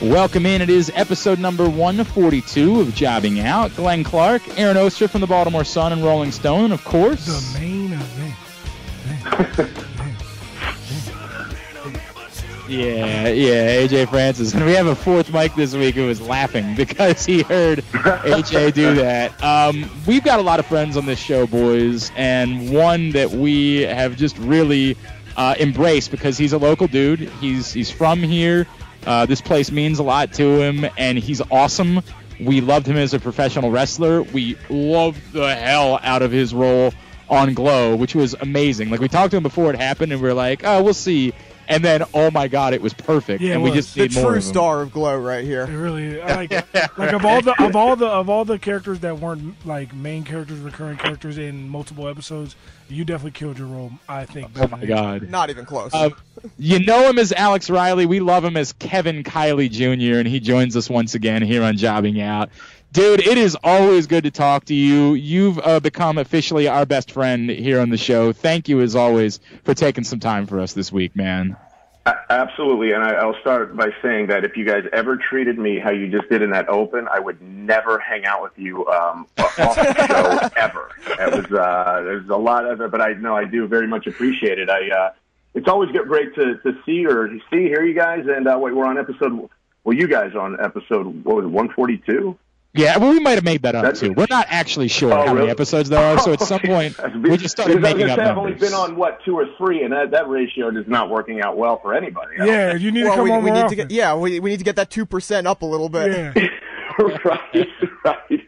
Welcome in. It is episode number 142 of Jobbing Out. Glenn Clark, Aaron Oster from the Baltimore Sun and Rolling Stone, of course. The main event. Yeah, yeah, AJ Francis. And we have a fourth mic this week who was laughing because he heard AJ do that. Um, we've got a lot of friends on this show, boys, and one that we have just really uh, embraced because he's a local dude. He's he's from here. Uh, this place means a lot to him, and he's awesome. We loved him as a professional wrestler. We loved the hell out of his role on Glow, which was amazing. Like we talked to him before it happened, and we are like, "Oh, we'll see." And then, oh my God, it was perfect, Yeah, it and we just The need true of star of Glow right here. It here. really I like like of all the of all the of all the characters that weren't like main characters, recurring characters in multiple episodes, you definitely killed your role. I think. Oh my God. Not even close. Uh, you know him as Alex Riley. We love him as Kevin Kiley Jr., and he joins us once again here on Jobbing Out. Dude, it is always good to talk to you. You've uh, become officially our best friend here on the show. Thank you, as always, for taking some time for us this week, man. Absolutely, and I, I'll start by saying that if you guys ever treated me how you just did in that open, I would never hang out with you um, off the show ever. It was uh, there's a lot of it, but I know I do very much appreciate it. I uh, it's always great to, to see or see hear you guys, and uh, wait, we're on episode. Well, you guys are on episode what was it, 142? Yeah, well, we might have made that up That's- too. We're not actually sure Oh, how many episodes there are, so at some point we just started Because I making up say, I've only been on what two or three, and that, that ratio is not working out well for anybody. I don't Yeah, you need to come we, on we more need to get yeah, we, we need to get that two percent up a little bit. Yeah. right, right.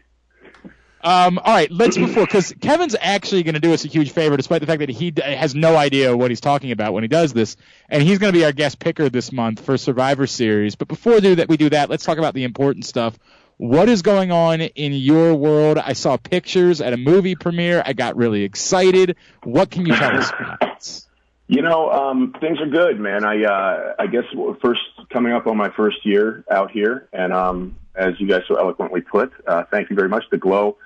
Um, all right, let's before because Kevin's actually going to do us a huge favor, despite the fact that he d- has no idea what he's talking about when he does this, and he's going to be our guest picker this month for Survivor Series. But before do that, we do that. Let's talk about the important stuff. What is going on in your world? I saw pictures at a movie premiere. I got really excited. What can you tell us? about? You know, um, things are good, man. I uh, I guess first coming up on my first year out here, and um, as you guys so eloquently put, uh, thank you very much. The glow,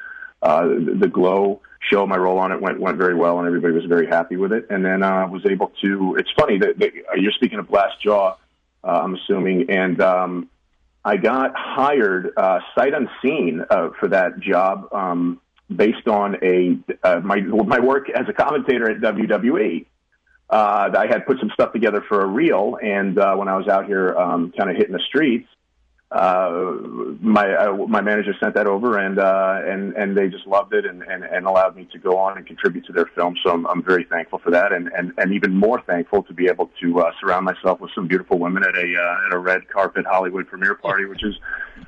uh, the, glow show, my role on it went went very well, and everybody was very happy with it. And then uh, was able to. It's funny that, that you're speaking of Glass Jaw. Uh, I'm assuming, and um, I got hired uh, sight unseen uh, for that job um, based on a uh, my my work as a commentator at WWE uh, I had put some stuff together for a reel, and uh, when I was out here, um, kind of hitting the streets, uh, my uh, my manager sent that over, and uh, and and they just loved it, and, and and allowed me to go on and contribute to their film. So I'm I'm very thankful for that, and and and even more thankful to be able to uh, surround myself with some beautiful women at a uh, at a red carpet Hollywood premiere party, which is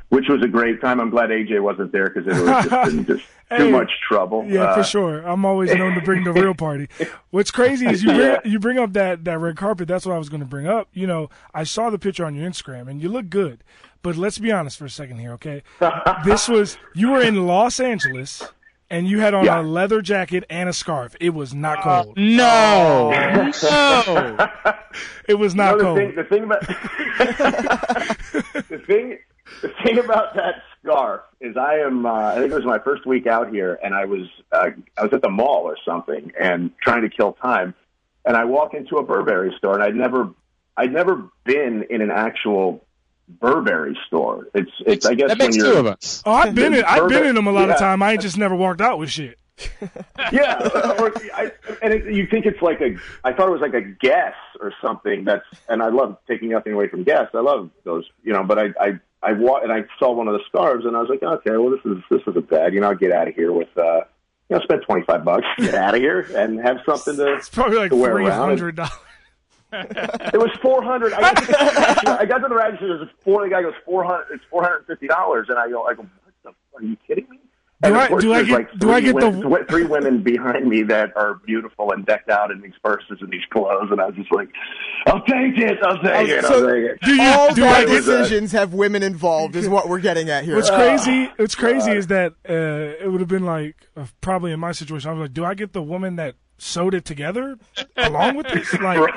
which was a great time. I'm glad AJ wasn't there because it was just, just Hey. too much trouble. Yeah, Uh, for sure. I'm always known to bring the real party. What's crazy is you bring Yeah. you bring up that that red carpet. That's what I was going to bring up. You know, I saw the picture on your Instagram, and you look good. But let's be honest for a second here, okay? this was you were in Los Angeles, and you had on Yeah. a leather jacket and a scarf. It was not cold. No, no. It was You not know, cold. the thing, the thing about the thing, the thing about that scarf is I am. Uh, I think it was my first week out here, and I was uh, I was at the mall or something, and trying to kill time, and I walk into a Burberry store, and I'd never, I'd never been in an actual Burberry store. It's, it's. I guess that when makes you're, two of us. oh, I've been in I've been in them a lot of time. I ain't just never walked out with shit. yeah, or, I, and it, you think it's like a. I thought it was like a guess or something. That's and I love taking nothing away from guess. I love those, you know. But I, I, I wa- and I saw one of the scarves, and I was like, okay, well, this is this is a bad. You know, I'll get out of here with, uh, you know, spend twenty five bucks, get out of here, and have something to. It's probably like to wear three around. hundred dollars. It was four hundred. I, got to the register- I got to the register. It was four. The guy goes four hundred. It's four hundred fifty dollars, and I go, I go, what the? Are you kidding me? And of I- course, do I there's get- like do I three get the- women, three women behind me that are beautiful and decked out in these purses and these clothes, and I was just like, I'll take it. I'll take it. I'll So- take it. Do you All do bad I get decisions have women involved, is what we're getting at here. What's crazy? What's crazy is that uh, it would have been like uh, probably in my situation. I was like, do I get the woman that sewed it together along with this? Like,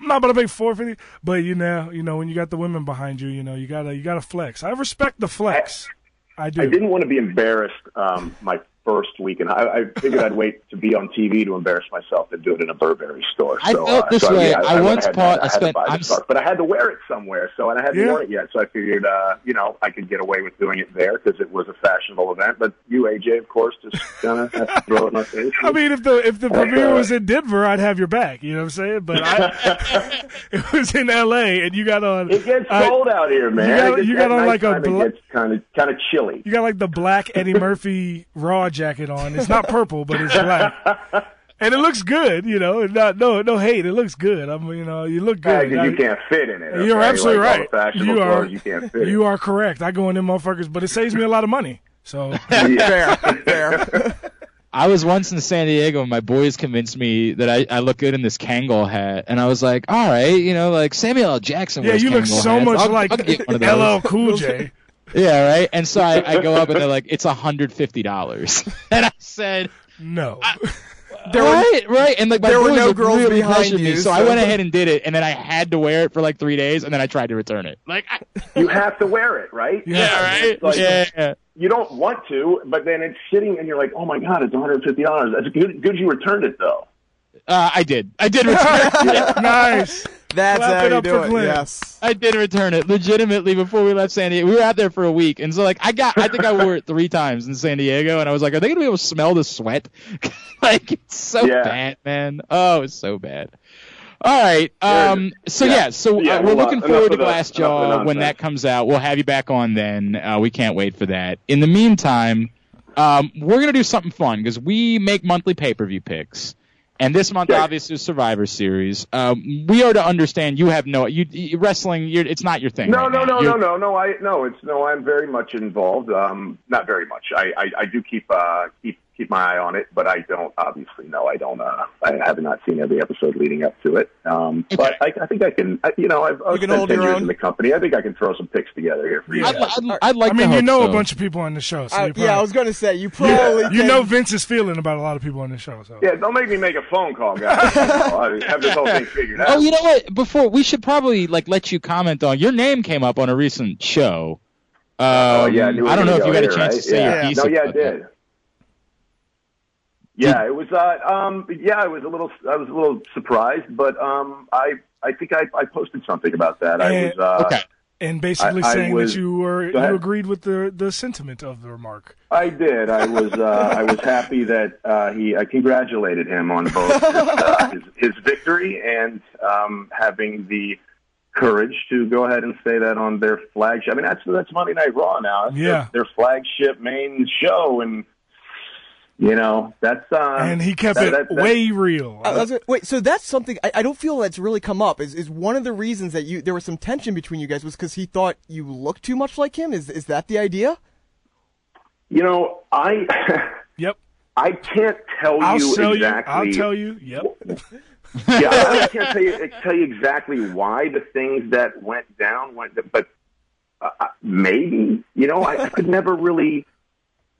I'm not about to pay four fifty, but you know, you know, when you got the women behind you, you know, you gotta you gotta flex. I respect the flex. I do. I didn't want to be embarrassed um, my first weekend. I, I figured I'd wait to be on TV to embarrass myself and do it in a Burberry store. I felt uh, this so, way. yeah, I once had, bought- I I had spent- to buy the I'm scarf, but I had to wear it somewhere, so and I hadn't Yeah. worn it yet. So I figured, uh, you know, I could get away with doing it there because it was a fashionable event. But you, AJ, of course, just kind of have to throw it in my face. I mean, if the if the premiere was in Denver, I'd have your back. You know what I'm saying? But I, it was in L.A. and you got on. it gets I- cold out here, man. you got- you got on like a nighttime, bla- It gets kind of kind of chilly. You got like the black Eddie Murphy raw jacket on. It's not purple, but it's black. And it looks good, you know. Not no no hate. It looks good. I'm you know you look Yeah, you I- can't fit in it. You're okay? absolutely like All right. the fashionable You are clothes, you can't fit. you in. are correct. I go in them motherfuckers, but it saves me a lot of money. So Fair, fair. I was once in San Diego and my boys convinced me that I, I look good in this Kangol hat, and I was like, all right, you know, like Samuel L. Jackson. yeah, wears you look so hats. much I'll- like I'll get one of those. LL Cool J. Yeah, right. And so I, I go up and they're like, it's hundred fifty dollars, and I said, No, There were- right, right. And like my there were no girls really behind pressure me, you, so, I went ahead and did it, and then I had to wear it for like three days, and then I tried to return it. Like, I, You have to wear it, right? Yeah, right. Like- yeah. You don't want to, but then it's sitting and you're like, oh my god, it's 150 dollars. That's good. Good you returned it though. Uh, I did. I did return it. nice. That's Clap how it you up do for it. Glenn. Yes. I did return it legitimately before we left San Diego. We were out there for a week, and so like I got, I think I wore it three times in San Diego, and I was like, are they gonna be able to smell the sweat? like it's so Yeah. bad, man. Oh, it's so bad. All right. Um. So yeah. Yeah. so Yeah, uh, we're well, looking enough forward to the- Glass enough of the Jaw when that comes out. We'll have you back on then. Uh, we can't wait for that. In the meantime, um, we're gonna do something fun because we make monthly pay per view picks. And this month, Yeah. obviously, is Survivor Series. Um, we are to understand you have no you, you wrestling. You're, it's not your thing. No, right no, now. no, You're- no, no, no. I no, it's no. I'm very much involved. Um, not very much. I, I, I do keep uh keep keep my eye on it, but I don't obviously. No, I don't. Uh, I have not seen every episode leading up to it. Um, but I, I think I can. I, you know, I've, I've can spent ten years own. in the company. I think I can throw some picks together here for you. I'd, guys. I'd, I'd like I mean, to you know so. a bunch of people on the show, so Uh, probably, yeah, I was going to say you probably you can- know Vince's feeling about a lot of people on the show. So Yeah, don't make me make a phone call, guys. You know, I have this whole thing figured out. Oh, you know what? Before we should probably like let you comment on your name came up on a recent show. Um, Oh yeah, I, I don't know if you gonna got a chance here, to say right? your piece. No, yeah, I about that. Yeah, it was. Uh, um, yeah, I was a little. I was a little surprised, but um, I. I think I, I posted something about that. I And- was. Uh, Okay. and basically I- I saying was- that you were you agreed with the the sentiment of the remark. I did. I was. Uh, I was happy that uh, he. I congratulated him on both his, uh, his, his victory and um, having the courage to go ahead and say that on their flagship. I mean, that's that's Monday Night Raw now. That's Yeah. their, their flagship main show, and you know that's. Uh, and he kept that- it that- that- way real. I was wait, so that's something I, I don't feel that's really come up. Is is one of the reasons that you there was some tension between you guys was because he thought you looked too much like him? Is is that the idea? You know, I. yep. I can't tell I'll you sell exactly. you. I'll tell you. Yep. yeah, I can't tell you tell you exactly why the things that went down went, but uh, maybe you know I, I could never really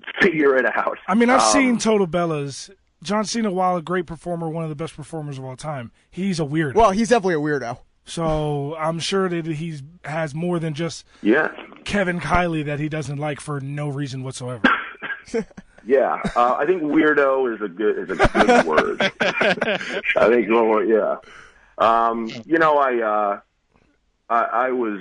figure it out. I mean, I've Um, seen Total Bellas. John Cena, while a great performer, one of the best performers of all time, he's a weirdo. Well, he's definitely a weirdo. so I'm sure that he has more than just Yeah, Kevin Kiley that he doesn't like for no reason whatsoever. yeah. Uh, I think weirdo is a good is a good word. I think well, yeah. Um, you know, I uh, I, I was.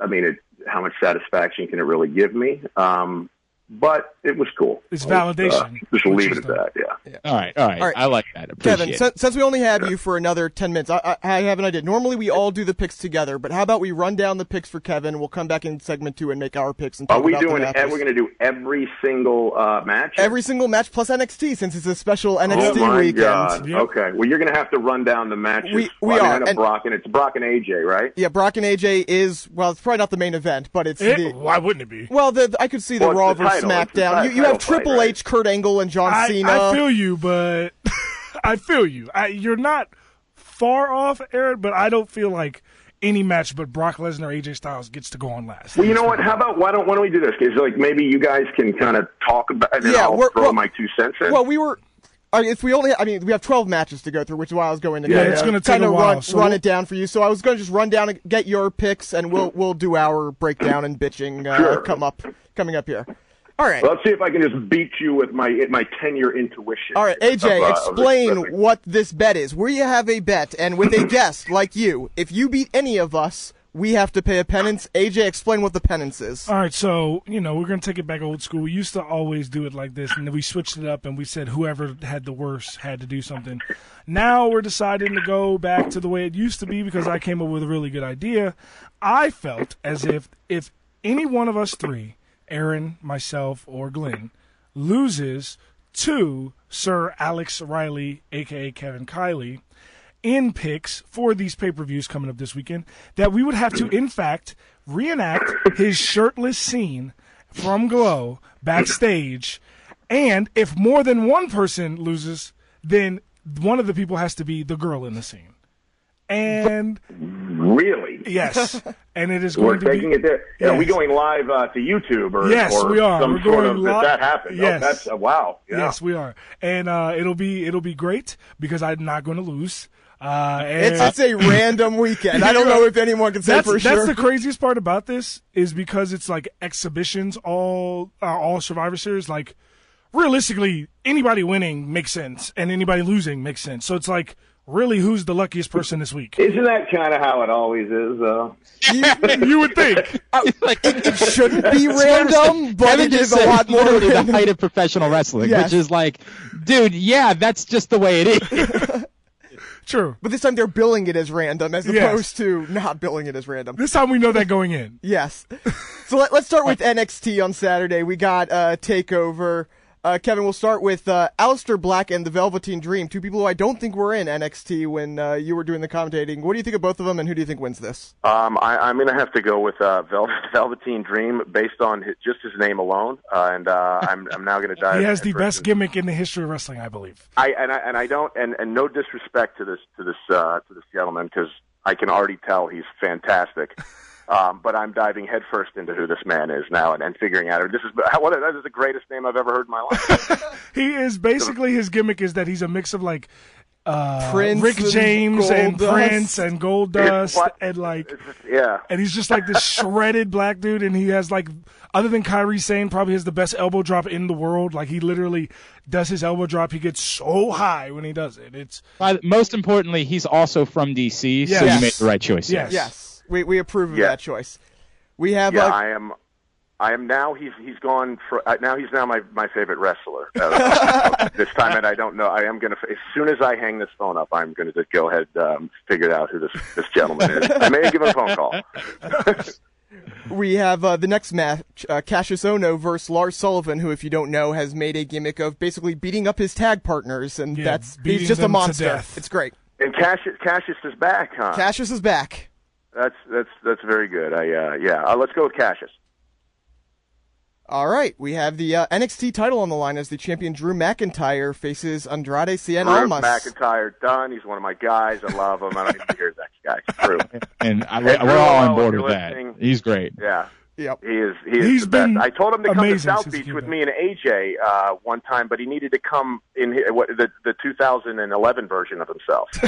I mean, it, how much satisfaction can it really give me? Um, but it was cool. It's I'll, uh, validation, just leave it at that. Yeah. All right, all right, All right. I like that. Appreciate Kevin, it. since, since we only have you for another 10 minutes, I, I, I have an idea. Normally we all do the picks together, but how about we run down the picks for Kevin? We'll come back in segment two and make our picks and talk Are we about the doing? matches. We're going to do every single uh, match. Every single match plus NXT since it's a special NXT Oh my weekend. god! Yep. Okay, well you're going to have to run down the matches. We- we Well, are, I know and- Brock and it's Brock and AJ, right? Yeah, Brock and AJ is well, it's probably not the main event, but it's Eh, the why wouldn't it be? well, the, I could see the Well, Raw the versus title. SmackDown. You, you have title fight, Triple right? H, Kurt Angle, and John I, Cena. I feel you, but I feel you. I, you're not far off, Aaron, but I don't feel like any match but Brock Lesnar, or AJ Styles gets to go on last. Well, you know what? How about why don't why don't we do this? Because like maybe you guys can kind of talk about it and Yeah, I'll we're- throw well- my two cents in. Well, we were. I mean, if we only, I mean, we have 12 matches to go through, which is why I was going to Yeah, kind it's of, gonna take kind a while, run, so run we'll- it down for you. So I was going to just run down and get your picks, and we'll we'll do our breakdown and bitching uh, Sure. come up coming up here. All right. Let's see if I can just beat you with my my ten year intuition. All right, AJ, of, uh, explain what this bet is. We have a bet, and with a guest like you, if you beat any of us, we have to pay a penance. AJ, explain what the penance is. All right, so you know we're gonna take it back old school. We used to always do it like this, and then we switched it up, and we said whoever had the worst had to do something. Now we're deciding to go back to the way it used to be because I came up with a really good idea. I felt as if if any one of us three, Aaron, myself, or Glenn, loses to Sir Alex Riley, aka Kevin Kiley, in picks for these pay per views coming up this weekend that we would have to, in fact, reenact his shirtless scene from Glow backstage. And if more than one person loses, then one of the people has to be the girl in the scene. And Really? yes, and it is We're to taking be. it there. Are we going live uh, to YouTube or, Yes, or we are. some We're sort of li- that, that happened? Yes. Oh, that's uh, wow. Yeah. Yes, we are, and uh, it'll be it'll be great because I'm not going to lose. Uh, and It's, it's a random weekend. I don't know if anyone can say that's, for sure. that's the craziest part about this is because it's like exhibitions all uh, all survivor series like realistically anybody winning makes sense and anybody losing makes sense so it's like really who's the luckiest person this week Isn't that kind of how it always is, though? you would think like, it shouldn't be random, but Kevin it just a said lot more literally the height of professional wrestling, Yes. which is like, dude, yeah, that's just the way it is. true But this time they're billing it as random as Yes. opposed to not billing it as random. this time we know that going in Yes. So let, let's start with NXT on Saturday. We got uh, Takeover. Uh, Kevin, we'll start with uh, Aleister Black and the Velveteen Dream, two people who I don't think were in NXT when uh, you were doing the commentating. What do you think of both of them, and who do you think wins this? Um, I, I'm going to have to go with uh, Vel- Velveteen Dream based on his, just his name alone, uh, and uh, I'm, I'm now going to dive. he has the best gimmick in the history of wrestling i believe I and I and I don't and, and no disrespect to this to this uh, to this gentleman because I can already tell he's fantastic. Um, but I'm diving headfirst into who this man is now and, and figuring out this is what that is the greatest name I've ever heard in my life. he is basically his gimmick is that he's a mix of like uh, Prince Rick James and Goldust. Prince and Goldust What? and like yeah, and he's just like this shredded black dude, and he has like, other than Kairi Sane, probably has the best elbow drop in the world. Like he literally does his elbow drop, he gets so high when he does it. It's But most importantly, he's also from DC, so Yes. you made the right choice. Yes. Yes, we we approve of Yeah. that choice. We have yeah. uh, I am. I am now. He's he's gone for uh, now. He's now my my favorite wrestler. Uh, this time, and I don't know. I am going to as soon as I hang this phone up, I'm going to just go ahead um, figure out who this this gentleman is. I may give him a phone call. we have uh, the next match: uh, Kassius Ohno versus Lars Sullivan, who, if you don't know, has made a gimmick of basically beating up his tag partners, and Yeah, that's he's just a monster. It's great. And Kassius Kassius is back, huh? Kassius is back. That's that's that's very good. I uh, yeah. Uh, let's go with Kassius. All right, we have the uh, NXT title on the line as the champion Drew McIntyre faces Andrade Cien Drew Almas. McIntyre done. He's one of my guys. I love him. I don't need to hear that guy. Drew. And I, Hey, we're all on board with that. listening. He's great. Yeah. Yep. He is. He is He's the best. been I told him to come to South Beach with me and AJ uh, one time, but he needed to come in hi- what, the the 2011 version of himself.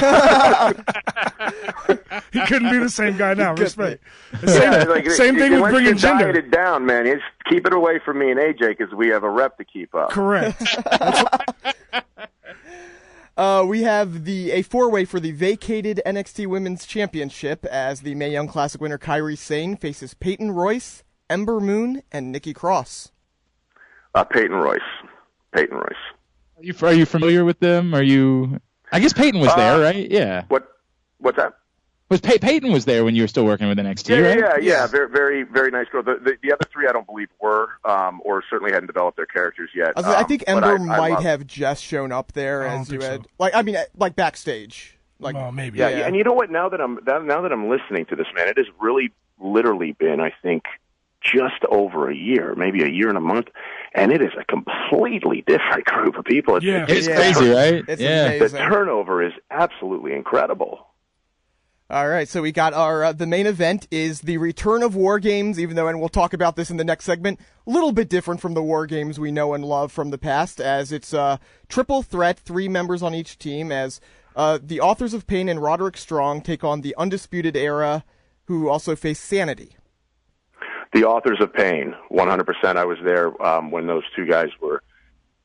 he couldn't be the same guy now. Respect. Same, Yeah, like, same he- thing he with wants bringing to diet gender. it down, man. Just keep it away from me and AJ because we have a rep to keep up. Correct. Uh, we have the a four way for the vacated NXT Women's Championship as the Mae Young Classic winner Kairi Sane faces Peyton Royce, Ember Moon, and Nikki Cross. Uh, Peyton Royce. Peyton Royce. Are you, are you familiar with them? Are you? I guess Peyton was there, Uh, right? Yeah. What? What's that? Was Pey- Peyton was there when you were still working with NXT, Yeah, right? yeah, yeah, Yeah. Very, very, very nice girl. The, the, the other three, I don't believe were, um, or certainly hadn't developed their characters yet. I, was- I Um, think Ember I- I might love- have just shown up there I as you had, so. like I mean, uh, like backstage. Like well, maybe. Yeah, Yeah. and you know what? Now that I'm now, now that I'm listening to this, man, it has really, literally been, I think, just over a year, maybe a year and a month, and it is a completely different group of people. It's, Yeah. It's Yeah. crazy, right? It's yeah. the turnover is absolutely incredible. All right, so we got our uh, the main event is the return of War Games, even though, and we'll talk about this in the next segment. A little bit different from the War Games we know and love from the past, as it's a triple threat, three members on each team, as uh, the Authors of Pain and Roderick Strong take on the Undisputed Era, who also face Sanity. The Authors of Pain, 100%. I was there um, when those two guys were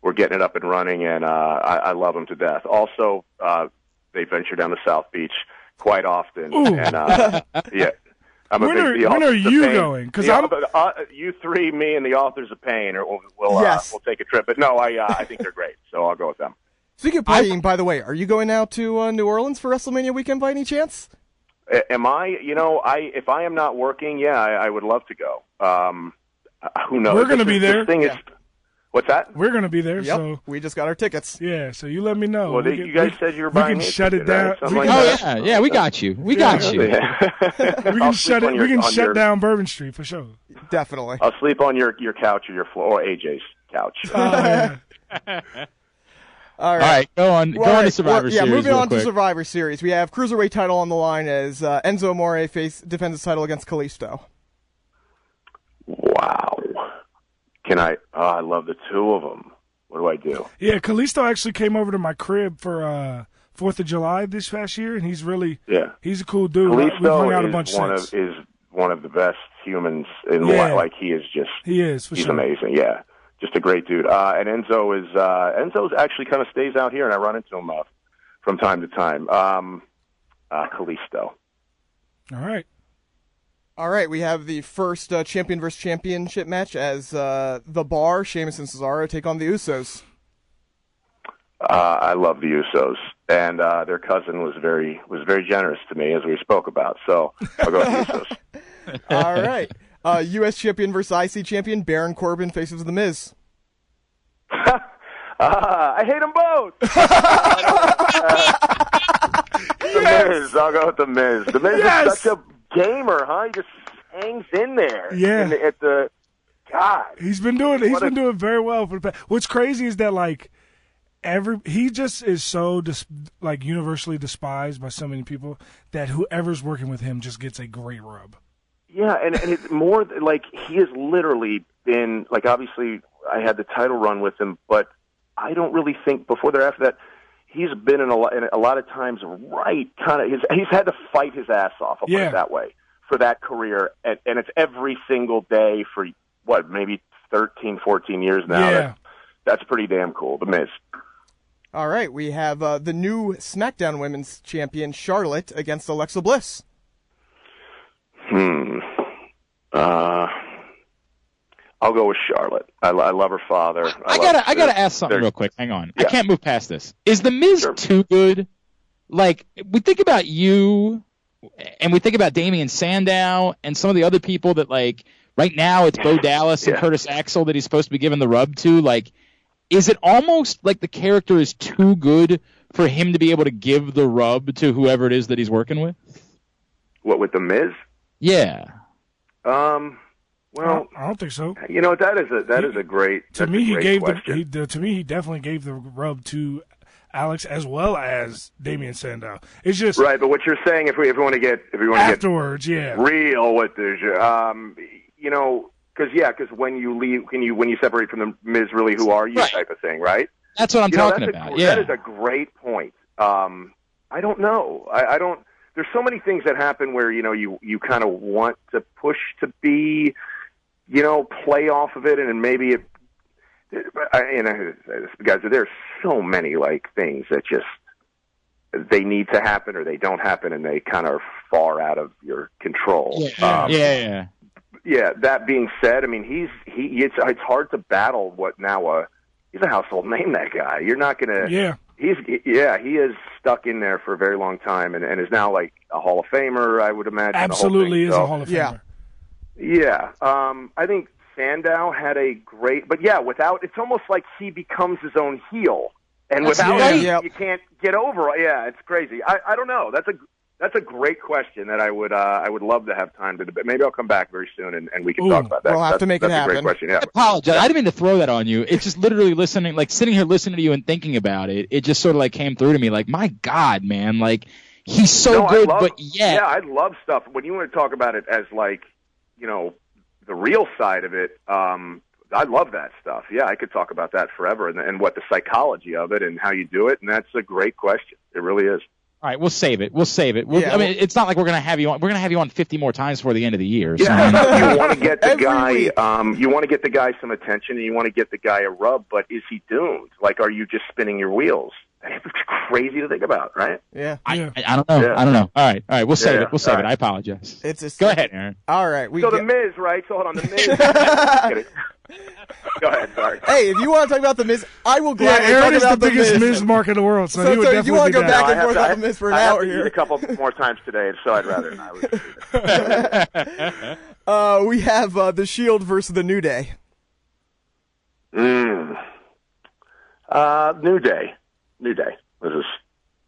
were getting it up and running, and uh, I, I love them to death. Also, uh, they venture down to South Beach quite often, Ooh. and uh, yeah. I'm a When big, are- the when are you Pain- going? 'Cause the- I'm- uh, you three, me, and the Authors of Pain, or we'll we'll, Yes. uh, we'll take a trip. But no, I uh, I think they're great, so I'll go with them. Speaking of partying, by the way, are you going out to uh, New Orleans for WrestleMania weekend by any chance? Am I? You know, I if I am not working, yeah, I, I would love to go. Um, uh, who knows? We're gonna This- be this there. Thing is, what's that? We're gonna be there, Yep. so We just got our tickets. yeah. So you let me know. Well, We they- can- you guys we- said you were we buying can me a shut it ticket, right? down. Something We like can, Oh yeah, yeah, we got you. We got you. Yeah. we I'll can shut it. on We can shut your- down Bourbon Street for sure. Definitely. I'll sleep on your your couch or your floor or AJ's couch. Oh, yeah. All right. All right, go on. Well, go all on right, to Survivor well, yeah, Series. moving real on quick. to Survivor Series. We have Cruiserweight title on the line as uh, Enzo Amore face, defends his title against Kalisto. Wow. Can I? Oh, I love the two of them. What do I do? yeah. Kalisto actually came over to my crib for uh Fourth of July this past year, and he's really Yeah. he's a cool dude. We've hung out a bunch is one of is one of the best humans in Yeah. life. Like he is just he is he's sure. amazing. Yeah, just a great dude. Uh, and Enzo is uh, Enzo's actually kind of stays out here, and I run into him uh, from time to time. Um, uh, Kalisto. All right. All right, we have the first uh, champion versus championship match as uh, the Bar, Sheamus and Cesaro take on the Usos. Uh, I love the Usos, and uh, their cousin was very was very generous to me as we spoke about. So I'll go with the Usos. All right, uh, U.S. champion versus IC champion Baron Corbin faces the Miz. uh, I hate them both. the Miz. I'll go with the Miz. The Miz Yes. is such a gamer, huh? He just hangs in there. Yeah. In the, at the God. He's been doing he's What a- been doing very well for the past. What's crazy is that like every he just is so dis, like universally despised by so many people that whoever's working with him just gets a great rub. Yeah, and and it's more like he has literally been like obviously I had the title run with him, but I don't really think before there after that he's been in a lot in a lot of times right kind of his he's had to fight his ass off. I'll put it that way for that career, and, and it's every single day for what maybe 13, 14 years now. Yeah. That, that's pretty damn cool. The Miz. All right, we have uh, the new SmackDown Women's Champion Charlotte against Alexa Bliss. Hmm. Uh. I'll go with Charlotte. I, I love her father. I, I gotta, I gotta ask something they're- real quick. Hang on, I can't move past this. Is the Miz Sure. too good? Like we think about you, and we think about Damien Sandow and some of the other people that like right now it's Bo Dallas and Yeah. Curtis Axel that he's supposed to be giving the rub to. Like, is it almost like the character is too good for him to be able to give the rub to whoever it is that he's working with? What with the Miz? Yeah. Um. I Well, I don't think so. you know that is a that is a great. To me, a he gave the, he, the to me he definitely gave the rub to Alex as well as Damien Sandow. It's just right, but what you're saying, if we if we want to get if we want to get afterwards, yeah. real with this, um, you know, because yeah, because when you leave, when you when you separate from the Miz, really, who are you, Right. type of thing, right? That's what I'm you talking that's about. A, yeah. that is a great point. Um, I don't know. I, I don't. There's so many things that happen where you know you you kind of want to push to be, you know, play off of it, and maybe it. I, and I, guys, there's so many like things that just they need to happen or they don't happen, and they kind of are far out of your control. yeah. Um, yeah, yeah. yeah. That being said, I mean he's he it's it's hard to battle what now uh he's a household name. That guy, you're not gonna Yeah. he's yeah he is stuck in there for a very long time and, and is now like a hall of famer i would imagine the whole Absolutely thing. is So, a Hall of. Famer. yeah um i think sandow had a great but yeah without it's almost like he becomes his own heel and That's- without yeah. it Yep. you can't get over it yeah it's crazy i i don't know that's a that's a great question that I would uh, I would love to have time to debate. Maybe I'll come back very soon and, and we can Ooh, talk about that. we'll have That's- to make it that's a great question. Yeah. I apologize. I didn't mean to throw that on you. It's just literally listening, like sitting here listening to you and thinking about it. It just sort of like came through to me, like, my God, man, like he's so no, good, love, but yet, yeah, I love stuff. When you want to talk about it as like, you know, the real side of it, um, I love that stuff. Yeah, I could talk about that forever and, and what the psychology of it and how you do it, and that's a great question. It really is. All right, we'll save it. We'll save it. We'll, Yeah, I mean, well- it's not like we're gonna have you on. We're gonna have you on 50 more times before the end of the year. So, Yeah, you want to get the guy. Um, you want to get the guy some attention, and you want to get the guy a rub. But is he doomed? Like, are you just spinning your wheels? It's crazy to think about, right? Yeah. I, Yeah. I, I don't know. Yeah. I don't know. All right, all right, we'll save Yeah, it. We'll save all it. I apologize. It's a Go ahead, Aaron. All right. We So the get- Miz, right? So hold on, the Miz. Just kidding. Go ahead. Sorry. Hey, if you want to talk about the Miz, I will Yeah, gladly Aaron talk is the about the biggest Miz. Miz mark in the world, so, So- he would so if definitely you wanna go back I and forth to- on the Miz for an I have hour to here. Eat a couple more times today, so I'd rather not. Uh, we have uh, the Shield versus the New Day. Mm. Uh, New Day. New Day. This is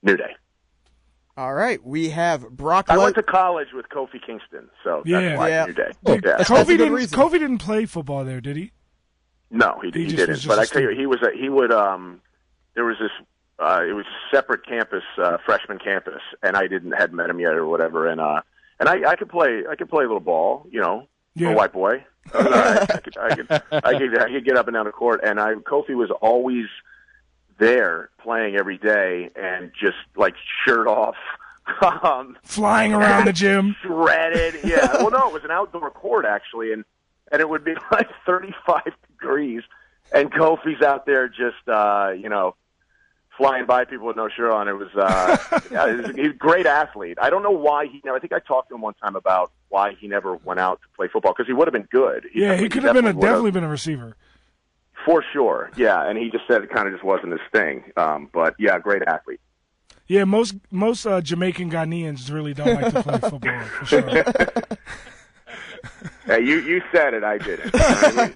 New Day. All right. We have Brock I Lesnar. went to college with Kofi Kingston, so Yeah. that's why Yeah. New Day. Yeah. that's- Kofi a good didn't. reason. Kofi didn't play football there, did he? No, he, He he, just didn't. But I tell you, he was a, he would um there was this uh it was a separate campus, uh freshman campus, and I didn't had met him yet or whatever, and uh and I I could play I could play a little ball, you know, Yeah. a white boy. I, was all right. I, could, I could I could I could get up and down the court, and I Kofi was always there playing every day and just like shirt off. um, Flying around the gym. shredded. Yeah. well, no, it was an outdoor court actually, and and it would be like 35 degrees, and Kofi's out there just uh, you know flying by people with no shirt on. It was uh, yeah, he's, he's a great athlete. I don't know why he. You know, I think I talked to him one time about why he never went out to play football because he would have been good. Yeah, he could have been a definitely been a receiver. For sure. Yeah, and he just said it kind of just wasn't his thing. Um, but yeah, great athlete. Yeah, most most uh, Jamaican Ghanaians really don't like to play football for sure. Hey, you you said it. I didn't. You know I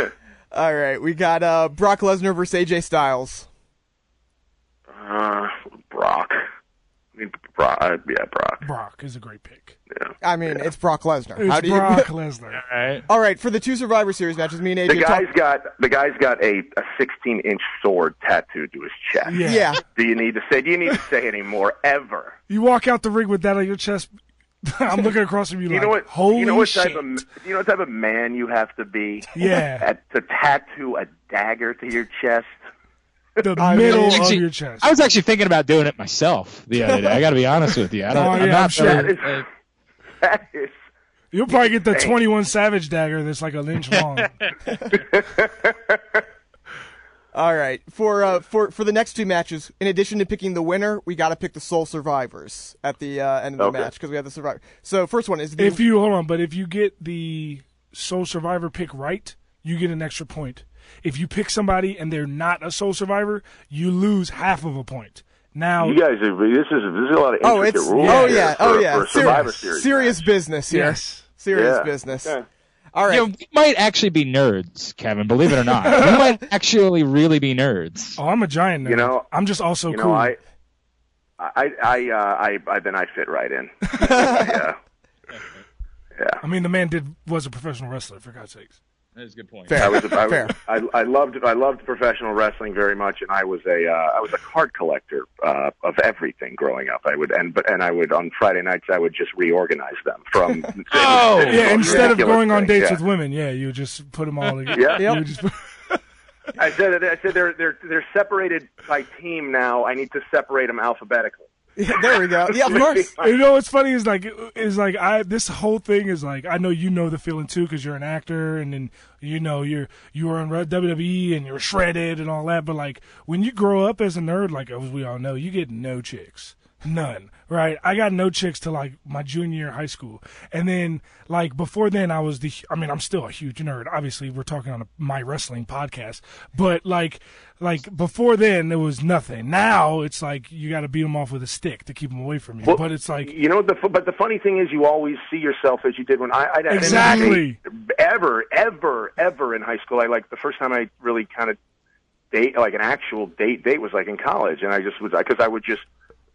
mean? All right. We got uh, Brock Lesnar versus AJ Styles. Uh, Brock. I mean, Brock. Uh, yeah, Brock. Brock is a great pick. Yeah. I mean, it's Brock Lesnar. It's How do you? Brock Lesnar. All right. All right. For the two Survivor Series matches, me and AJ The guy's talked- got the guy's got a, a 16 inch sword tattooed to his chest. Yeah. Yeah. Do you need to say? Do you need to say any more ever? You walk out the ring with that on your chest. I'm looking across from you You like, know what? holy you know what shit. type of you know what type of man you have to be Yeah. at, to tattoo a dagger to your chest. The I middle mean- of your chest. I was actually thinking about doing it myself the other day. I got to be honest with you. I don't, Oh, I'm not I'm sure. very- That is- That is You'll probably get the 21 Savage dagger that's like an inch long. All right. For uh, for for the next two matches, in addition to picking the winner, we got to pick the sole survivors at the uh, end of the Okay. match because we have the survivor. So first one is the if you hold on, but if you get the Sole Survivor pick right, you get an extra point. If you pick somebody and they're not a Sole Survivor, you lose half of a point. Now, you guys. Are, this is this is a lot of oh intricate it's rules. oh here yeah for, oh yeah for Survivor serious Series. serious match. business here. yes, Serious Yeah. business. Yeah. All right. You know, we might actually be nerds, Kevin. Believe it or not, we might actually really be nerds. oh, I'm a giant. Nerd. You know- I'm just also You cool. know, I, I, I, uh, I, I, then I fit right in. yeah. Yeah. I mean, the man did was a professional wrestler for God's sakes. That's a good point. Fair. I was, I, Fair. was I, I loved, I loved professional wrestling very much, and I was a, uh, I was a card collector uh, of everything growing up. I would, and but, and I would on Friday nights, I would just reorganize them from. Oh! it was Yeah, instead of ridiculous going on thing, dates yeah. with women, yeah, you just put them all together. Yeah. You Yep. just put- I said, I said they're they're they're separated by team now. I need to separate them alphabetically. Yeah, there we go. Yeah, of course. you know what's funny is like is like I this whole thing is like I know you know the feeling too because you're an actor and then you know you're you were in WWE and you're shredded and all that but like when you grow up as a nerd like as we all know you get no chicks none right? I got no chicks till like my junior year high school. And then like before then I was the I mean I'm still a huge nerd. Obviously we're talking on a my wrestling podcast. But like like before then there was nothing. Now it's like you got to beat them off with a stick to keep them away from you. Well, but it's like you know the but the funny thing is you always see yourself as you did when I, I Exactly. ever ever ever in high school. I like the first time I really kind of date like an actual date date was like in college, and I just was because I would just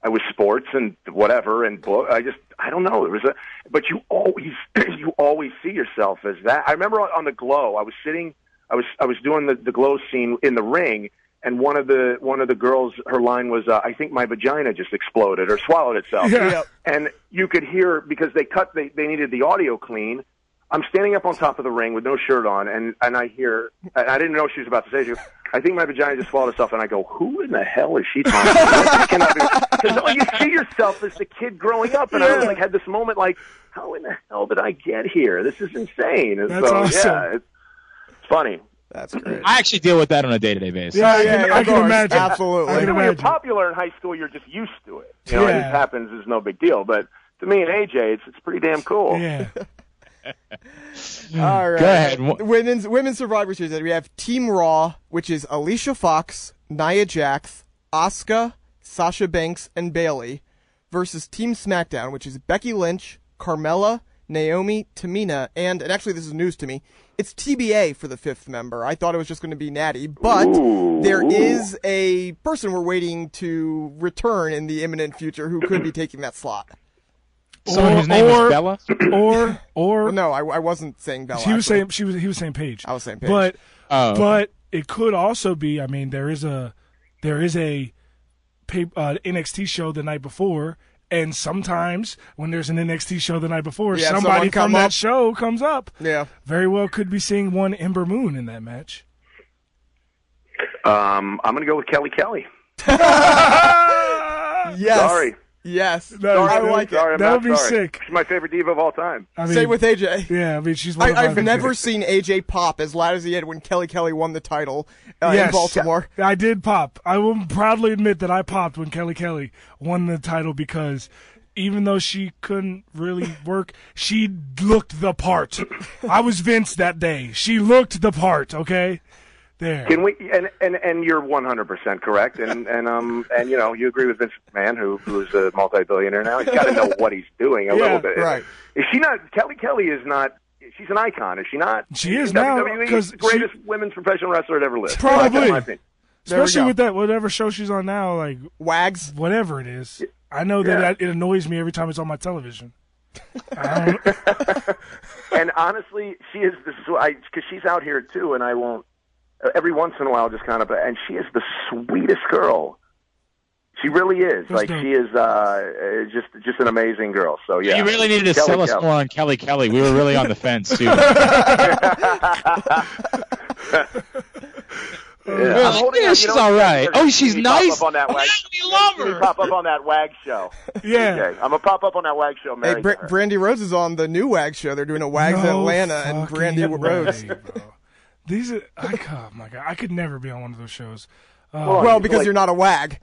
I was sports and whatever and book. I just I don't know. It was a but you always you always see yourself as that. I remember on, on the glow. I was sitting. I was I was doing the the glow scene in the ring. And one of the one of the girls, her line was, uh, "I think my vagina just exploded or swallowed itself." Yeah. and you could hear because they cut they, they needed the audio clean I'm standing up on top of the ring with no shirt on, and and I hear, and I didn't know what she was about to say. She goes, I think my vagina just swallowed itself, and I go, who in the hell is she talking to? Because all you see yourself as the kid growing up, and I was like, had this moment like, how in the hell did I get here? This is insane. And That's so, awesome. yeah, it's, it's funny. That's mm-hmm. great. I actually deal with that on a day-to-day basis. Yeah, I yeah, can, yeah, I can imagine. Absolutely. I You can know, when you're popular in high school, you're just used to it. You know, it just happens. It's no big deal. But to me and AJ, it's it's pretty damn cool. Yeah. All right. Go ahead. Women's Women's Survivor Series. We have Team Raw, which is Alicia Fox, Nia Jax, Asuka, Sasha Banks, and Bayley, versus Team SmackDown, which is Becky Lynch, Carmella, Naomi, Tamina, and and actually this is news to me. It's TBA for the fifth member. I thought it was just going to be Natty, but Ooh. there is a person we're waiting to return in the imminent future who could be taking that slot. Someone Or- whose name or- is Bella. Or or No, I, I wasn't saying Bella. he was actually. saying she was he was saying Paige. I was saying Paige. But Oh. but it could also be. I mean, there is a there is a pay, uh, NXT show the night before, and sometimes when there's an NXT show the night before, Yeah, somebody someone from come that up. show comes up. Yeah. Very well, could be seeing one Ember Moon in that match. Um, I'm going to go with Kelly Kelly. Yes. Sorry. Yes. No, I that- like Sorry, it. I'm That would be sorry. sick. She's my favorite diva of all time. I mean, Same with AJ. yeah. I mean, she's. One I, of I've favorites. never seen AJ pop as loud as he did when Kelly Kelly won the title uh, Yes. in Baltimore. I did pop. I will proudly admit that I popped when Kelly Kelly won the title because even though she couldn't really work, she looked the part. I was Vince that day. She looked the part. Okay, there. Can we? And and and you're 100 percent correct. And and um and you know you agree with Vince McMahon, who who's a multi-billionaire now. He's got to know what he's doing a Yeah, little bit. right. Is she not? Kelly Kelly is not. She's an icon, is she not? She is She's now, WWE, 'cause the greatest women's professional wrestler to ever lived. Probably. That's my opinion. There we Especially with that whatever show she's on now, like Wags. whatever it is. I know Yeah. that it annoys me every time it's on my television. And honestly, she is the because she's out here too, and I won't. Every once in a while, just kind of, and she is the sweetest girl. She really is. That's like dope. she is uh, uh, just just an amazing girl. So yeah, You really needed to Kelly sell us Kelly. more on Kelly Kelly. We were really on the fence too. Yeah, I'm holding Yeah, out- she's you know, all right. Oh, she's you pop nice. Up on that Oh, wag, yeah, we love you her. Pop up on that wag show. yeah. Okay, I'm gonna pop up on that wag show. Hey, Married Br- Brandi Rhodes is on the new Wags show. They're doing a Wags No Atlanta and fucking Brandi Rhodes. way, bro. These are, I, oh my god, I could never be on one of those shows. Uh, Well, Well, because like- you're not a Wag.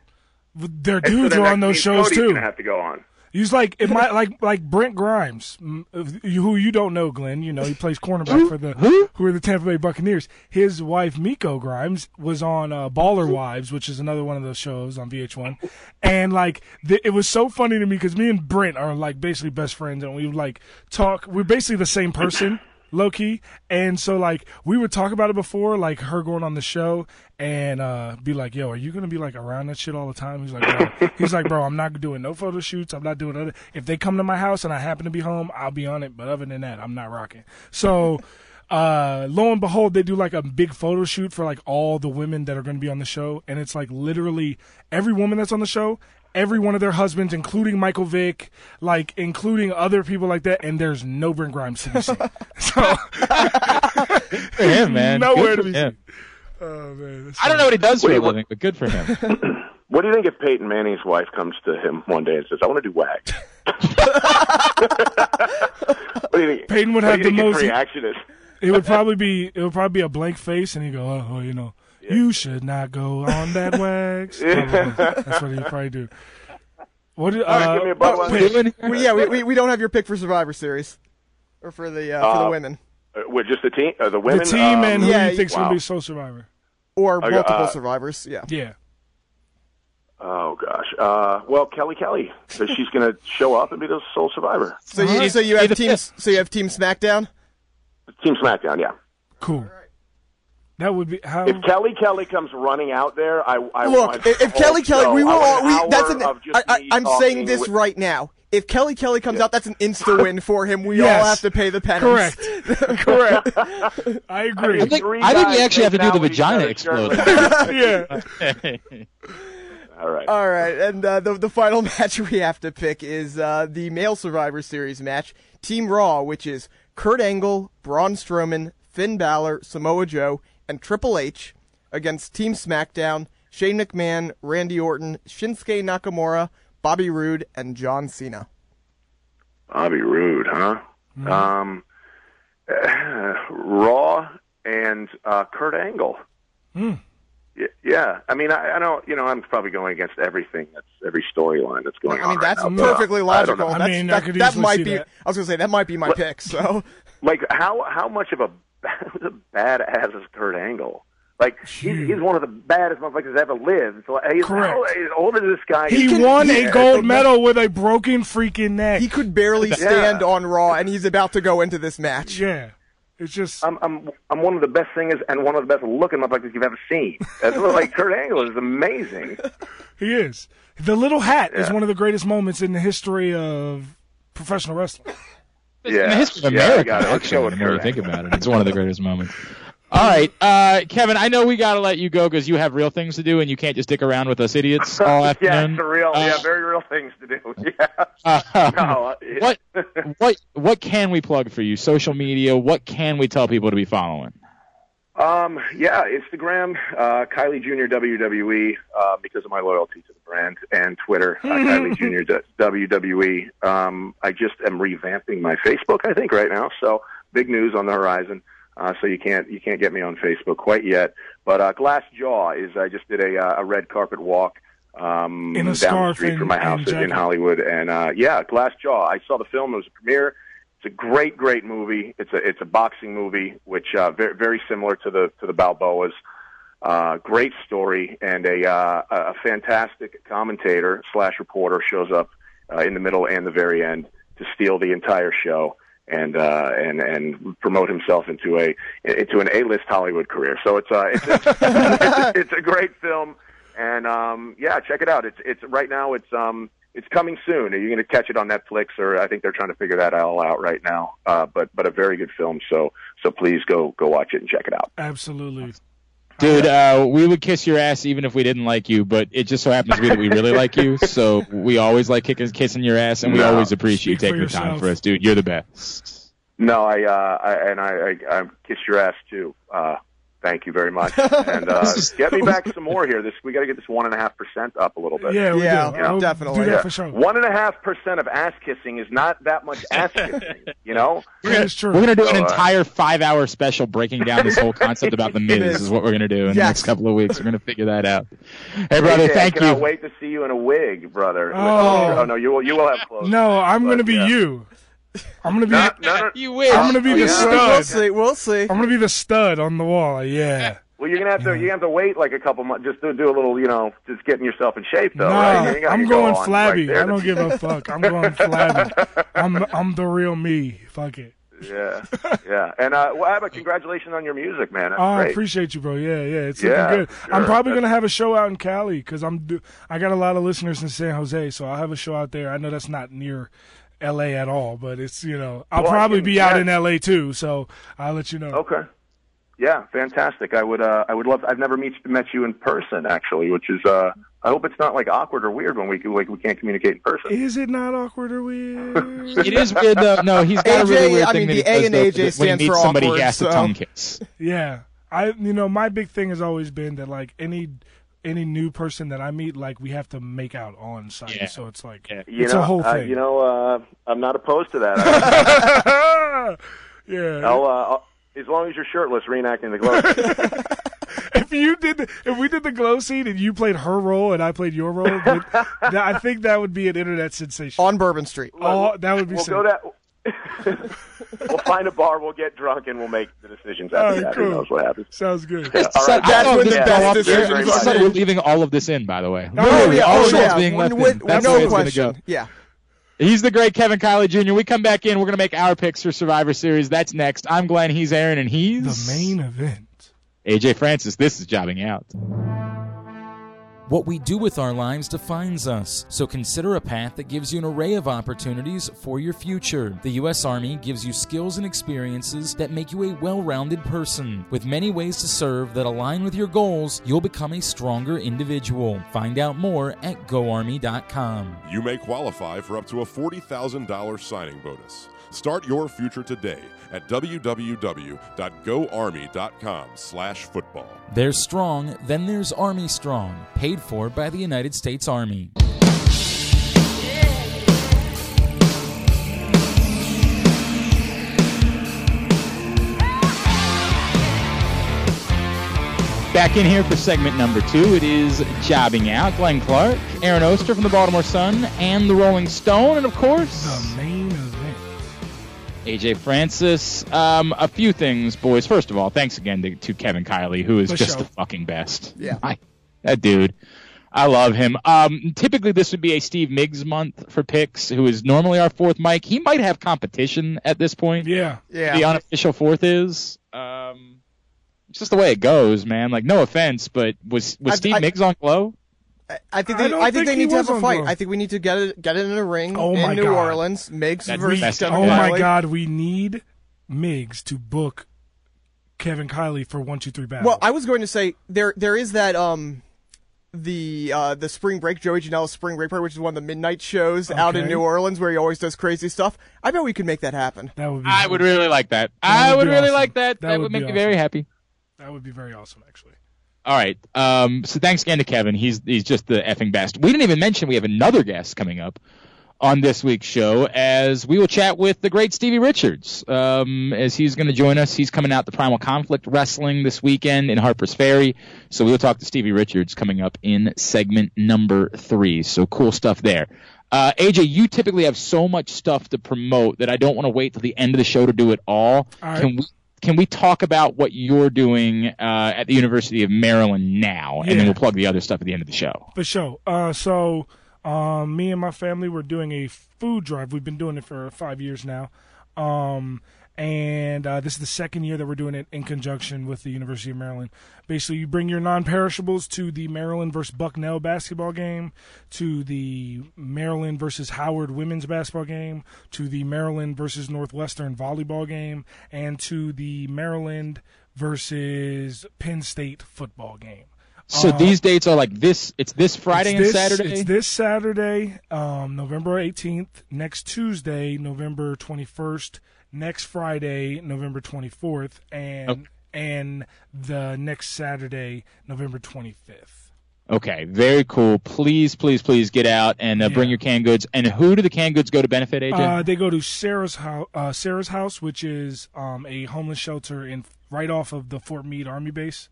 their And so dudes then are on those shows Cody's too. Gonna have to go on. He's like it might like like Brent Grimes, who you don't know, Glenn. You know he plays cornerback for the who are the Tampa Bay Buccaneers. His wife Miko Grimes was on uh, Baller Wives, which is another one of those shows on VH1, and like th- it was so funny to me because me and Brent are like basically best friends, and we like talk. We're basically the same person. Low key, and so like we would talk about it before, like her going on the show, and uh be like, "Yo, are you gonna be like around that shit all the time?" He's like, bro. "He's like, bro, I'm not doing no photo shoots. I'm not doing other. If they come to my house and I happen to be home, I'll be on it. But other than that, I'm not rocking." So, uh, lo and behold, they do like a big photo shoot for like all the women that are going to be on the show, and it's like literally every woman that's on the show. Every one of their husbands, including Michael Vick, like including other people like that, and there's no Brent Grimes to be seen. So Good him, man. Nowhere to be him. Oh man, that's I don't know what he does for a living, but good for him. What do you think if Peyton Manning's wife comes to him one day and says, "I want to do wag"? what do you think? Peyton would what have do you the think most- reaction is. It would probably be it would probably be a blank face, and he'd go, oh, you know, you should not go on that wax. Probably. That's what he'd probably do. What? did- All right, uh, give me a bottle. Peyton- We, yeah, we, we, we don't have your pick for Survivor Series. Or for the uh, for the Uh, women. Uh, with just the team, uh, the the team um, and who yeah, do you think's wow. gonna be sole Survivor? Or okay, multiple uh, survivors. Yeah. Yeah. Oh gosh. Uh, well, Kelly Kelly, because she's going to show up and be the sole survivor. So you Alright. so you have team so you have Team SmackDown. Team SmackDown, yeah. Cool. That would be how. If Kelly Kelly comes running out there, I, I look. Want if Kelly show, Kelly, we were all. We, that's an, I, I, I'm saying this with- right now. If Kelly Kelly comes out, that's an insta win for him. We Yes. all have to pay the penance. Correct. Correct. I agree. I think, I think we actually have to do the out with each vagina other explode. yeah. All right. All right, and uh, the the final match we have to pick is uh, the male Survivor Series match. Team Raw, which is Kurt Angle, Braun Strowman, Finn Balor, Samoa Joe, and Triple H against Team SmackDown, Shane McMahon, Randy Orton, Shinsuke Nakamura, Bobby Roode, and John Cena. Bobby Roode, huh? Mm-hmm. Um, Raw and uh, Kurt Angle. Hmm. Y- Yeah, I mean, I, I don't, you know, I'm probably going against everything that's every storyline that's going on. I mean, on. that's right now, but, uh, perfectly I logical. I That's- mean, I that, could that might see be. that. I was gonna say that might be my pick. So Like, how how much of a, a badass is Kurt Angle? Like, he's, he's one of the baddest motherfuckers that ever lived. So uh, he's, Correct. how, he's older than this guy. He can- won yeah, a gold medal with a broken freaking neck. he could barely stand on Raw, and he's about to go into this match. yeah, it's just I'm I'm I'm one of the best singers and one of the best looking motherfuckers you've ever seen. That's like Kurt Angle is amazing. he is. The little hat is one of the greatest moments in the history of professional wrestling. Yeah, in the history of Yeah, I America, got actually, go with the more you think about it. It's one of the greatest moments. All right, uh, Kevin, I know we got to let you go because you have real things to do and you can't just stick around with us idiots all yeah, afternoon. it's a real, Uh, yeah, very real things to do. Yeah. uh, No, uh, yeah. what what what can we plug for you? Social media. What can we tell people to be following? Um, yeah, Instagram, uh, Kiley Jr. WWE, uh, because of my loyalty to brand, and Twitter, uh, Kiley Jr. WWE. Um, I just am revamping my Facebook, I think, right now. So big news on the horizon. Uh, so you can't you can't get me on Facebook quite yet. But uh, Glass Jaw is I just did a uh, a red carpet walk um, In a down the street and- from my house in. Hollywood, and uh, yeah, Glass Jaw. I saw the film. It was a premiere. It's a great, great movie. It's a it's a boxing movie, which uh, very very similar to the to the Balboas. Uh, great story and a uh, a fantastic commentator slash reporter shows up uh, in the middle and the very end to steal the entire show and uh, and and promote himself into a into an A list Hollywood career. So it's uh it's it's, it's a great film and um, yeah, check it out. It's it's right now. It's um it's coming soon. Are You're going to catch it on Netflix, or I think they're trying to figure that all out right now. Uh, but but a very good film. So so please go go watch it and check it out. Absolutely. Dude, uh, we would kiss your ass even if we didn't like you, but it just so happens to be that we really like you. So we always like kicking, kissing your ass, and we No. always appreciate you taking the time for us, dude. You're the best. No, I uh I, and I, I I kiss your ass too. Uh, thank you very much. And uh, is- get me back some more here. This we got to get this one and a half percent up a little bit. Yeah, we Yeah, do. yeah, I'll definitely. Do that Yeah. for sure. One and a half percent of ass kissing is not that much ass kissing, you know. That is true. We're gonna do an So, uh, entire five-hour special breaking down this whole concept about the Miz. is. Is what we're gonna do in the next couple of weeks. We're gonna figure that out. Hey, brother, AJ, thank I cannot you. wait to see you in a wig, brother. Oh. oh no, you will you will have clothes. no, I'm But, gonna be yeah. you. I'm gonna be. No, no, no. You wish. I'm gonna be Oh, the yeah? We'll stud. see. We'll see. I'm gonna be the stud on the wall. Yeah. Well, you're gonna have to you have to wait like a couple months just to do a little, you know, just getting yourself in shape though. Nah, right? You ain't I'm go going on flabby. Right. I don't give a fuck. I'm going flabby. I'm I'm the real me. Fuck it. Yeah, yeah. And uh, well, Abba, congratulations on your music, man. That's Oh, I great. appreciate you, bro. Yeah, yeah, it's Yeah, looking good. I'm probably That's- gonna have a show out in Cali because I'm. Do- I got a lot of listeners in San Jose, so I'll have a show out there. I know that's not near L.A. at all, but it's you know I'll Well, probably can- be out yeah. in L.A. too, so I'll let you know. Okay. Yeah, fantastic. I would uh, I would love. I've never meet, met you in person actually, which is. Uh, I hope it's not like awkward or weird when we can, like we can't communicate in person. Is it not awkward or weird? It is weird though. No, he's got a really weird I thing mean, that the A does, and though, AJ that when he stands meets for somebody, awkward, he has so- to tongue kiss. Yeah, I you know my big thing has always been that like any any new person that I meet, like we have to make out on site. Yeah. So it's like Yeah. You it's know, a whole uh, thing. you know, uh, I'm not opposed to that. Yeah. I'll, uh, I'll, as long as you're shirtless, reenacting the glow. If you did, the, if we did the glow scene and you played her role and I played your role, then, I think that would be an internet sensation. On Bourbon Street. oh, that would be we'll sick. go that. we'll find a bar. We'll get drunk, and we'll make the decisions after right, that. cool. Who knows what happens? Sounds good. All right. That's oh, I don't when know the if best this- decisions very It much. looks like we're leaving all of this in, by the way. Oh, Literally, yeah. all Oh, of yeah. it's being left With- in. with That's the no way it's gonna go. Yeah. He's the great Kevin Kiley Jr. We come back in. We're gonna make our picks for Survivor Series. That's next. I'm Glenn. He's Aaron, and he's The main event. AJ Francis. This is jobbing out. What we do with our lives defines us, so consider a path that gives you an array of opportunities for your future. The U.S. Army gives you skills and experiences that make you a well rounded person. With many ways to serve that align with your goals, you'll become a stronger individual. Find out more at goarmy.com. You may qualify for up to a $40,000 signing bonus. Start your future today at www.goarmy.com/football. There's strong, then there's Army Strong, paid for by the United States Army. Back in here for segment number two. It is Jobbing Out. Glenn Clark, Aaron Oster from the Baltimore Sun, and the Rolling Stone, and of course, The main event. AJ Francis. Um, a few things, boys. First of all, thanks again to, to Kevin Kiley, who is For just sure. the fucking best. Yeah. I, that dude. I love him. Um, typically, this would be a Steve Miggs month for picks, who is normally our fourth Mike. He might have competition at this point. Yeah. Yeah. The unofficial fourth is. Um, it's just the way it goes, man. Like, no offense, but was was I- Steve I- Miggs on Glow? I- I think I they, don't I, think think they need to have a fight. Glow. I think we need to get it get it in a ring Oh in my New God. Orleans. Miggs That's versus Kevin Oh my God, we need Miggs to book Kevin Kiley for one, two, three battle. Well, I was going to say there there is that um the uh the spring break Joey Janela's spring break party, which is one of the midnight shows out in New Orleans where he always does crazy stuff. I bet we could make that happen. that would be. I would really like that. I would would really awesome. like that. That That, would would make be me very happy. That would be very awesome, actually. All right. Um, so thanks again to Kevin. He's he's just the effing best. We didn't even mention we have another guest coming up on this week's show as we will chat with the great Stevie Richards. Um, as he's going to join us. He's coming out to Primal Conflict Wrestling this weekend in Harper's Ferry. So we'll talk to Stevie Richards coming up in segment number three. So cool stuff there. Uh, AJ, you typically have so much stuff to promote that I don't want to wait till the end of the show to do it all. All right. Can we can we talk about what you're doing uh, at the University of Maryland now, yeah. and then we'll plug the other stuff at the end of the show. For sure. Uh, so, um, me and my family were doing a food drive. We've been doing it for five years now. Um, and uh, this is the second year that we're doing it in conjunction with the University of Maryland. Basically, you bring your non-perishables to the Maryland versus Bucknell basketball game, to the Maryland versus Howard women's basketball game, to the Maryland versus Northwestern volleyball game, and to the Maryland versus Penn State football game. So Uh, these dates are like this. It's this Friday It's and Saturday. It's this Saturday, um, November 18th. Next Tuesday, November 21st. Next Friday, November 24th, and Okay. and the next Saturday, November 25th. Okay, very cool. Please, please, please get out and uh, bring your canned goods. And who do the canned goods go to benefit, AJ? Uh, they go to Sarah's house, uh, Sarah's house, which is um, a homeless shelter in right off of the Fort Meade Army base.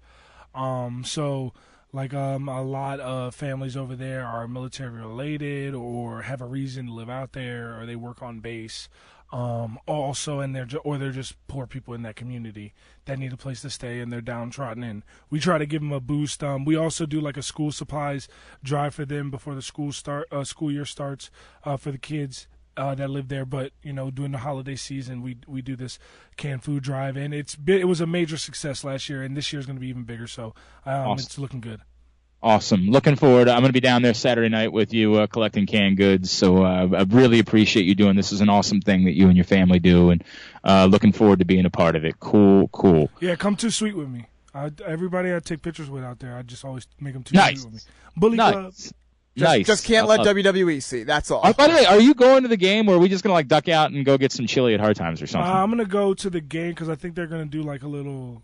Um, so, like um, a lot of families over there are military related or have a reason to live out there, or they work on base. Um, also, and they're ju- or they're just poor people in that community that need a place to stay and they're downtrodden. And we try to give them a boost. Um, we also do like a school supplies drive for them before the school start uh, school year starts uh, for the kids uh, that live there. But you know, during the holiday season, we we do this canned food drive, and it's been, it was a major success last year, and this year is going to be even bigger. So um, Awesome. it's looking good. Awesome. Looking forward. I'm going to be down there Saturday night with you uh, collecting canned goods. So uh, I really appreciate you doing this. Is an awesome thing that you and your family do, and uh, looking forward to being a part of it. Cool, cool. Yeah, come too sweet with me. I, everybody I take pictures with out there, I just always make them too Nice. sweet with me. Bullet Club. Nice. Just, nice. just can't let love- WWE see. That's all. Uh, by the way, are you going to the game, or are we just gonna like duck out and go get some chili at Hard Times or Uh, something? I'm gonna go to the game because I think they're gonna do like a little,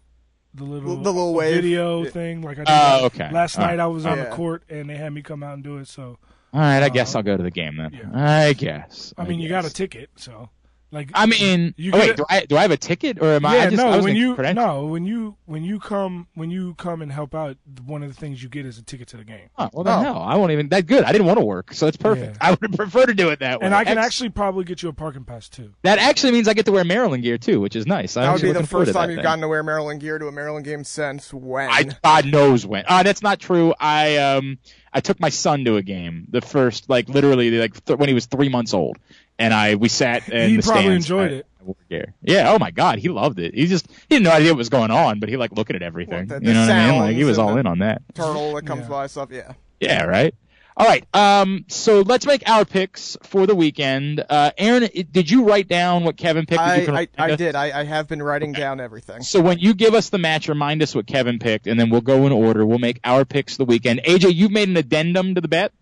the little, The little wave. video thing. Like I did Oh, okay. last All night, right. I was on Yeah. the court and they had me come out and do it. So All right, I uh, guess I'll go to the game then. yeah. I guess. I mean, you got a ticket, so like I mean, you oh, wait, get- do I do I have a ticket or am I? yeah, I just, no. I was when you credential. no, when you when you come when you come and help out, one of the things you get is a ticket to the game. Oh, well, then Oh. no, I won't even. That good. I didn't want to work, so it's perfect. Yeah. I would prefer to do it that way. And I can Ex- actually probably get you a parking pass too. That actually means I get to wear Maryland gear too, which is nice. I'm that would be the first time you've thing. gotten to wear Maryland gear to a Maryland game since when? I God knows when. Ah, that's not true. I um I took my son to a game, the first like literally like th- when he was three months old, and I we sat in He the probably stands. enjoyed I- it. I gear. Yeah. Oh my God, he loved it. He just he had no idea what was going on, but he liked looking at everything. Well, the- you know what I mean? Like he was all in on that. Turtle that comes Yeah. by stuff. Yeah. Yeah. Right. All right. Um. So let's make our picks for the weekend. Uh, Aaron, did you write down what Kevin picked? I, I, I did. I, I have been writing down everything. So when you give us the match, remind us what Kevin picked, and then we'll go in order. We'll make our picks the weekend. AJ, you've made an addendum to the bet.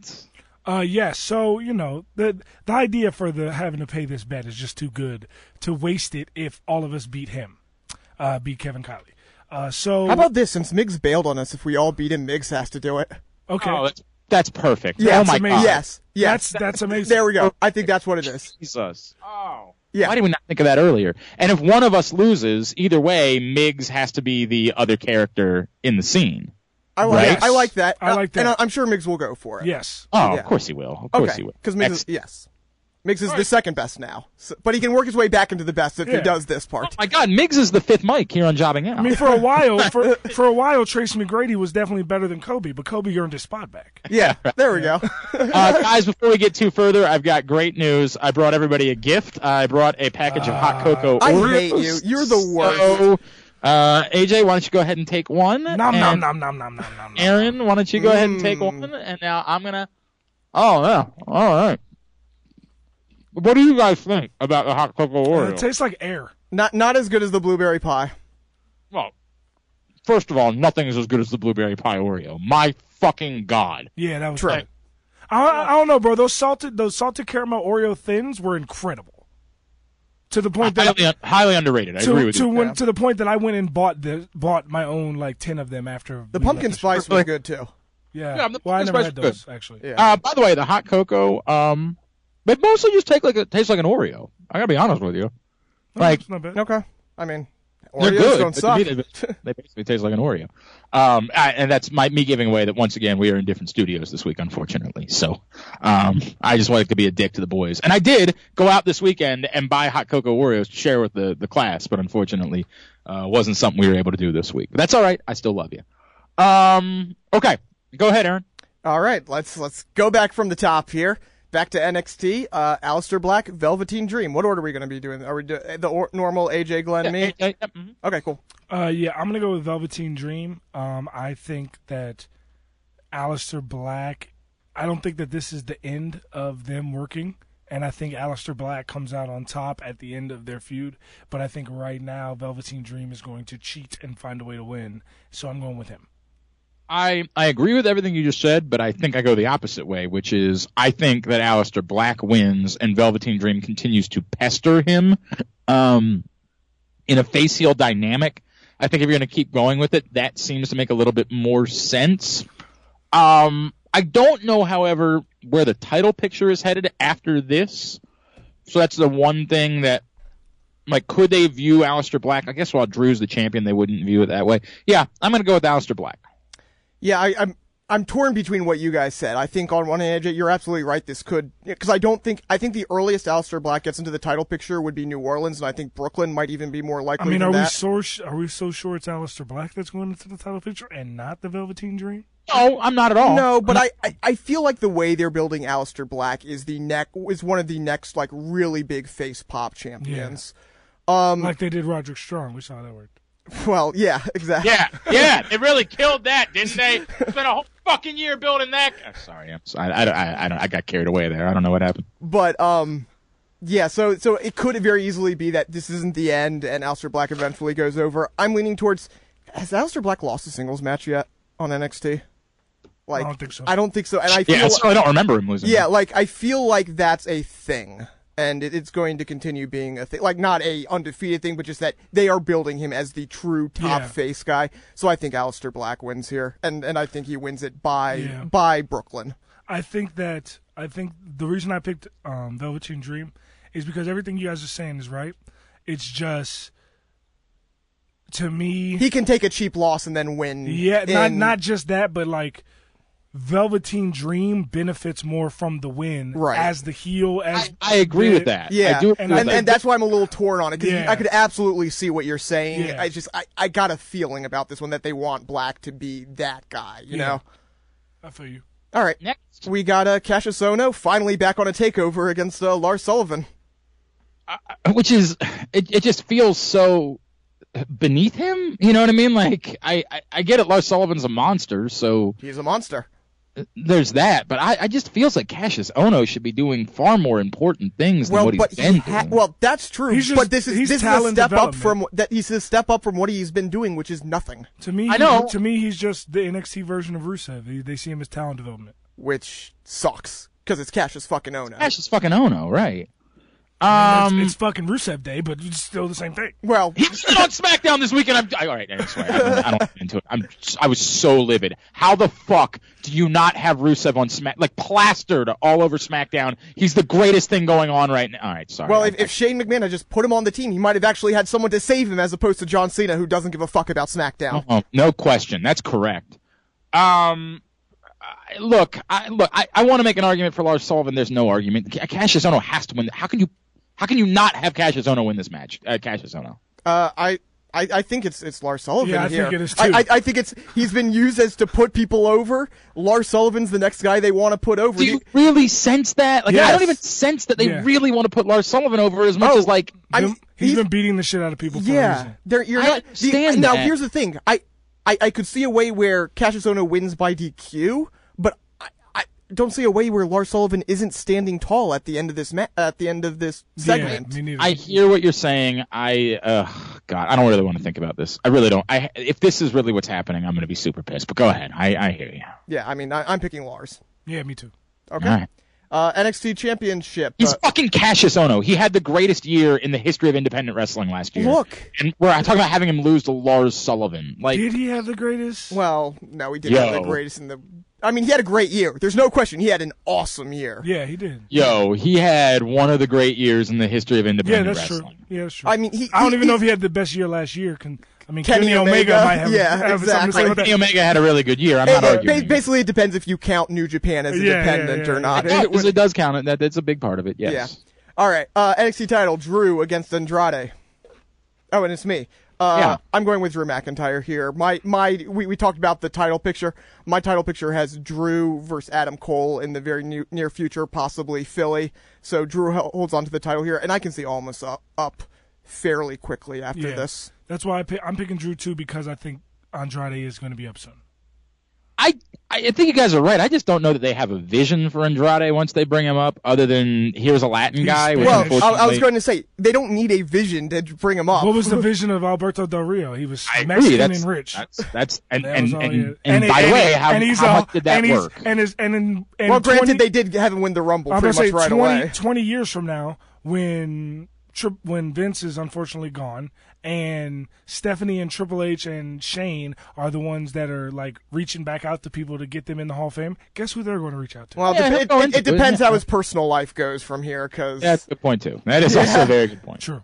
Uh, yes. So you know the the idea for the having to pay this bet is just too good to waste it if all of us beat him, uh, beat Kevin Kiley. Uh, so How about this? Since Miggs bailed on us, if we all beat him, Miggs has to do it. okay? Oh, that's, that's perfect. Yeah, oh my amazing. god. Yes. Yes. That's that's amazing. There we go. I think that's what it is. Jesus. Oh. Yeah. Why did we not think of that earlier? And if one of us loses, either way, Miggs has to be the other character in the scene. I like. Right? I like that. I like Uh, and. I'm sure Miggs will go for it. Yes. Oh, Yeah. of course he will. Of course Okay. he will. Because Miggs, Ex- is, yes, Miggs is the second best now, so, but he can work his way back into the best if he does this Oh part. my God, Miggs is the fifth mic here on Jobbing Out. I mean, for a while, for for a while, Tracy McGrady was definitely better than Kobe, but Kobe earned his spot back. Yeah, there we go. uh, guys, before we get too further, I've got great news. I brought everybody a gift. I brought a package of hot cocoa. I hate you. You're the worst. So, uh, AJ, why don't you go ahead and take one? Nom and nom nom nom nom nom nom. Aaron, why don't you go ahead and take Mm. one? And now I'm gonna. Oh yeah, all right. What do you guys think about the hot cocoa Oreo? It tastes like air. Not not as good as the blueberry pie. well, first of all, nothing is as good as the blueberry pie Oreo. My fucking god. Yeah, that was True. good. I, I don't know, bro. Those salted those salted caramel Oreo thins were incredible. To the point that Highly, highly underrated. I agree with to you. when, to the point that I went and bought the bought my own like ten of them after The pumpkin left spice was good too. Yeah, Yeah, the well, I pumpkin never spice had was those actually. Yeah. Uh, by the way, the hot cocoa, um, it mostly just take like a, tastes like an Oreo. I gotta be honest with you. Like It's not bad. Okay. I mean, they're Oreos good. don't suck. me, they, they basically taste like an Oreo. Um, I, and that's my, me giving away that once again we are in different studios this week, unfortunately. So, um, I just wanted to be a dick to the boys, and I did go out this weekend and buy hot cocoa Oreos to share with the the class, but unfortunately, uh, wasn't something we were able to do this week. But that's all right. I still love you. Um, okay, go ahead, Aaron. All right, let's let's go back from the top here. Back to NXT. Uh, Aleister Black, Velveteen Dream. What order are we going to be doing? Are we do, the or, normal AJ Glenn me? Yeah, yeah, mhm. Okay, cool. Uh, yeah, I'm gonna go with Velveteen Dream. Um, I think that Aleister Black. I don't think that this is the end of them working, and I think Aleister Black comes out on top at the end of their feud. But I think right now Velveteen Dream is going to cheat and find a way to win. So I'm going with him. I I agree with everything you just said, but I think I go the opposite way, which is I think that Aleister Black wins and Velveteen Dream continues to pester him um, in a face heel dynamic. I think if you're going to keep going with it, that seems to make a little bit more sense. Um, I don't know, however, where the title picture is headed after this. So that's the one thing that, like, could they view Aleister Black? I guess while Drew's the champion, they wouldn't view it that way. Yeah, I'm going to go with Aleister Black. Yeah, I, I'm I'm torn between what you guys said. I think on one hand, you're absolutely right. This could because I don't think I think the earliest Aleister Black gets into the title picture would be New Orleans, and I think Brooklyn might even be more likely. I mean, than are we so sh- are we so sure it's Aleister Black that's going into the title picture and not the Velveteen Dream? No, I'm not at all. No, but I, I, I feel like the way they're building Aleister Black is the neck is one of the next like really big face pop champions. Um, Like they did Roderick Strong. We saw that worked. Well, yeah, exactly. Yeah, yeah, they really killed that, didn't they? Spent a whole fucking year building that. Oh, sorry, I'm sorry. I, I, I, don't, I got carried away there. I don't know what happened. But um, yeah. So so it could very easily be that this isn't the end, and Aleister Black eventually goes over. I'm leaning towards. Has Aleister Black lost a singles match yet on NXT? Like, I don't think so. I don't think so, and I feel Yeah, I don't remember him losing. Yeah, like I feel like that's a thing, and it's going to continue being a thing. Like not a undefeated thing, but just that they are building him as the true top Yeah. face guy. So I think Aleister Black wins here, and and I think he wins it by Yeah. by Brooklyn. I think that I think the reason I picked um, Velveteen Dream is because everything you guys are saying is right. It's just to me, He can take a cheap loss and then win. yeah, not not just that, but like Velveteen Dream benefits more from the win Right. as the heel. As I, I agree with that. Yeah, I do agree and, with and, that's why I'm a little torn on it because Yeah. I could absolutely see what you're saying. Yeah. I just I, I got a feeling about this one that they want Black to be that guy. You Yeah. know. I feel you. All right, Next, we got uh, Kassius Ohno finally back on a takeover against uh, Lars Sullivan. which is, it, it just feels so beneath him. You know what I mean? Like, I, I, I get it. Lars Sullivan's a monster, so He's a monster. There's that. But I, I just feels like Kassius Ohno should be doing far more important things than Well, what he's but been he ha- doing. well, that's true. Just- but this is this is a step up from that. He's a step up from what he's been doing, which is nothing. To me, I know. To me, he's just the NXT version of Rusev. They, they see him as talent development. Which sucks because it's Kassius fucking Ohno. Kassius fucking Ohno, right? It's- Um, it's, fucking Rusev Day, but it's still the same thing. Well, He's still on SmackDown this weekend. I'm I, all right. I swear, I don't, I don't get into it. I'm I was so livid. How the fuck do you not have Rusev on Smack like plastered all over SmackDown? He's the greatest thing going on right now. All right, sorry. well, if, if Shane McMahon had just put him on the team, he might have actually had someone to save him as opposed to John Cena, who doesn't give a fuck about SmackDown. Oh, no question. That's correct. Um, look, I, look, I, I want to make an argument for Lars Sullivan. There's no argument. Ca- Kassius Ohno has to win. How can you, how can you not have Kassius Ohno win this match? Uh, Kassius Ohno. Uh, I, I, I think it's it's Lars Sullivan Yeah, I here. think it is too. I, I think it's he's been used as to put people over. Lars Sullivan's the next guy they want to put over. Do you really sense that? Like, I don't even sense that they Yeah. really want to put Lars Sullivan over as much Oh, as like. I Him- mean, he's he's- been beating the shit out of people for a Yeah, there you're I not. the- understand now here's the thing. I, I I could see a way where Kassius Ohno wins by DQ, but I, I don't see a way where Lars Sullivan isn't standing tall at the end of this ma- at the end of this segment. Yeah, me. I hear what you're saying. I, uh, God, I don't really want to think about this. I really don't. I, if this is really what's happening, I'm going to be super pissed. But go ahead. I, I hear you. yeah, I mean, I, I'm picking Lars. yeah, me too. Okay. All right. Uh, NXT Championship. He's uh, fucking Kassius Ohno. He had the greatest year in the history of independent wrestling last year. Look. and we're talking about having him lose to Lars Sullivan. Like, Did he have the greatest? well, no, he didn't have the greatest in the. I mean, he had a great year. There's no question. He had an awesome year. yeah, he did. yo, he had one of the great years in the history of independent Yeah, independent that's wrestling. true. Yeah, that's true. I mean, he. I don't he- even know if he- he had the best year last year. Can I mean Kenny Kenny, Omega, Omega, might have, yeah, have something to say exactly. about Kenny that. Omega had a really good year. I'm Hey, not uh, arguing. basically, it depends if you count New Japan as Yeah, yeah, independent yeah, or not. yeah, It would- it does count. That that's a big part of it. Yes. Yeah. All right. Uh, NXT title: Drew against Andrade. Oh, and it's me. Uh, Yeah. I'm going with Drew McIntyre here. My my we, we talked about the title picture. My title picture has Drew versus Adam Cole in the very new, near future, possibly Philly. So Drew holds on to the title here, and I can see almost up, up fairly quickly after Yeah. this. That's why I pick, I'm picking Drew too because I think Andrade is going to be up soon. I I think you guys are right. I just don't know that they have a vision for Andrade once they bring him up, other than here's a Latin guy. Well, I, unfortunately, I was going to say they don't need a vision to bring him up. What was the vision of Alberto Del Rio? He was I agree. Mexican That's, and rich. That's that's and That and was all and, and, by the way, how, and he's how a- much did that and he's- work? And is and in and well, granted, 20 they did have him win the Rumble I'm pretty much say right 20, away. 20 years from now, when Tri- when Vince is unfortunately gone, and Stephanie and Triple H and Shane are the ones that are like reaching back out to people to get them in the Hall of Fame. Guess who they're going to reach out to? Well, Yeah, it, it, it it, depends how his personal life goes from here, because That's a good point too. That is also a very good point. True.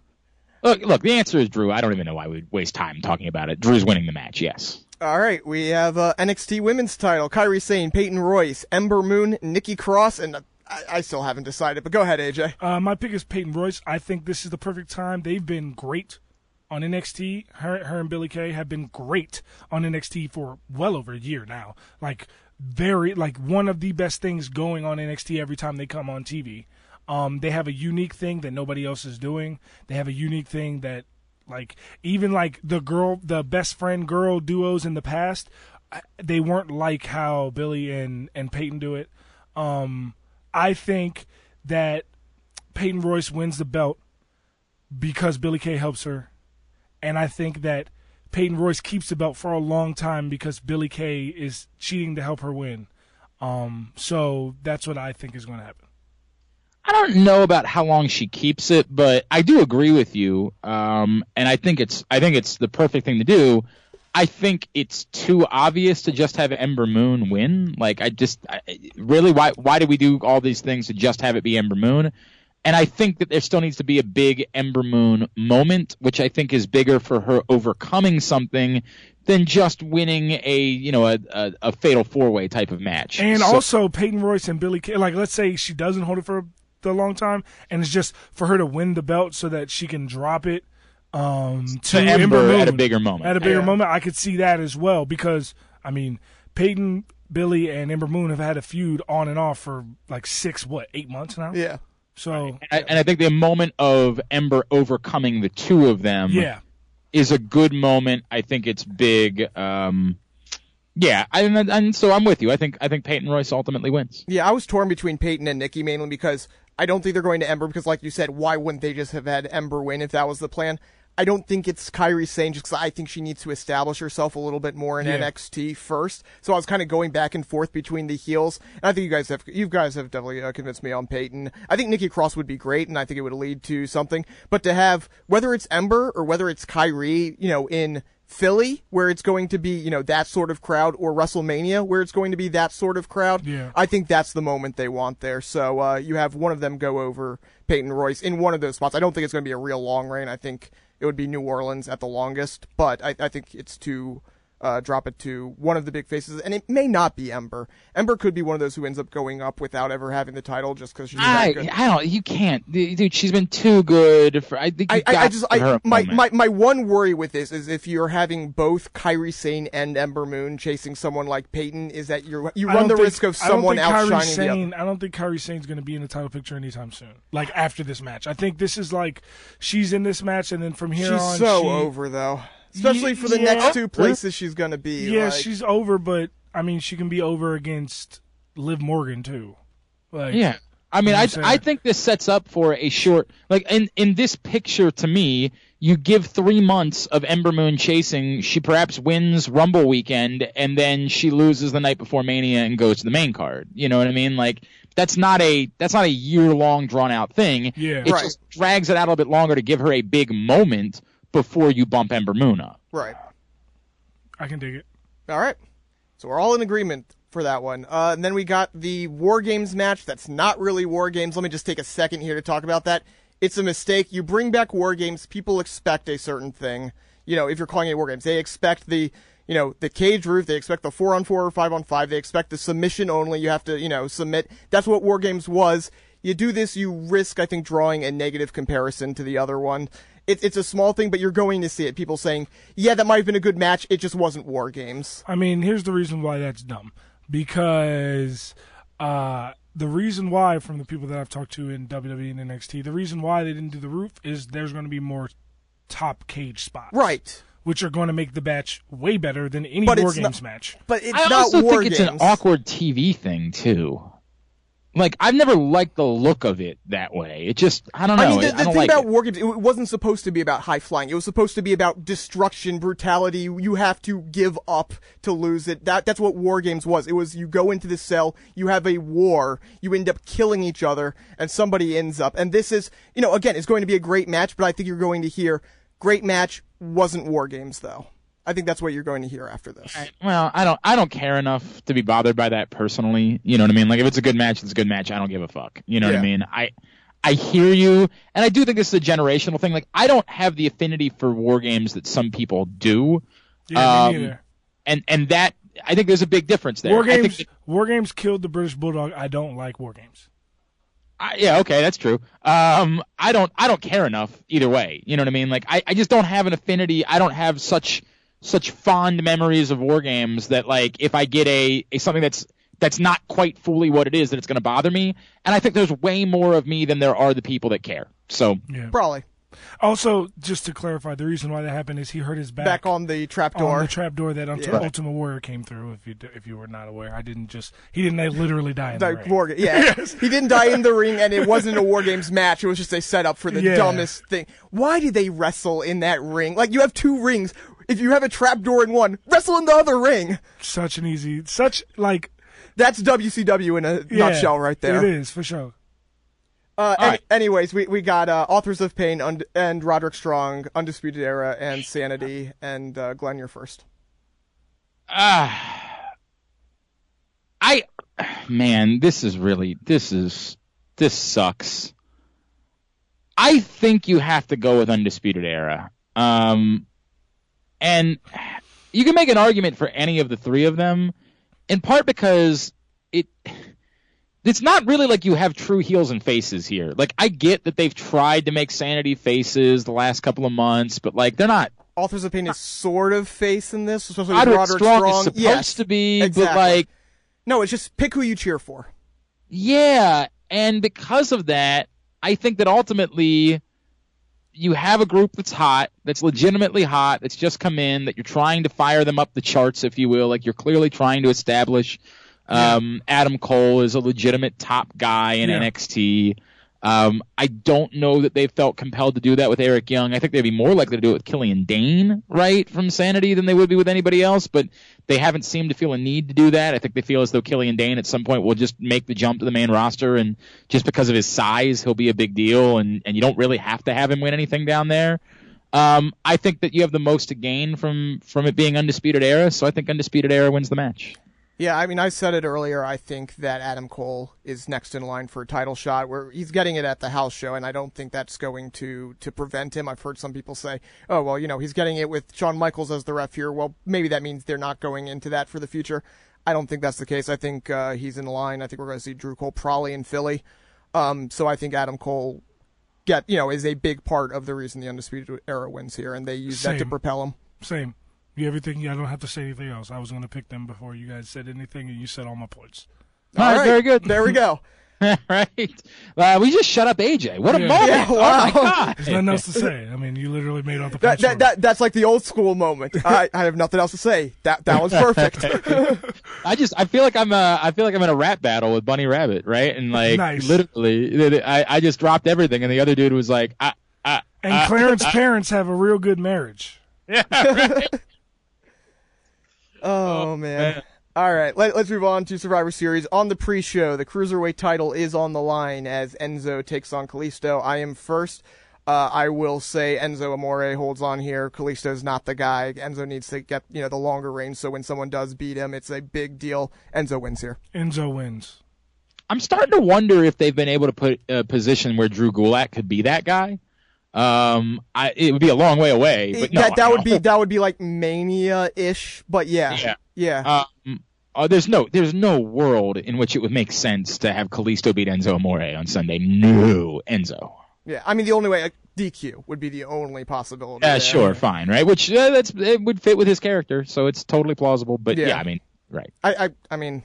Look, look. The answer is Drew. I don't even know why we'd waste time talking about it. Drew's winning the match. Yes. All right, we have uh, NXT Women's Title: Kairi Sane, Peyton Royce, Ember Moon, Nikki Cross, and uh, I, I still haven't decided. But go ahead, AJ. Uh, my pick is Peyton Royce. I think this is the perfect time. They've been great on NXT. Her, her and Billy Kay have been great on NXT for well over a year now. Like very, like one of the best things going on NXT every time they come on TV. Um, they have a unique thing that nobody else is doing. They have a unique thing that, like, even like the girl, the best friend girl duos in the past, they weren't like how Billy and and Peyton do it. Um, I think that Peyton Royce wins the belt because Billy Kay helps her, and I think that Peyton Royce keeps the belt for a long time because Billy Kay is cheating to help her win. Um, so that's what I think is going to happen. I don't know about how long she keeps it, but I do agree with you. Um, and I think it's I think it's the perfect thing to do. I think it's too obvious to just have Ember Moon win. Like I just I, really why why do we do all these things to just have it be Ember Moon? And I think that there still needs to be a big Ember Moon moment, which I think is bigger for her overcoming something than just winning a you know a a, a fatal four way type of match. And So- also Peyton Royce and Billy Kay. Like, let's say she doesn't hold it for the long time, and it's just for her to win the belt so that she can drop it um, to, To Ember Moon at a bigger moment. At a bigger Yeah. moment, I could see that as well because I mean, Peyton, Billy, and Ember Moon have had a feud on and off for like six, what, eight months now. Yeah. So I- and I think the moment of Ember overcoming the two of them yeah, is a good moment. I think it's big. Um, yeah, I, and, and so I'm with you. I think I think Peyton Royce ultimately wins. Yeah, I was torn between Peyton and Nikki mainly because I don't think they're going to Ember because, like you said, why wouldn't they just have had Ember win if that was the plan? I don't think it's Kairi Sane just because I think she needs to establish herself a little bit more in Yeah. NXT first. So I was kind of going back and forth between the heels, and I think you guys have you guys have definitely uh, convinced me on Peyton. I think Nikki Cross would be great, and I think it would lead to something. But to have whether it's Ember or whether it's Kairi, you know, in Philly, where it's going to be, you know, that sort of crowd, or WrestleMania, where it's going to be that sort of crowd. Yeah. I think that's the moment they want there. So uh, you have one of them go over Peyton Royce in one of those spots. I don't think it's going to be a real long reign. I think it would be New Orleans at the longest, but I, I think it's to uh, drop it to one of the big faces, and it may not be Ember. Ember could be one of those who ends up going up without ever having the title just because she's that I, good. I don't. You can't, dude. She's been too good for. I think you I, I, I just to give her I, a my, my my one worry with this is if you're having both Kairi Sane and Ember Moon chasing someone like Peyton, is that you're you run the think- risk of someone think Kairi outshining the other. I don't think Kairi Sane's going to be in the title picture anytime soon. Like after this match, I think this is like she's in this match, and then from here She's on, so she, over though, especially for the Yeah. next two places she's gonna be. Yeah, like- she's over, but I mean, she can be over against Liv Morgan too. Like, Yeah. I mean, I I'm? I think this sets up for a short like in in this picture to me, you give three months of Ember Moon chasing. She perhaps wins Rumble weekend, and then she loses the night before Mania and goes to the main card. You know what I mean? Like that's not a that's not a year long drawn out thing. Yeah. it Right. just drags it out a little bit longer to give her a big moment before you bump Ember Moon up. right. I can dig it. All right. So we're all in agreement for that one. Uh, and then we got the War Games match. That's not really War Games. Let me just take a second here to talk about that. It's a mistake. You bring back War Games, people expect a certain thing. You know, if you're calling it War Games, they expect the, you know, the cage roof. They expect the four on four or five on five. They expect the submission only. You have to, you know, submit. That's what War Games was. You do this, you risk, I think, drawing a negative comparison to the other one. It's it's a small thing, but you're going to see it. People saying, "Yeah, that might have been a good match. It just wasn't War Games." I mean, here's the reason why that's dumb. Because uh, the reason why, from the people that I've talked to in WWE and NXT, the reason why they didn't do the roof is there's going to be more top cage spots, Right. Which are going to make the match way better than any But War Games not- match. But it's I not also war think it's an awkward TV thing too. Like I've never liked the look of it that way. It just I don't know. I mean, the, I the don't thing like about it. war games, it wasn't supposed to be about high flying. It was supposed to be about destruction, brutality. You have to give up to lose it. That that's what war games was. It was you go into the cell, you have a war, you end up killing each other, and somebody ends up. And this is, you know, again, it's going to be a great match, but I think you're going to hear great match wasn't war games though. I think that's what you're going to hear after this. Well, I don't I don't care enough to be bothered by that personally. You know what I mean? Like if it's a good match, it's a good match. I don't give a fuck. You know what I mean? I I hear you, and I do think this is a generational thing. Like I don't have the affinity for war games that some people do, Yeah, Um, me neither. and and that I think there's a big difference there. War I think Games, that- War Games killed the British Bulldog. I don't like War Games. I, yeah, okay, that's true. Um, I don't, I don't care enough either way. You know what I mean? Like, I, I just don't have an affinity. I don't have such, such fond memories of war games that like, if I get a, a something that's, that's not quite fully what it is, that it's going to bother me. And I think there's way more of me than there are the people that care. So, Yeah. Probably Also, just to clarify, the reason why that happened is he hurt his back, back on the trap on door. the trap door that Ulti- Yeah. Ultimate Warrior came through. If you if you were not aware, I didn't just he didn't literally die in the Like ring. war, yeah, he didn't die in the ring, and it wasn't a war games match. It was just a setup for the Yeah. dumbest thing. Why did they wrestle in that ring? Like you have two rings. If you have a trap door in one, wrestle in the other ring. Such an easy, such like That's WCW in a yeah, nutshell, right there. It is for sure. Uh, any- right. Anyways, we we got uh, Authors of Pain und- and Roderick Strong, Undisputed Era, and Sanity, and uh, Glenn, you're first. ah, I, man, this is really, this is, this sucks. I think you have to go with Undisputed Era. Um, and you can make an argument for any of the three of them, in part because it it's not really like you have true heels and faces here. Like I get that they've tried to make sanity faces the last couple of months, but like they're not. Authors of Pain is sort of face in this, especially with Roderick Roderick Strong, Strong. is supposed yes. to be, exactly. but like No, it's just pick who you cheer for. Yeah, and because of that, I think that ultimately you have a group that's hot, that's legitimately hot, that's just come in, that you're trying to fire them up the charts, if you will. Like you're clearly trying to establish um, Adam Cole is a legitimate top guy in Yeah. NXT. Um, I don't know that they felt compelled to do that with Eric Young. I think they'd be more likely to do it with Killian Dain, right, from Sanity than they would be with anybody else. But they haven't seemed to feel a need to do that. I think they feel as though Killian Dain at some point will just make the jump to the main roster, and just because of his size, he'll be a big deal, and and you don't really have to have him win anything down there. Um, I think that you have the most to gain from from it being undisputed era, so I think undisputed era wins the match. Yeah, I mean, I said it earlier. I think that Adam Cole is next in line for a title shot. Where he's getting it at the house show, and I don't think that's going to to prevent him. I've heard some people say, "Oh, well, you know, he's getting it with Shawn Michaels as the ref here." Well, maybe that means they're not going into that for the future. I don't think that's the case. I think uh, he's in line. I think we're going to see Drew Cole probably in Philly. Um, so I think Adam Cole get you know is a big part of the reason the undisputed era wins here, and they use that to propel him. Same. You everything. Yeah, I don't have to say anything else. I was going to pick them before you guys said anything, and you said all my points. All right, very good. There we go. right. Uh, we just shut up AJ. What a Yeah. moment. Yeah, Oh wow. my god. There's nothing else to say. I mean, you literally made all the That, points. that, that that's like the old school moment. I, I have nothing else to say. That that was perfect. I just I feel like I'm uh I feel like I'm in a rap battle with Bunny Rabbit, right? And like Nice. literally, I I just dropped everything, and the other dude was like, I, I, and I- Clarence's parents have a real good marriage. Oh man. All right, let, let's move on to Survivor Series. On the pre-show, the cruiserweight title is on the line as Enzo takes on Kalisto. I am first. Uh, I will say Enzo Amore holds on here. Kalisto's not the guy. Enzo needs to get you know the longer range, so when someone does beat him, it's a big deal. Enzo wins here. Enzo wins. I'm starting to wonder if they've been able to put a position where Drew Gulak could be that guy. Um, I it would be a long way away, but no, that that would be that would be like mania ish, but yeah, Yeah. yeah. Um, uh, there's no there's no world in which it would make sense to have Kalisto beat Enzo Amore on Sunday. No, Enzo. Yeah, I mean the only way like, DQ would be the only possibility. Yeah, sure, fine, right? Which uh, that's it would fit with his character, so it's totally plausible. But Yeah. yeah, I mean, right. I, I, I mean,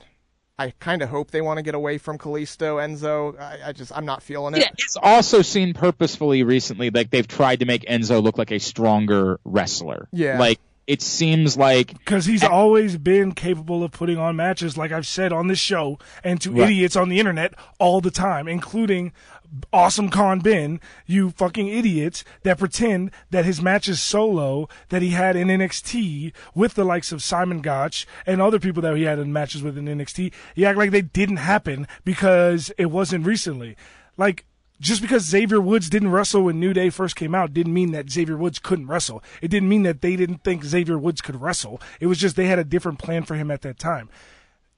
I kind of hope they want to get away from Kalisto, Enzo. I, I just, I'm not feeling it. Yeah, it's also seen purposefully recently, like they've tried to make Enzo look like a stronger wrestler. Yeah. like it seems like Because he's always been capable of putting on matches, like I've said on this show, and to Right. idiots on the internet all the time, including Awesome Con Ben, you fucking idiots that pretend that his matches solo that he had in NXT with the likes of Simon Gotch and other people that he had in matches with in NXT, you act like they didn't happen because it wasn't recently. Like, just because Xavier Woods didn't wrestle when New Day first came out didn't mean that Xavier Woods couldn't wrestle. It didn't mean that they didn't think Xavier Woods could wrestle. It was just they had a different plan for him at that time.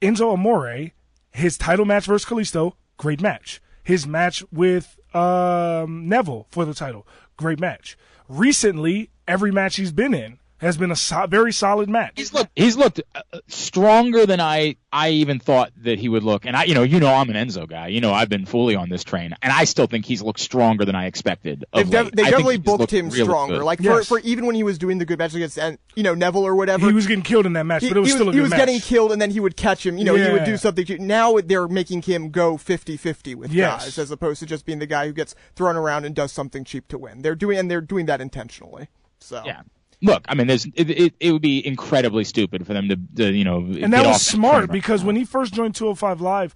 Enzo Amore, his title match versus Kalisto, great match. His match with um, Neville for the title, great match. Recently, every match he's been in has been a so- very solid match. he's looked he's looked uh, stronger than I I even thought that he would look. And I, you know, you know, I'm an Enzo guy. You know, I've been fully on this train, and I still think he's looked stronger than I expected. Of They've, def- they I definitely booked him really stronger. good. Like for, Yes. for even when he was doing the good matches against, uh, you know, Neville or whatever. He was getting killed in that match, he, but it was he still a he good was match. getting killed and then he would catch him. You know, he would do something. To, now they're making him go 50-50 with Yes. guys as opposed to just being the guy who gets thrown around and does something cheap to win. They're doing and they're doing that intentionally. So Yeah. Look, I mean, there's it, it, it would be incredibly stupid for them to, to you know, and that was smart because when he first joined 205 Live,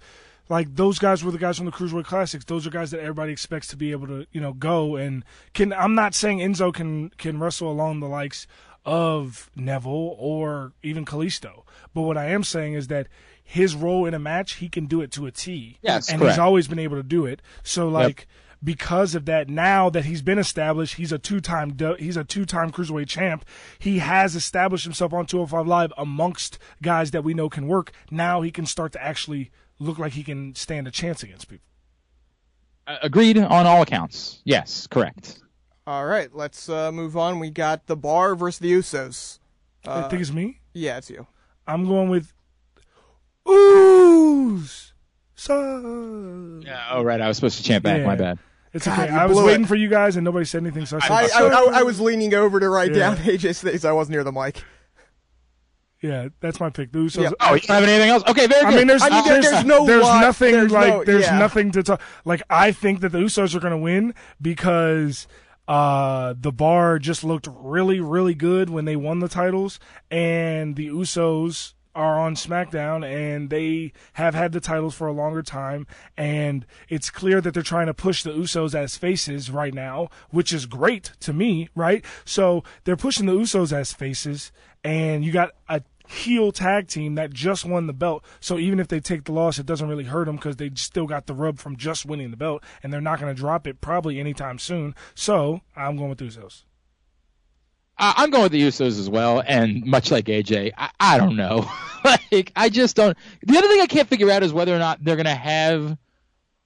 like those guys were the guys from the Cruiserweight Classics. Those are guys that everybody expects to be able to, you know, go and can. I'm not saying Enzo can can wrestle along the likes of Neville or even Kalisto, but what I am saying is that his role in a match, he can do it to a T. Yes, and correct. he's always been able to do it. So like. Because of that, now that he's been established, he's a two-time du- he's a two-time cruiserweight champ. He has established himself on 205 Live amongst guys that we know can work. Now he can start to actually look like he can stand a chance against people. Uh, agreed on all accounts. Yes, correct. all right, let's uh, move on. We got the Bar versus the Usos. I think it's me. Yeah, it's you. I'm going with ooze. So Yeah. Oh, right. I was supposed to chant back. Yeah. My bad. It's God, okay. I was waiting it. for you guys, and nobody said anything. So I said, I, I, I, I was leaning over to write Yeah. down AJ's thing, so I wasn't near the mic. yeah, that's my pick. The Usos. Yeah. Oh, you don't have anything else? Okay, very I good. mean, there's, I mean, there's, there's no there's lot- nothing there's like no- there's yeah. nothing to talk. Like I think that the Usos are going to win because uh, the Bar just looked really really good when they won the titles, and the Usos are on SmackDown and they have had the titles for a longer time. And it's clear that they're trying to push the Usos as faces right now, which is great to me, right? So they're pushing the Usos as faces, and you got a heel tag team that just won the belt. So even if they take the loss, it doesn't really hurt them because they still got the rub from just winning the belt, and they're not going to drop it probably anytime soon. So I'm going with Usos. Uh, I'm going with the Usos as well, and much like AJ, I, I don't know. like, I just don't. The other thing I can't figure out is whether or not they're going to have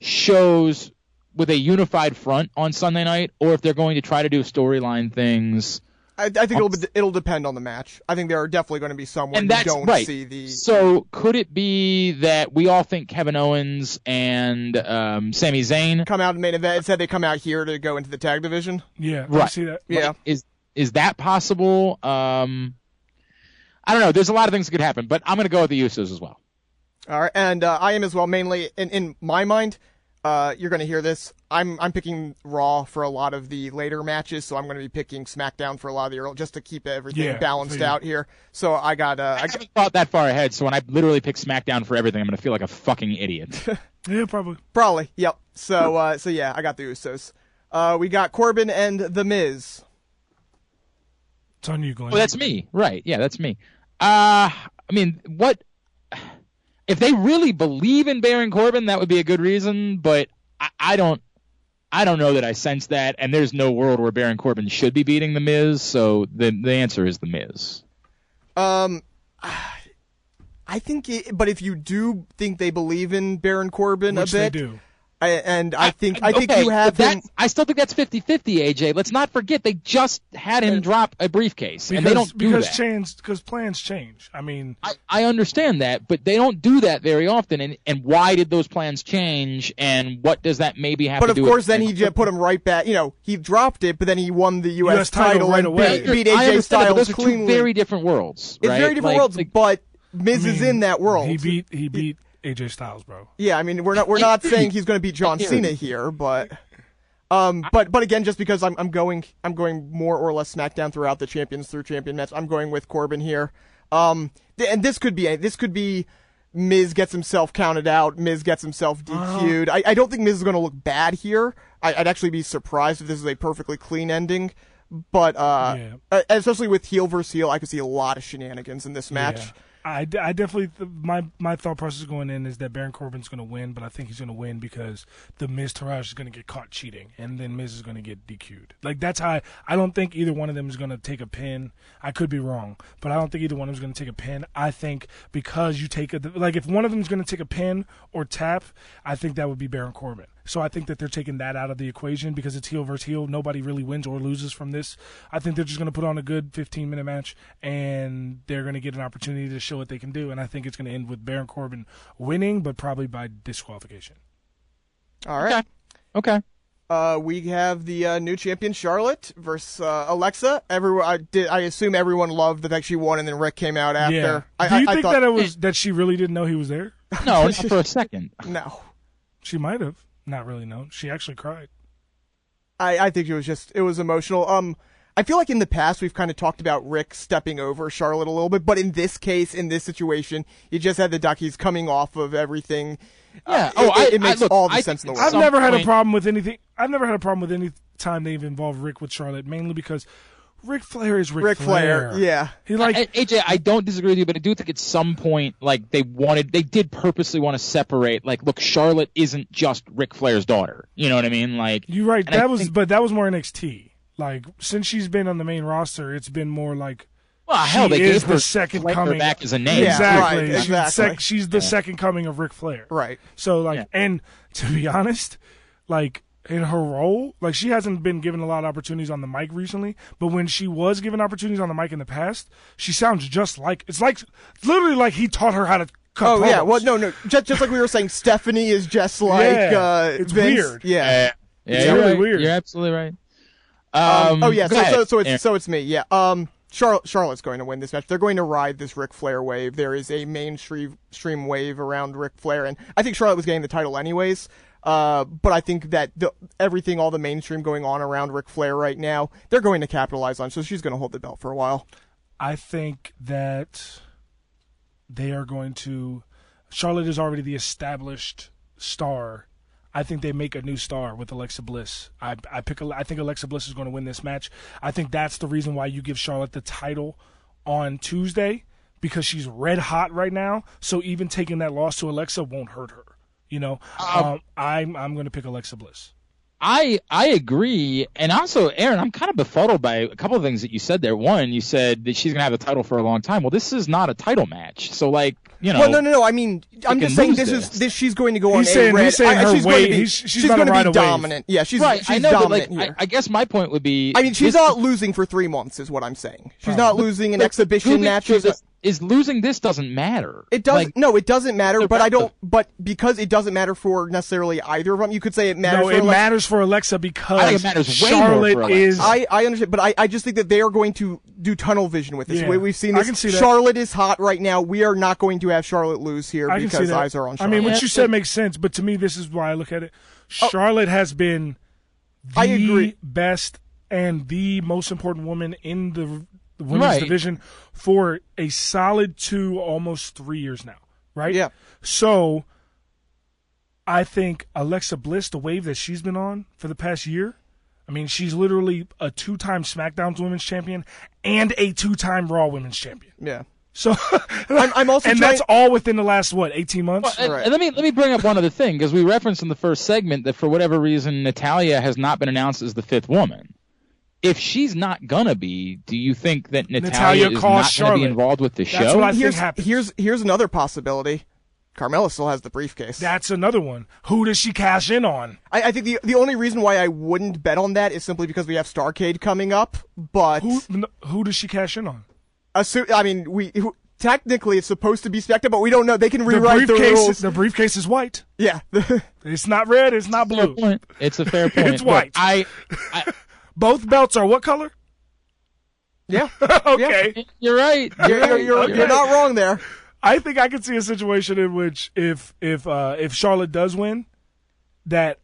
shows with a unified front on Sunday night, or if they're going to try to do storyline things. I, I think it'll be, it'll depend on the match. I think there are definitely going to be some where you don't right. see the. So could it be that we all think Kevin Owens and um, Sami Zayn? Come out and main event. It said they come out here to go into the tag division. Yeah, I Right. see that. Yeah. Like, is is that possible? Um, I don't know. There's a lot of things that could happen, but I'm going to go with the Usos as well. All right, and uh, I am as well. Mainly in in my mind, uh, you're going to hear this. I'm I'm picking Raw for a lot of the later matches, so I'm going to be picking SmackDown for a lot of the early, just to keep everything Yeah, balanced figured. out here. So I got uh, I I got, haven't thought that far ahead, so when I literally pick SmackDown for everything, I'm going to feel like a fucking idiot. Yeah, probably. probably yep. So uh, so yeah, I got the Usos. Uh, we got Corbin and The Miz. It's on you, Glenn. well, that's me, right? Yeah, that's me. Uh, I mean, what if they really believe in Baron Corbin? That would be a good reason, but I, I don't. I don't know that I sense that, and there's no world where Baron Corbin should be beating the Miz. So the the answer is the Miz. Um, I think, it, but if you do think they believe in Baron Corbin Which a they do. I, and I think I think okay, you have but him. that- I still think that's 50-50, AJ. Let's not forget they just had him drop a briefcase, and they don't do because that. change because plans change. I mean, I, I understand that, but they don't do that very often. And, and why did those plans change? And what does that maybe have But to of do course, with then he just put him right back. You know, he dropped it, but then he won the U.S. US title right and away. beat, beat AJ understand that, but Styles those are two very different worlds. it's very different Like- worlds, like- but Miz I is in that world. He beat he beat AJ Styles, bro. yeah, I mean, we're not we're not saying he's going to beat John Cena here, but. Um, but but again, just because I'm I'm going I'm going more or less SmackDown throughout the champions through champion match, I'm going with Corbin here. Um, th- and this could be this could be Miz gets himself counted out, Miz gets himself DQ'd. I, I don't think Miz is going to look bad here. I, I'd actually be surprised if this is a perfectly clean ending. But uh, Yeah. uh, especially with heel versus heel, I could see a lot of shenanigans in this match. Yeah. I, I definitely my my thought process going in is that Baron Corbin's going to win, but I think he's going to win because the Miztourage is going to get caught cheating, and then Miz is going to get DQ'd. Like that's how I, I don't think either one of them is going to take a pin. I could be wrong, but I don't think either one of them is going to take a pin. I think because you take a like if one of them is going to take a pin or tap, I think that would be Baron Corbin. So I think that they're taking that out of the equation because it's heel versus heel. Nobody really wins or loses from this. I think they're just going to put on a good 15 minute match and they're going to get an opportunity to show what they can do. And I think it's going to end with Baron Corbin winning, but probably by disqualification. All right. Okay. Okay. Uh, we have the uh, new champion Charlotte versus uh, Alexa. Everyone, I did. I assume everyone loved the fact she won, and then Ric came out after. Yeah. I, do you I, I think thought, that it was that she really didn't know he was there? No, not for a second. No, She might have not really known. She actually cried. I, I think it was just it was emotional. Um, I feel like in the past we've kind of talked about Ric stepping over Charlotte a little bit, but in this case, in this situation, you just had the duckies coming off of everything. Yeah. Uh, oh, it, I, it, it makes I, look, all the I sense in the think world. I've some never had a problem with anything. I've never had a problem with any time they've involved Ric with Charlotte, mainly because Ric Flair is Ric, Ric Flair, yeah. He like I- AJ, I don't disagree with you, but I do think at some point, like they wanted, they did purposely want to separate. Like, look, Charlotte isn't just Ric Flair's daughter. You know what I mean? Like, You're right. and I That was, think- but that was more NXT. Like since she's been on the main roster, it's been more like well, hell, they is gave her the second Flair coming back as a name. Yeah, exactly. right, She's, the exactly. sec- she's the second coming of Ric Flair. Right. So like, Yeah. and to be honest, like in her role, like she hasn't been given a lot of opportunities on the mic recently. But when she was given opportunities on the mic in the past, she sounds just like it's like it's literally like he taught her how to. Cut Oh yeah. Well, no, no. Just just like we were saying, Stephanie is just like Yeah, uh, it's Vince. weird. Yeah. Yeah, yeah, It's you're really right. weird. You're absolutely right. Um, Um, oh yeah, so, ahead, so so it's Aaron. so it's me. Yeah. Um, Charlotte Charlotte's going to win this match. They're going to ride this Ric Flair wave. There is a mainstream stream wave around Ric Flair, and I think Charlotte was getting the title anyways. Uh, but I think that the everything, all the mainstream going on around Ric Flair right now, they're going to capitalize on. So she's going to hold the belt for a while. I think that they are going to. Charlotte is already the established star. I think they make a new star with Alexa Bliss. I, I pick. I think Alexa Bliss is going to win this match. I think that's the reason why you give Charlotte the title on Tuesday because she's red hot right now. So even taking that loss to Alexa won't hurt her. You know, um, I'm I'm going to pick Alexa Bliss. I I agree, and also Aaron, I'm kind of befuddled by a couple of things that you said there. One, you said that she's gonna have the title for a long time. Well, this is not a title match, so like you know. Well, no, no, no. I mean, I'm just saying this, this. is this. She's going to go on He's a saying- red. he's saying I- her she's going to be. she's she's gonna going to ride be dominant. Yeah, she's right, she's I know, but like I, here. I guess my point would be. I mean, she's this- not losing for three months, is what I'm saying. She's not losing an but exhibition match. She's this- is losing this doesn't matter. It does Like, no, it doesn't matter. But I don't. of- But because it doesn't matter for necessarily either of them, you could say it matters. No, for it Alexa- matters for Alexa because I it matters way more Charlotte for Alexa. is. I, I understand, but I, I just think that they are going to do tunnel vision with this. Yeah. The way we've seen I this, can see that. Charlotte is hot right now. We are not going to have Charlotte lose here I because eyes are on Charlotte. I mean, what Yeah, you said makes sense, but to me, this is why I look at it. Oh. Charlotte has been the I agree. best and the most important woman in the, the women's Right. division for a solid two, almost three years now. Right? Yeah. So, I think Alexa Bliss, the wave that she's been on for the past year. I mean, she's literally a two-time SmackDown Women's Champion and a two-time Raw Women's Champion. yeah. So, I'm, I'm also and trying, that's all within the last what, eighteen months? And- Right. and let me let me bring up one other thing because we referenced in the first segment that for whatever reason Natalya has not been announced as the fifth woman. If she's not gonna be, do you think that Natalya, Natalya is calls not gonna be involved with the That's show? what I think here's happens. here's here's another possibility. Carmella still has the briefcase. That's another one. Who does she cash in on? I, I think the the only reason why I wouldn't bet on that is simply because we have Starrcade coming up. But Who who does she cash in on? assu- I mean, we who, technically it's supposed to be Spectre, but we don't know. They can rewrite the, briefcase. rules. the briefcase is white. yeah. It's not red. It's not blue. It's a fair point. It's white. I, I, Both belts are what color? yeah. okay. you're right. You're, you're, you're, Okay. you're not wrong there. I think I could see a situation in which if if uh, if Charlotte does win, that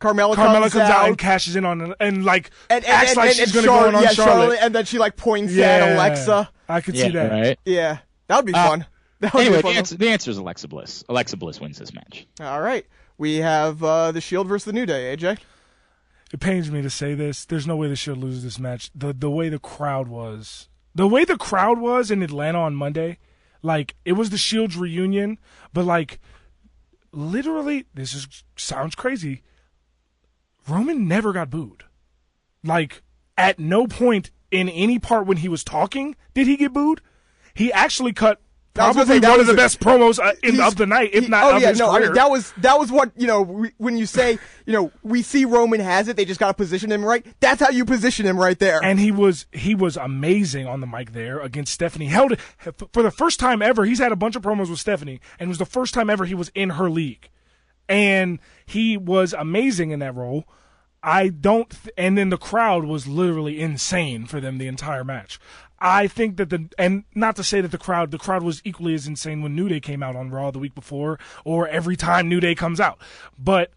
Carmella, Carmella comes, comes out and cashes in on and like and, and, acts and, like and, she's and going to Char- go in on yeah, Charlotte. and then she like points yeah, at Alexa. I could Yeah, see that. right. Yeah, that would be Uh, fun. That would Anyway, be the answer, the answer is Alexa Bliss. Alexa Bliss wins this match. All right, we have uh, the Shield versus the New Day. AJ. It pains me to say this. There's no way the Shield loses this match. The the way the crowd was, the way the crowd was in Atlanta on Monday, like it was the Shield's reunion, but like literally, this is sounds crazy. Roman never got booed. Like at no point in any part when he was talking did he get booed. He actually cut probably one of the a- best promos uh, in, of the night, if he- not oh of yeah, no, I mean that was that was what you know we, when you say you know we see Roman has it, they just got to position him right. That's how you position him right there. and he was he was amazing on the mic there against Stephanie. Held it for the first time ever. He's had a bunch of promos with Stephanie, and it was the first time ever he was in her league, and he was amazing in that role. I don't, th- and then the crowd was literally insane for them the entire match. I think that the and not to say that the crowd the crowd was equally as insane when New Day came out on Raw the week before or every time New Day comes out, but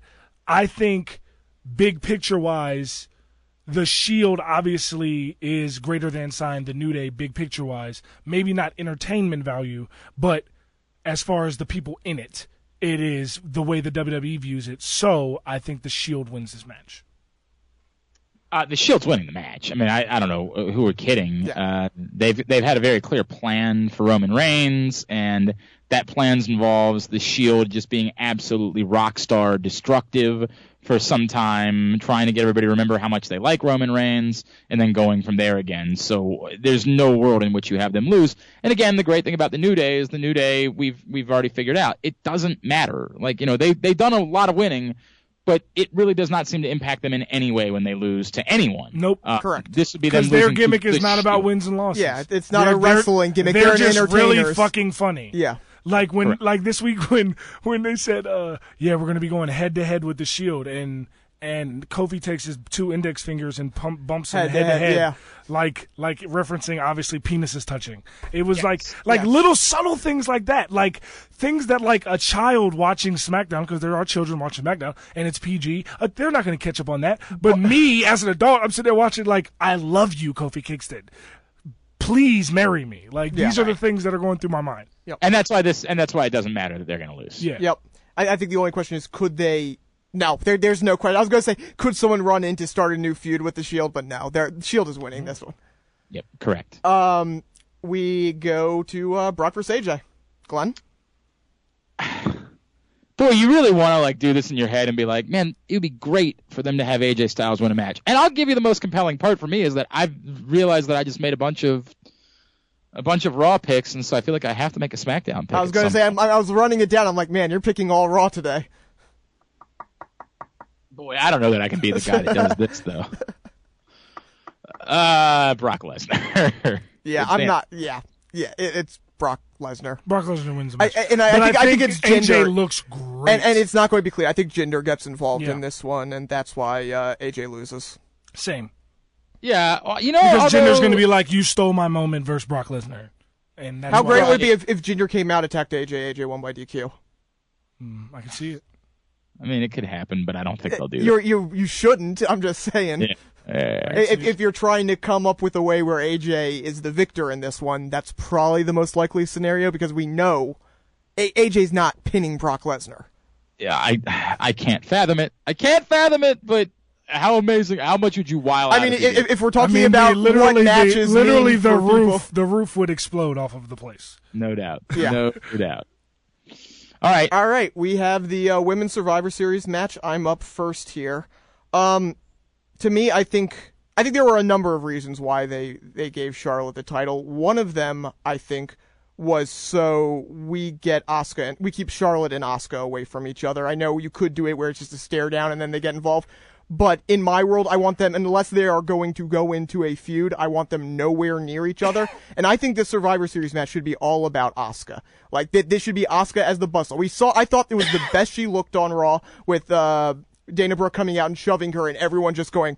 I think big picture wise the Shield obviously is greater than signed the New Day, big picture wise. Maybe not entertainment value, but as far as the people in it, it is the way the WWE views it. So I think the Shield wins this match. Uh, the Shield's winning the match. I mean, I, I don't know uh, who are kidding. Uh, they've they've had a very clear plan for Roman Reigns, and that plan involves the Shield just being absolutely rock star destructive for some time, trying to get everybody to remember how much they like Roman Reigns, and then going from there again. So there's no world in which you have them lose. And again, the great thing about the New Day is the New Day we've we've already figured out it doesn't matter. Like you know they they've done a lot of winning but it really does not seem to impact them in any way when they lose to anyone. Nope. Uh, Correct. This would be them Because their losing to gimmick is the not about wins and losses. Yeah, it's not a They're- they're- wrestling gimmick. They're, They're just really fucking funny. yeah, Like when, Correct. like this week when when they said, uh, "Yeah, we're going to be going head to head with the Shield," and and Kofi takes his two index fingers and pump, bumps them Head to head to head, head, yeah. like like referencing obviously penises touching. It was like like little subtle things like that, like things that like a child watching SmackDown because there are children watching SmackDown and it's PG. Uh, they're not going to catch up on that. But me as an adult, I'm sitting there watching like I love you, Kofi Kingston please marry me. Like Yeah. these are the things that are going through my mind. And that's why this, and that's why it doesn't matter that they're going to lose. Yeah. Yep. I, I think the only question is, could they? No, there, there's no question. I was going to say, could someone run in to start a new feud with the Shield? But no, they're, Shield is winning this one. Yep. Correct. Um, we go to uh, Brock versus AJ. Glenn. Boy, you really want to like do this in your head and be like, man, it would be great for them to have AJ Styles win a match. And I'll give you the most compelling part for me is that I've realized that I just made a bunch of a bunch of Raw picks, and so I feel like I have to make a SmackDown pick. I was going to say, I'm, I was running it down. I'm like, man, you're picking all Raw today. Boy, I don't know that I can be the guy that does this though. Uh, Brock Lesnar. Yeah, I'm not. Yeah, yeah, it, it's Brock Lesnar. Brock Lesnar wins the match. I- and I- I But think- I think it's Jinder. AJ looks great. And, and it's not going to be clear. I think Jinder gets involved Yeah. in this one, and that's why uh, AJ loses. same Yeah, well, you know, because although, Jinder's going to be like, "You stole my moment" versus Brock Lesnar, and that's How great I, would it be if, if Jinder came out, attacked AJ, AJ won by DQ? I can see it. I mean, it could happen, but I don't think eh, they'll do You're, you you shouldn't. I'm just saying. that. Yeah. If, if you're trying to come up with a way where AJ is the victor in this one, that's probably the most likely scenario because we know a- AJ's not pinning Brock Lesnar. yeah, I I can't fathom it. I can't fathom it, but how amazing! How much would you wild? I out mean, if if, if we're I talking mean, about literally, what they- matches literally mean the for roof, people- the roof would explode off of the place. no doubt, Yeah. no doubt. All right, All right, we have the uh, Women's Survivor Series match. I'm up first here. Um, to me, I think I think there were a number of reasons why they they gave Charlotte the title. One of them, I think, was so we get Asuka and we keep Charlotte and Asuka away from each other. I know you could do it where it's just a stare down and then they get involved. But in my world, I want them, unless they are going to go into a feud, I want them nowhere near each other. And I think this Survivor Series match should be all about Asuka. Like, th- this should be Asuka as the bustle. We saw, I thought it was the best she looked on Raw with, uh, Dana Brooke coming out and shoving her and everyone just going,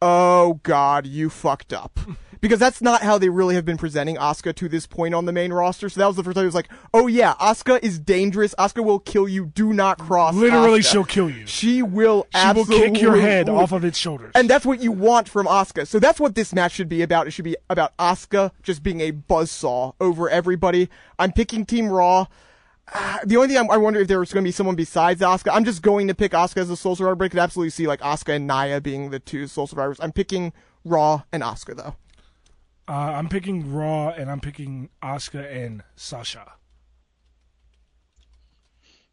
oh god, you fucked up. Because that's not how they really have been presenting Asuka to this point on the main roster. So that was the first time it was like, oh yeah, Asuka is dangerous. Asuka will kill you. Do not cross. Literally, Asuka. she'll kill you. She will She will kick your head off of its shoulders. and that's what you want from Asuka. So that's what this match should be about. It should be about Asuka just being a buzzsaw over everybody. I'm picking Team Raw. Ah, the only thing I'm, I wonder if there's going to be someone besides Asuka. I'm just going to pick Asuka as the Sole Survivor, but I could absolutely see like Asuka and Nia being the two Sole Survivors. I'm picking Raw and Asuka though. Uh, I'm picking Raw, and I'm picking Asuka and Sasha.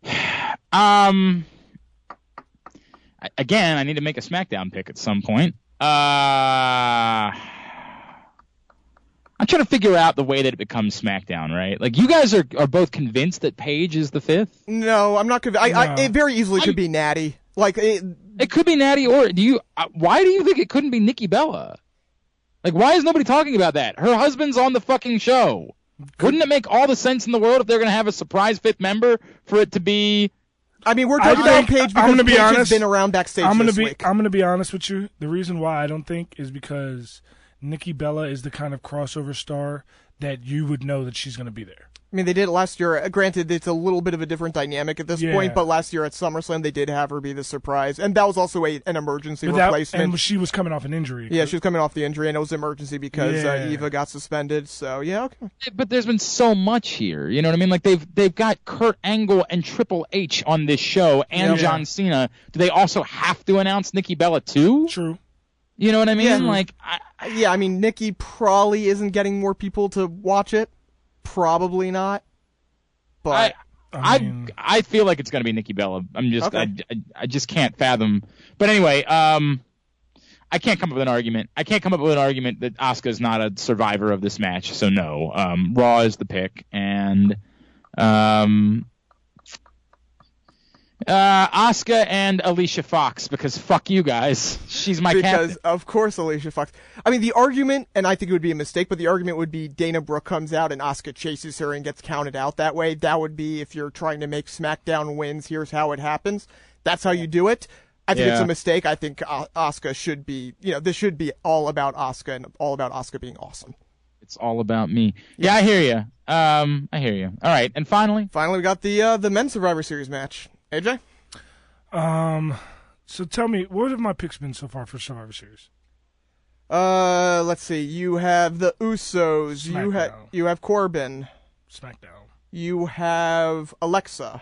Um, again, I need to make a SmackDown pick at some point. Uh, I'm trying to figure out the way that it becomes SmackDown, right? Like you guys are are both convinced that Paige is the fifth. No, I'm not convinced. I, I, No. it very easily could I'm- be Natty. Like it, It could be Natty, or do you? Uh, why do you think it couldn't be Nikki Bella? Like, why is nobody talking about that? Her husband's on the fucking show. Wouldn't it make all the sense in the world if they're going to have a surprise fifth member for it to be? I mean, we're I talking about think- Paige I'm because gonna be Paige has been around backstage I'm gonna this be week. I'm gonna be honest with you. The reason why I don't think is because Nikki Bella is the kind of crossover star that you would know that she's gonna be there. I mean, they did it last year. Uh, Granted, it's a little bit of a different dynamic at this Yeah. point, but last year at SummerSlam, they did have her be the surprise, and that was also a, an emergency But that- replacement. and she was coming off an injury. yeah, she was coming off the injury, and it was emergency because uh, Eva got suspended. So yeah, okay. But there's been so much here. You know what I mean? Like they've they've got Kurt Angle and Triple H on this show, and Yeah. John Cena. Do they also have to announce Nikki Bella too? True. You know what I mean? Yeah. Like, I, yeah. I mean, Nikki probably isn't getting more people to watch it. Probably not. But I, I I, mean- I feel like it's going to be Nikki Bella. I'm just, Okay. I, I, I just can't fathom. But anyway, um, I can't come up with an argument. I can't come up with an argument that Asuka's not a survivor of this match. So no, um, Raw is the pick, and um, uh, Asuka and Alicia Fox because fuck you guys. She's my because captain. of course Alicia Fox. I mean, the argument, and I think it would be a mistake, but the argument would be Dana Brooke comes out and Asuka chases her and gets counted out that way. That would be if you're trying to make SmackDown wins. Here's how it happens. That's how you do it. I think it's a mistake. I think uh, Asuka should be, you know, this should be all about Asuka and all about Asuka being awesome. It's all about me. Yeah, I hear you. Um, I hear you. All right, and finally, Finally, we got the uh, the men's Survivor Series match. AJ, Um. So tell me, what have my picks been so far for Survivor Series? Uh, let's see. You have the Usos. You have you have Corbin. SmackDown, You have Alexa.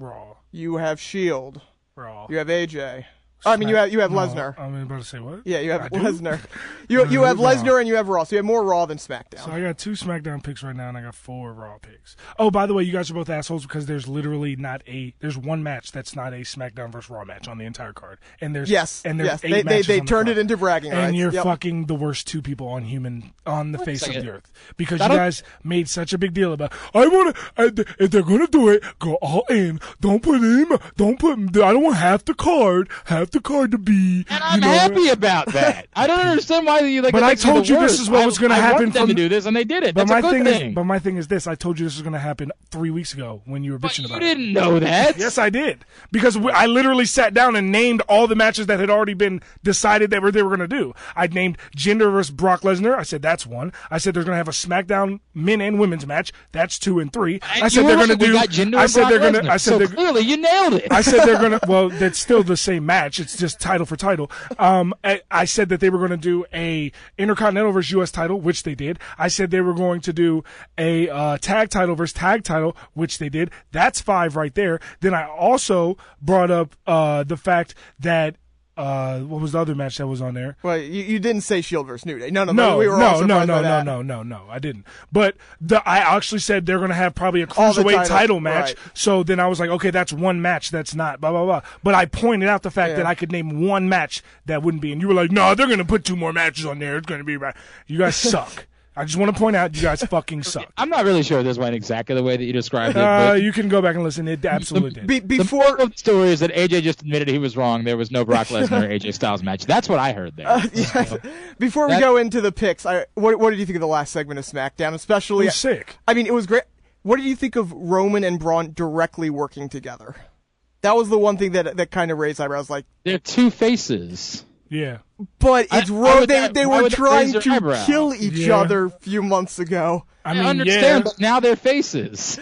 Raw, You have Shield. Raw. You have AJ. Oh, I mean, you have you have No, Lesnar. I'm about to say what? Yeah, you have I? Lesnar. You you have Raw. Lesnar and you have Raw. So you have more Raw than SmackDown. So I got two SmackDown picks right now, and I got four Raw picks. Oh, by the way, you guys are both assholes because there's literally not a there's one match that's not a SmackDown versus Raw match on the entire card, and there's yes, and there's yes. eight They they, matches they on the turned card. it into bragging rights. and you're Yep. fucking the worst two people on human on the face of the earth because I you guys made such a big deal about. I want to if they're gonna do it, go all in. Don't put him. Don't put. I don't want half the card. Half the card to be. And I'm know, happy about that. I don't understand why you like. But I told you this is what I- was gonna I happen them from- to do this, and they did it. But That's my a good thing thing. is, but my thing is this: I told you this was going to happen three weeks ago when you were But bitching you about it. You didn't know that. Yes, I did because I literally sat down and named all the matches that had already been decided that were they were going to do. I named Jinder versus Brock Lesnar. I said that's one. I said they're going to have a SmackDown men and women's match. That's two and three. And I said they're going to do. We got Jinder I said Brock they're going to. I said so clearly you nailed it. I said they're gonna. Well, that's still the same match. It's just title for title. Um, I, I said that they were going to do a Intercontinental versus U.S. title, which they did. I said they were going to do a uh, tag title versus tag title, which they did. That's five right there. Then I also brought up uh, the fact that. Uh, what was the other match that was on there? Well, you, you didn't say Shield versus New Day. No, no, No, we were no, no, no, no, no, no, no. I didn't. But the I actually said they're going to have probably a cruiserweight titles, title match. right. So then I was like, okay, that's one match. That's not blah blah blah. But I pointed out the fact Yeah. that I could name one match that wouldn't be, and you were like, no, they're going to put two more matches on there. It's going to be. right. You guys suck. I just want to point out you guys fucking suck. I'm not really sure this went exactly the way that you described it. Uh, but you can go back and listen. It absolutely did. Be- before moral the story is that AJ just admitted he was wrong. There was no Brock Lesnar or AJ Styles match. That's what I heard there. Uh, yes. Before we That- go into the picks, I, what, what did you think of the last segment of SmackDown? It Especially, was sick. I mean, it was great. What did you think of Roman and Braun directly working together? That was the one thing that that kind of raised eyebrows. Like, They're two faces. Yeah. but it's why Ro- would they that- they were trying to eyebrow? kill each Yeah. other a few months ago. I I, understand, yeah. but now they're faces.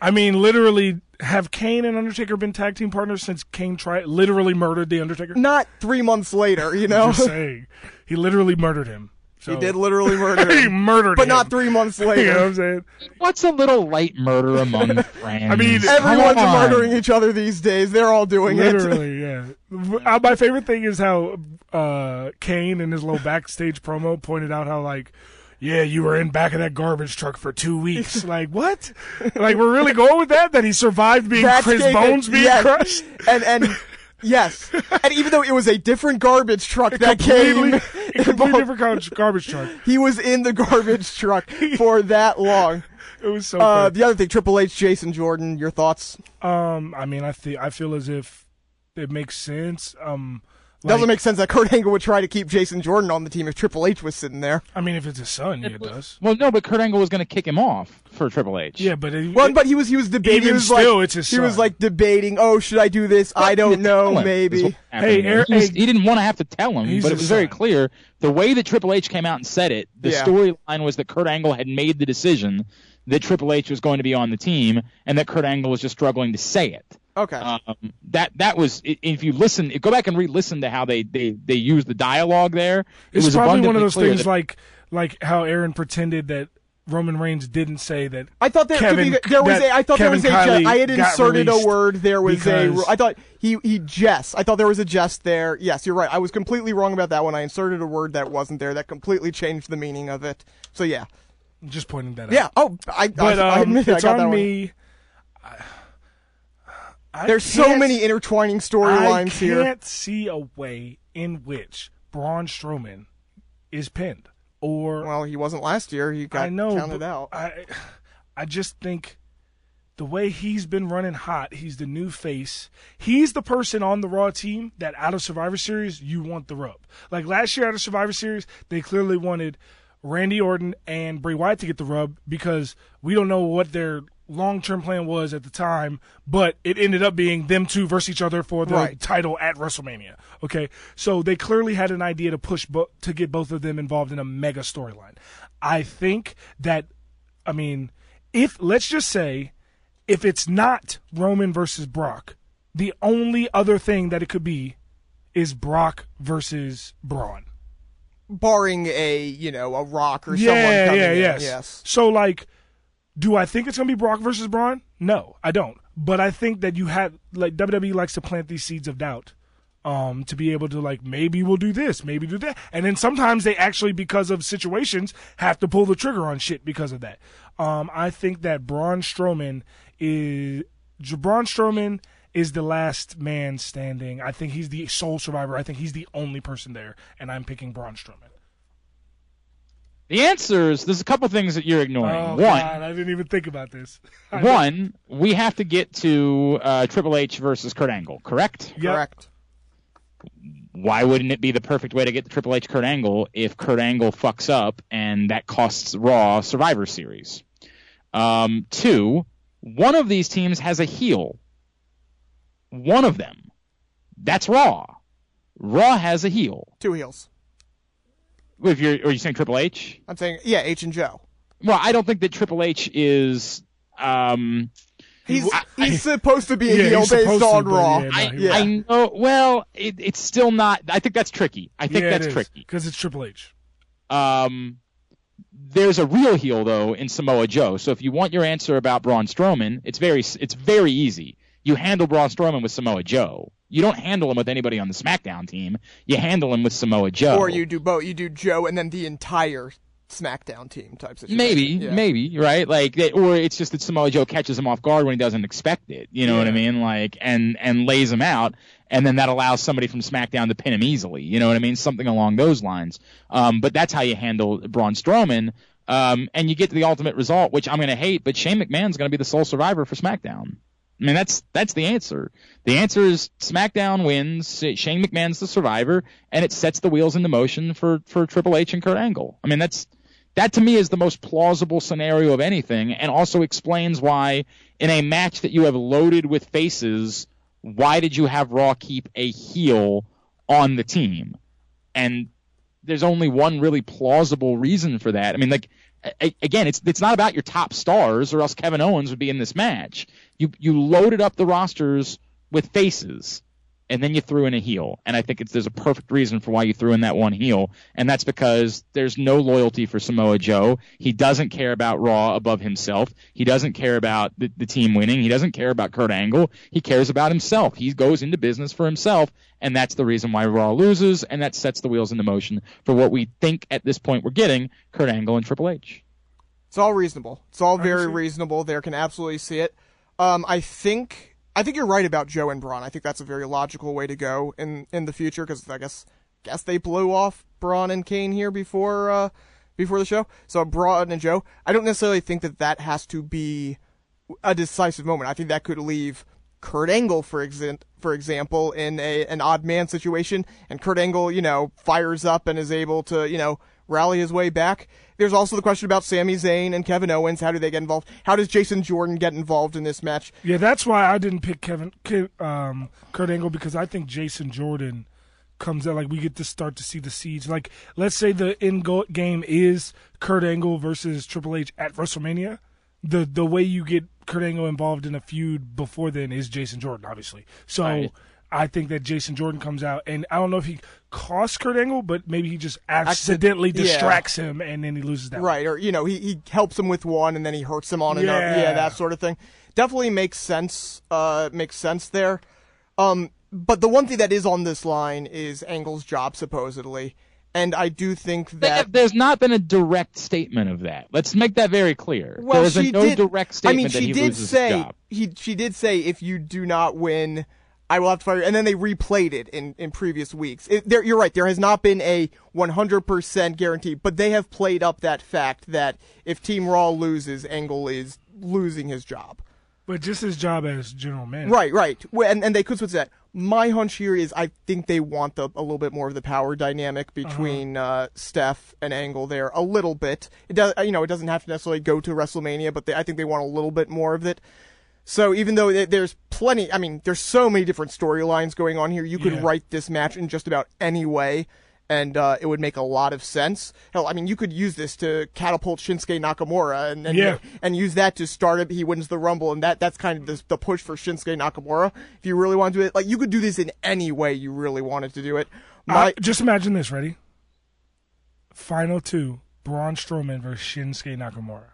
I mean, literally, have Kane and Undertaker been tag team partners since Kane tried literally murdered the Undertaker? Not three months later, you know. Just saying. He literally murdered him. So. he did literally murder he him, murdered but him. not three months You know what later. I'm saying? What's a little light murder among friends? I mean, Everyone's murdering each other these days. They're all doing it. Literally, yeah. Uh, My favorite thing is how uh, Kane in his little backstage promo pointed out how like. Yeah, you were in back of that garbage truck for two weeks. like what? Like we're really going with that? That he survived being That's Chris Bones being yes. crushed? and and yes, and even though it was a different garbage truck that came, a completely different garbage, garbage truck. he was in the garbage truck for that long. It was so. Uh, the other thing, Triple H, Jason Jordan, your thoughts? Um, I mean, I feel I feel as if it makes sense. Um, Doesn't make sense that Kurt Angle would try to keep Jason Jordan on the team if Triple H was sitting there. I mean, if it's his son, yeah, it does. well, no, but Kurt Angle was going to kick him off for Triple H. Yeah, but it, Well, but he was he was debating. Even he was still, like, it's his he was like debating. Oh, should I do this? I don't know. Maybe. Hey, Hey, Eric- he, was- hey, he didn't want to have to tell him, but it was very son. clear. The way that Triple H came out and said it, the Yeah. storyline was that Kurt Angle had made the decision that Triple H was going to be on the team, and that Kurt Angle was just struggling to say it. Okay. Um, that that was if you listen, go back and re-listen to how they they they used the dialogue there. It it's was probably one of those things that- like like how Aaron pretended that Roman Reigns didn't say that. I thought there Kevin- be, there was that a I thought Kevin there was a je- I had inserted a word there was a because- I thought he he jest I thought there was a jest there yes you're right I was completely wrong about that one I inserted a word that wasn't there that completely changed the meaning of it so yeah Just pointing that out. yeah oh I but I, I um, admit it, I it's got that on one. me. I there's so many intertwining storylines here. I can't see a way in which Braun Strowman is pinned or well he wasn't last year he got I know counted out I I just think the way he's been running hot, he's the new face. He's the person on the Raw team that out of Survivor Series you want the rub. Like last year out of Survivor Series, they clearly wanted Randy Orton and Bray Wyatt to get the rub because we don't know what their long term plan was at the time, but it ended up being them two versus each other for the Right. title at WrestleMania. Okay, so they clearly had an idea to push bo- to get both of them involved in a mega storyline. I think that, I mean, if let's just say, if it's not Roman versus Brock, the only other thing that it could be is Brock versus Braun. barring a you know a Rock or yeah, someone coming yeah, in. yes. Yes. So like, do I think it's gonna be Brock versus Braun? No, I don't. But I think that you had like WWE likes to plant these seeds of doubt. Um, to be able to like maybe we'll do this, maybe do that, and then sometimes they actually because of situations have to pull the trigger on shit because of that. Um, I think that Braun Strowman is Braun Strowman is the last man standing. I think he's the sole survivor. I think he's the only person there, and I'm picking Braun Strowman. The answer is there's a couple things that you're ignoring. Oh One, God, I didn't even think about this. One, we have to get to uh, Triple H versus Kurt Angle, correct? Yep. Correct. Why wouldn't it be the perfect way to get the Triple H Kurt Angle if Kurt Angle fucks up and that costs Raw Survivor Series? Um, two, one of these teams has a heel. One of them. That's Raw. Raw has a heel. Two heels. If you're, are you saying Triple H? I'm saying yeah, H and Joe. Well, I don't think that Triple H is. Um, He's I- he's supposed to be a Yeah, heel he's based supposed to, on but Raw. yeah, no, I, Yeah. I know. Well, it, it's still not. I think that's tricky. I think yeah, that's tricky. because it's Triple H. Um, there's a real heel though in Samoa Joe. So if you want your answer about Braun Strowman, it's very it's very easy. You handle Braun Strowman with Samoa Joe. You don't handle him with anybody on the SmackDown team. You handle him with Samoa Joe. Or you do both. You do Joe and then the entire SmackDown team type situation. Maybe, Yeah. maybe, right? Like, or it's just that Samoa Joe catches him off guard when he doesn't expect it. You know what I mean? Like, and and lays him out, and then that allows somebody from SmackDown to pin him easily. You know what I mean? Something along those lines. Um, but that's how you handle Braun Strowman. Um, and you get to the ultimate result, which I'm going to hate, but Shane McMahon's going to be the sole survivor for SmackDown. I mean, that's that's the answer. The answer is SmackDown wins. Shane McMahon's the survivor, and it sets the wheels into motion for for Triple H and Kurt Angle. I mean, that's that to me is the most plausible scenario of anything, and also explains why in a match that you have loaded with faces, why did you have Raw keep a heel on the team? And there's only one really plausible reason for that. I mean, like again, it's it's not about your top stars, or else Kevin Owens would be in this match. You you loaded up the rosters with faces, and then you threw in a heel. And I think it's there's a perfect reason for why you threw in that one heel, and that's because there's no loyalty for Samoa Joe. He doesn't care about Raw above himself. He doesn't care about the, the team winning. He doesn't care about Kurt Angle. He cares about himself. He goes into business for himself, and that's the reason why Raw loses, and that sets the wheels into motion for what we think at this point we're getting: Kurt Angle and Triple H. It's all reasonable. It's all very reasonable. There can absolutely see it. Um, I think I think you're right about Joe and Braun. I think that's a very logical way to go in in the future because I guess guess they blew off Braun and Kane here before uh, before the show. So Braun and Joe. I don't necessarily think that that has to be a decisive moment. I think that could leave Kurt Angle, for exa- for example, in a an odd man situation, and Kurt Angle, you know, fires up and is able to, you know, rally his way back. There's also the question about Sami Zayn and Kevin Owens. How do they get involved? How does Jason Jordan get involved in this match? Yeah, that's why I didn't pick Kevin um, Kurt Angle because I think Jason Jordan comes out like we get to start to see the seeds. Like, let's say the end go- game is Kurt Angle versus Triple H at WrestleMania. The the way you get Kurt Angle involved in a feud before then is Jason Jordan, obviously. So Right. I think that Jason Jordan comes out, and I don't know if he costs Kurt Angle, but maybe he just accidentally yeah. distracts him, and then he loses that. one. Right, or you know, he, he helps him with one and then he hurts him on another. Yeah. Yeah, that sort of thing. Definitely makes sense. Uh, makes sense there. Um, but the one thing that is on this line is Angle's job supposedly, and I do think that. There's not been a direct statement of that. Let's make that very clear. Well, There's she no did, direct statement I mean, that she he did loses say he. She did say if you do not win, I will have to fire. you." And then they replayed it in in previous weeks. It, there, you're right. There has not been a 100% guarantee, but they have played up that fact that if Team Raw loses, Angle is losing his job. But just his job as general manager. Right, right. And and they could switch that. My hunch here is I think they want the, a little bit more of the power dynamic between uh Steph and Angle there a little bit. It does, you know, it doesn't have to necessarily go to WrestleMania, but they, I think they want a little bit more of it. So even though there- there's plenty, I mean, there's so many different storylines going on here. You could Yeah. write this match in just about any way, and uh, it would make a lot of sense. Hell, I mean, you could use this to catapult Shinsuke Nakamura, and and, Yeah. and use that to start it. He wins the Rumble, and that that's kind of the, the push for Shinsuke Nakamura. If you really want to do it, like you could do this in any way you really wanted to do it. My, I- just imagine this. Ready? final two, Braun Strowman versus Shinsuke Nakamura,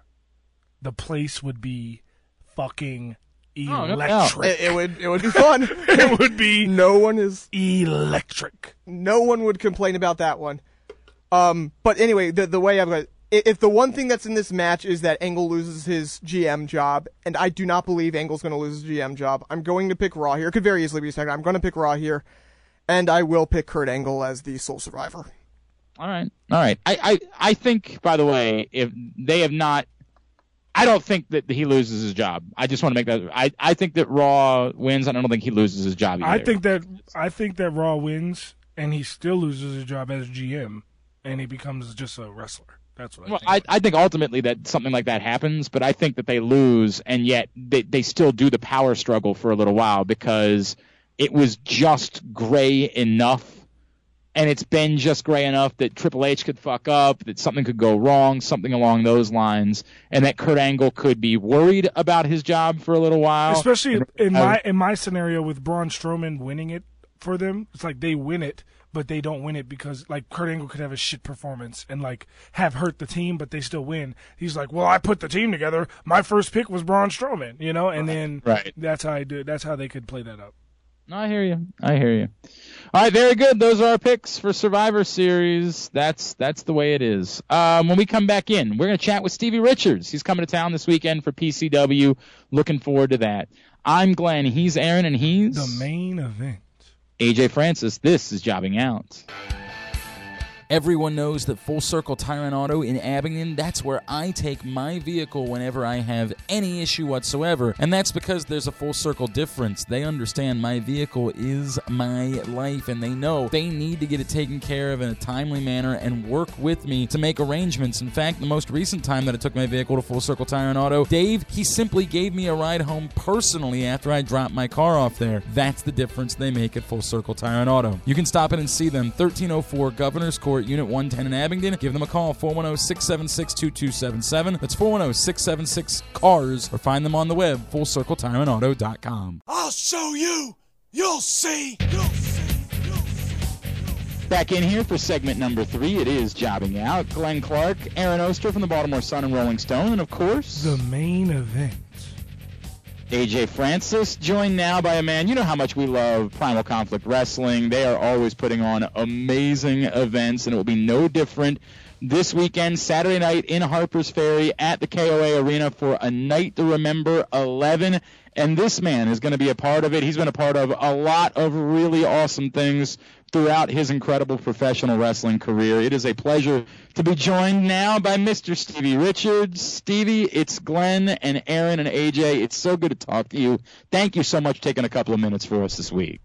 the place would be fucking Oh, no doubt. electric. It, it would it would be fun. it would be no one is electric. no one would complain about that one. Um, but anyway, the the way I've got i- if the one thing that's in this match is that Angle loses his GM job, and I do not believe Angle's going to lose his GM job, I'm going to pick Raw here. It could very easily be SmackDown. I'm going to pick Raw here, and I will pick Kurt Angle as the sole survivor. All right. All right. I, I, I think, by the way, if they have not, I don't think that he loses his job. I just want to make that. I, I think that Raw wins. I don't think he loses his job either. I think that I think that Raw wins, and he still loses his job as GM, and he becomes just a wrestler. That's what I Well, think. I, I think ultimately that something like that happens, but I think that they lose, and yet they, they still do the power struggle for a little while because it was just gray enough, and it's been just gray enough that Triple H could fuck up, that something could go wrong, something along those lines, and that Kurt Angle could be worried about his job for a little while. Especially in my in my scenario with Braun Strowman winning it for them, it's like they win it, but they don't win it because like Kurt Angle could have a shit performance and like have hurt the team, but they still win. He's like, well, I put the team together. My first pick was Braun Strowman, you know, and then Right. that's how I do. it. That's how they could play that up. I hear you. I hear you. All right, very good. Those are our picks for Survivor Series. That's that's the way it is. Um, when we come back in, we're gonna chat with Stevie Richards. He's coming to town this weekend for PCW. Looking forward to that. I'm Glenn. He's Aaron, and he's The main event. AJ Francis. This is jobbing out. Everyone knows that Full Circle Tire and Auto in Abingdon, that's where I take my vehicle whenever I have any issue whatsoever. And that's because there's a full circle difference. They understand my vehicle is my life and they know they need to get it taken care of in a timely manner and work with me to make arrangements. In fact, the most recent time that I took my vehicle to Full Circle Tire and Auto, Dave, he simply gave me a ride home personally after I dropped my car off there. That's the difference they make at Full Circle Tire and Auto. You can stop in and see them 1304 Governor's Court, Unit 110 in Abingdon. Give them a call 410 676 2277. That's 410 676 CARS or find them on the web fullcircletireandauto.com. I'll show you. You'll see. You'll see. You'll see. Back in here for segment number three. It is jobbing out. Glenn Clark, Aaron Oster from the Baltimore Sun and Rolling Stone, and of course The main event. AJ Francis, joined now by a man. You know how much we love Primal Conflict Wrestling. They are always putting on amazing events, and it will be no different this weekend, Saturday night in Harper's Ferry at the KOA Arena for a night to remember 11. And this man is going to be a part of it. He's been a part of a lot of really awesome things throughout his incredible professional wrestling career. It is a pleasure to be joined now by Mr. Stevie Richards. Stevie, it's Glenn and Aaron and AJ. It's so good to talk to you. Thank you so much for taking a couple of minutes for us this week.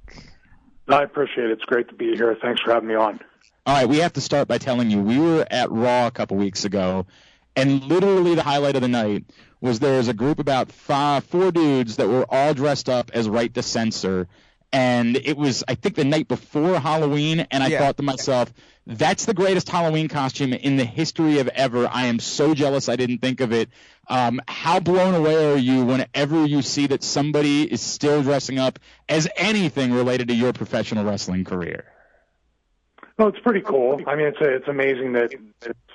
I appreciate it. It's great to be here. Thanks for having me on. All right, we have to start by telling you we were at Raw a couple weeks ago, and literally the highlight of the night was there was a group about five, four dudes that were all dressed up as Right to Censor, and it was I think the night before Halloween, and I Yeah. thought to myself, that's the greatest Halloween costume in the history of ever. I am so jealous I didn't think of it. Um, how blown away are you whenever you see that somebody is still dressing up as anything related to your professional wrestling career? Well, it's pretty cool. I mean, it's it's amazing that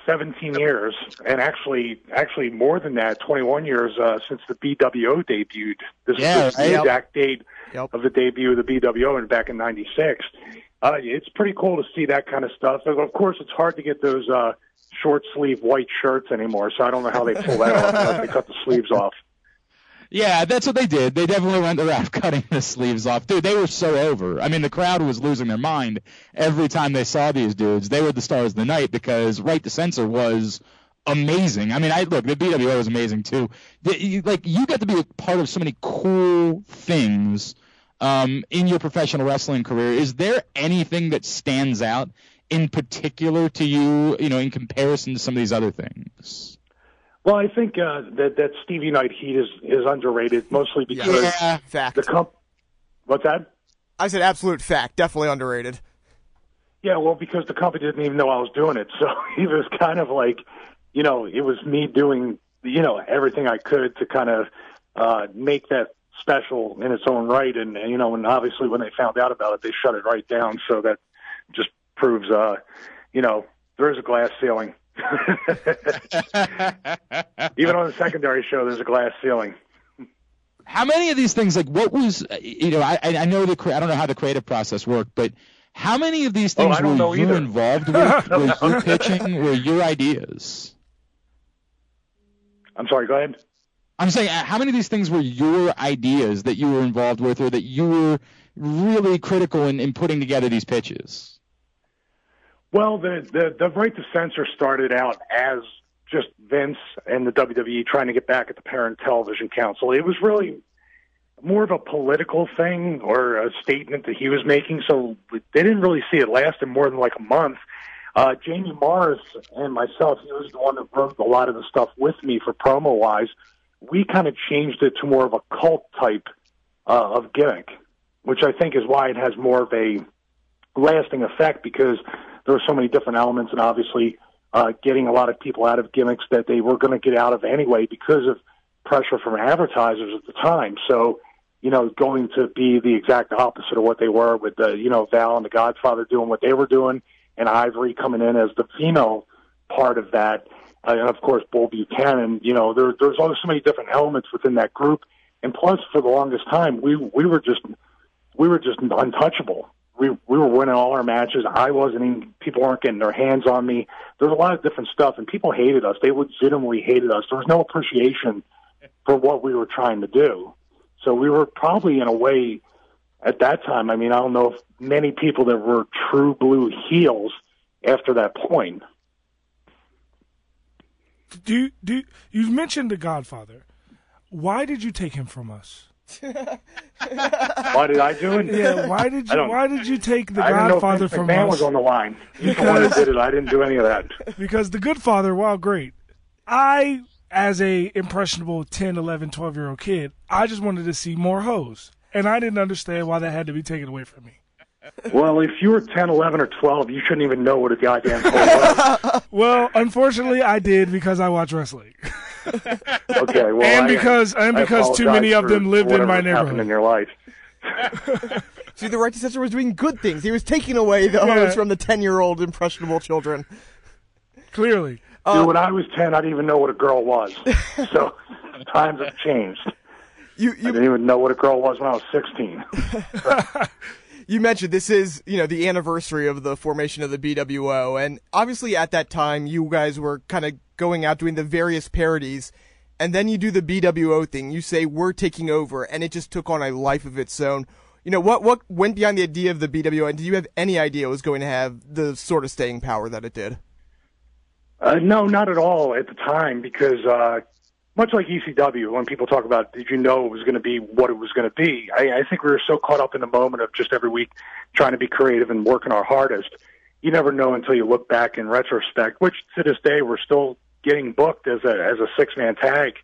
17 years, and actually, actually more than that, 21 years uh, since the BWO debuted. This Yeah, is the right. exact date Yep. of the debut of the BWO, and back in '96. Uh, it's pretty cool to see that kind of stuff. And of course, it's hard to get those uh, short sleeve white shirts anymore. So I don't know how they pull that off. unless They cut the sleeves off. Yeah, that's what they did. They definitely went the of cutting the sleeves off. Dude, they were so over. I mean, the crowd was losing their mind every time they saw these dudes. They were the stars of the night because Right to Censor was amazing. I mean, I look, the BWO was amazing too. The, you, like, you got to be a part of so many cool things um, in your professional wrestling career. Is there anything that stands out in particular to you, you know, in comparison to some of these other things? Well, I think uh, that that Stevie Knight heat is is underrated, mostly because Yeah. Fact. the comp. What's that? I said absolute fact. Definitely underrated. Yeah, well, because the company didn't even know I was doing it, so it was kind of like, you know, it was me doing, you know, everything I could to kind of uh, make that special in its own right, and, and you know, and obviously when they found out about it, they shut it right down. So that just proves, uh, you know, there is a glass ceiling. Even on the secondary show, there's a glass ceiling. How many of these things, like what was, you know, I I know the I don't know how the creative process worked, but how many of these Oh, things I were you either. involved with? were you pitching? Were your ideas? I'm sorry. Go ahead. I'm saying, uh, how many of these things were your ideas that you were involved with, or that you were really critical in, in putting together these pitches? Well, the, the the right to censor started out as just Vince and the WWE trying to get back at the parent television council. It was really more of a political thing or a statement that he was making. So they didn't really see it lasting more than like a month. Uh, Jamie Morris and myself, he was the one that wrote a lot of the stuff with me for promo wise. We kind of changed it to more of a cult type uh, of gimmick, which I think is why it has more of a lasting effect because there were so many different elements, and obviously uh, getting a lot of people out of gimmicks that they were going to get out of anyway because of pressure from advertisers at the time. So, you know, going to be the exact opposite of what they were with the, you know, Val and the Godfather doing what they were doing, and Ivory coming in as the female part of that, uh, and of course Bull Buchanan. You know, there, there's always so many different elements within that group, and plus, for the longest time, we we were just we were just untouchable. We we were winning all our matches. I wasn't even. People weren't getting their hands on me. There's a lot of different stuff, and people hated us. They legitimately hated us. There was no appreciation for what we were trying to do. So we were probably in a way at that time. I mean, I don't know if many people that were true blue heels after that point. Do do you, mentioned the Godfather? Why did you take him from us? Why did I do it? Yeah, why did you why did you take the I didn't know Godfather Vince from McMahon us? was on the line. He's the one that did it. I didn't do any of that. because the Godfather while great i as a impressionable 10 11 12 year old kid i just wanted to see more hoes and i didn't understand why that had to be taken away from me Well, if you were 10, 11, or 12, you shouldn't even know what a goddamn call was. well unfortunately i did because i watch wrestling Okay, well, And I- uh, because- and I because too many of them lived in my neighborhood. in your life. See, the Right to Censor was doing good things. He was taking away the Yeah. hoes from the ten-year-old impressionable children. clearly Dude, um, when I was 10, I didn't even know what a girl was. so times have changed. You I didn't even know what a girl was when I was 16. You mentioned this is you know the anniversary of the formation of the BWO, and obviously at that time you guys were kind of going out doing the various parodies, and then you do the BWO thing. You say we're taking over, and it just took on a life of its own. You know what what went behind the idea of the BWO, and do you have any idea it was going to have the sort of staying power that it did? Uh, no, not at all at the time, because uh, much like ECW, when people talk about did you know it was going to be what it was going to be, I, I think we were so caught up in the moment of just every week trying to be creative and working our hardest. You never know until you look back in retrospect, which to this day we're still getting booked as a as a six man tag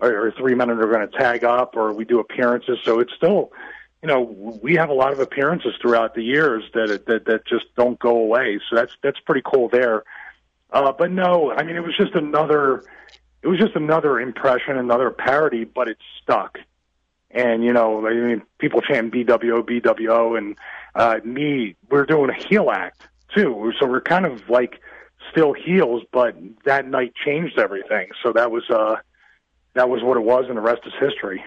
or, or three men that are going to tag up, or we do appearances. So it's still, you know, we have a lot of appearances throughout the years that that that just don't go away. So that's that's pretty cool there. Uh, but no, I mean it was just another, it was just another impression, another parody, but it stuck. And you know, I mean, people chant BWO, BWO, and uh, me, we're doing a heel act too. So we're kind of like still heels, but that night changed everything. So that was uh, that was what it was, and the rest is history.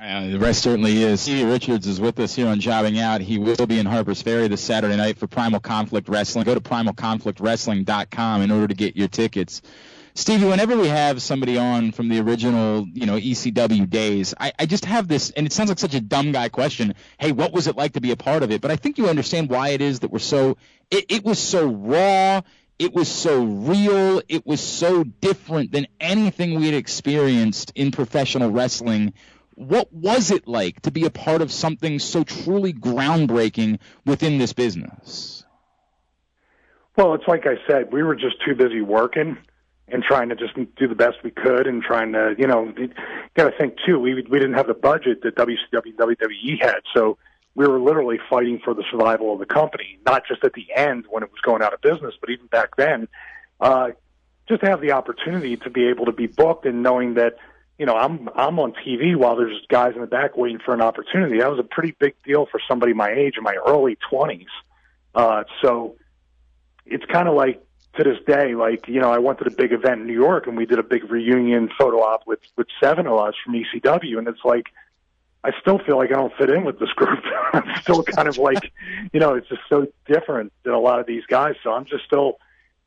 Uh, the rest certainly is. Stevie Richards is with us here on Jobbing Out. He will be in Harper's Ferry this Saturday night for Primal Conflict Wrestling. Go to primalconflictwrestling.com in order to get your tickets. Stevie, whenever we have somebody on from the original, you know, ECW days, I, I just have this, and it sounds like such a dumb guy question. Hey, what was it like to be a part of it? But I think you understand why it is that we're so. It, it was so raw. It was so real. It was so different than anything we had experienced in professional wrestling. What was it like to be a part of something so truly groundbreaking within this business? Well, it's like I said, we were just too busy working and trying to just do the best we could and trying to, you know, got to think too. We we didn't have the budget that WCW WWE had, so we were literally fighting for the survival of the company. Not just at the end when it was going out of business, but even back then, uh, just to have the opportunity to be able to be booked and knowing that, you know, I'm I'm on TV while there's guys in the back waiting for an opportunity. That was a pretty big deal for somebody my age in my early twenties. Uh, so it's kind of like to this day, like you know, I went to the big event in New York and we did a big reunion photo op with with seven of us from ECW, and it's like I still feel like I don't fit in with this group. I'm still kind of like, you know, it's just so different than a lot of these guys. So I'm just still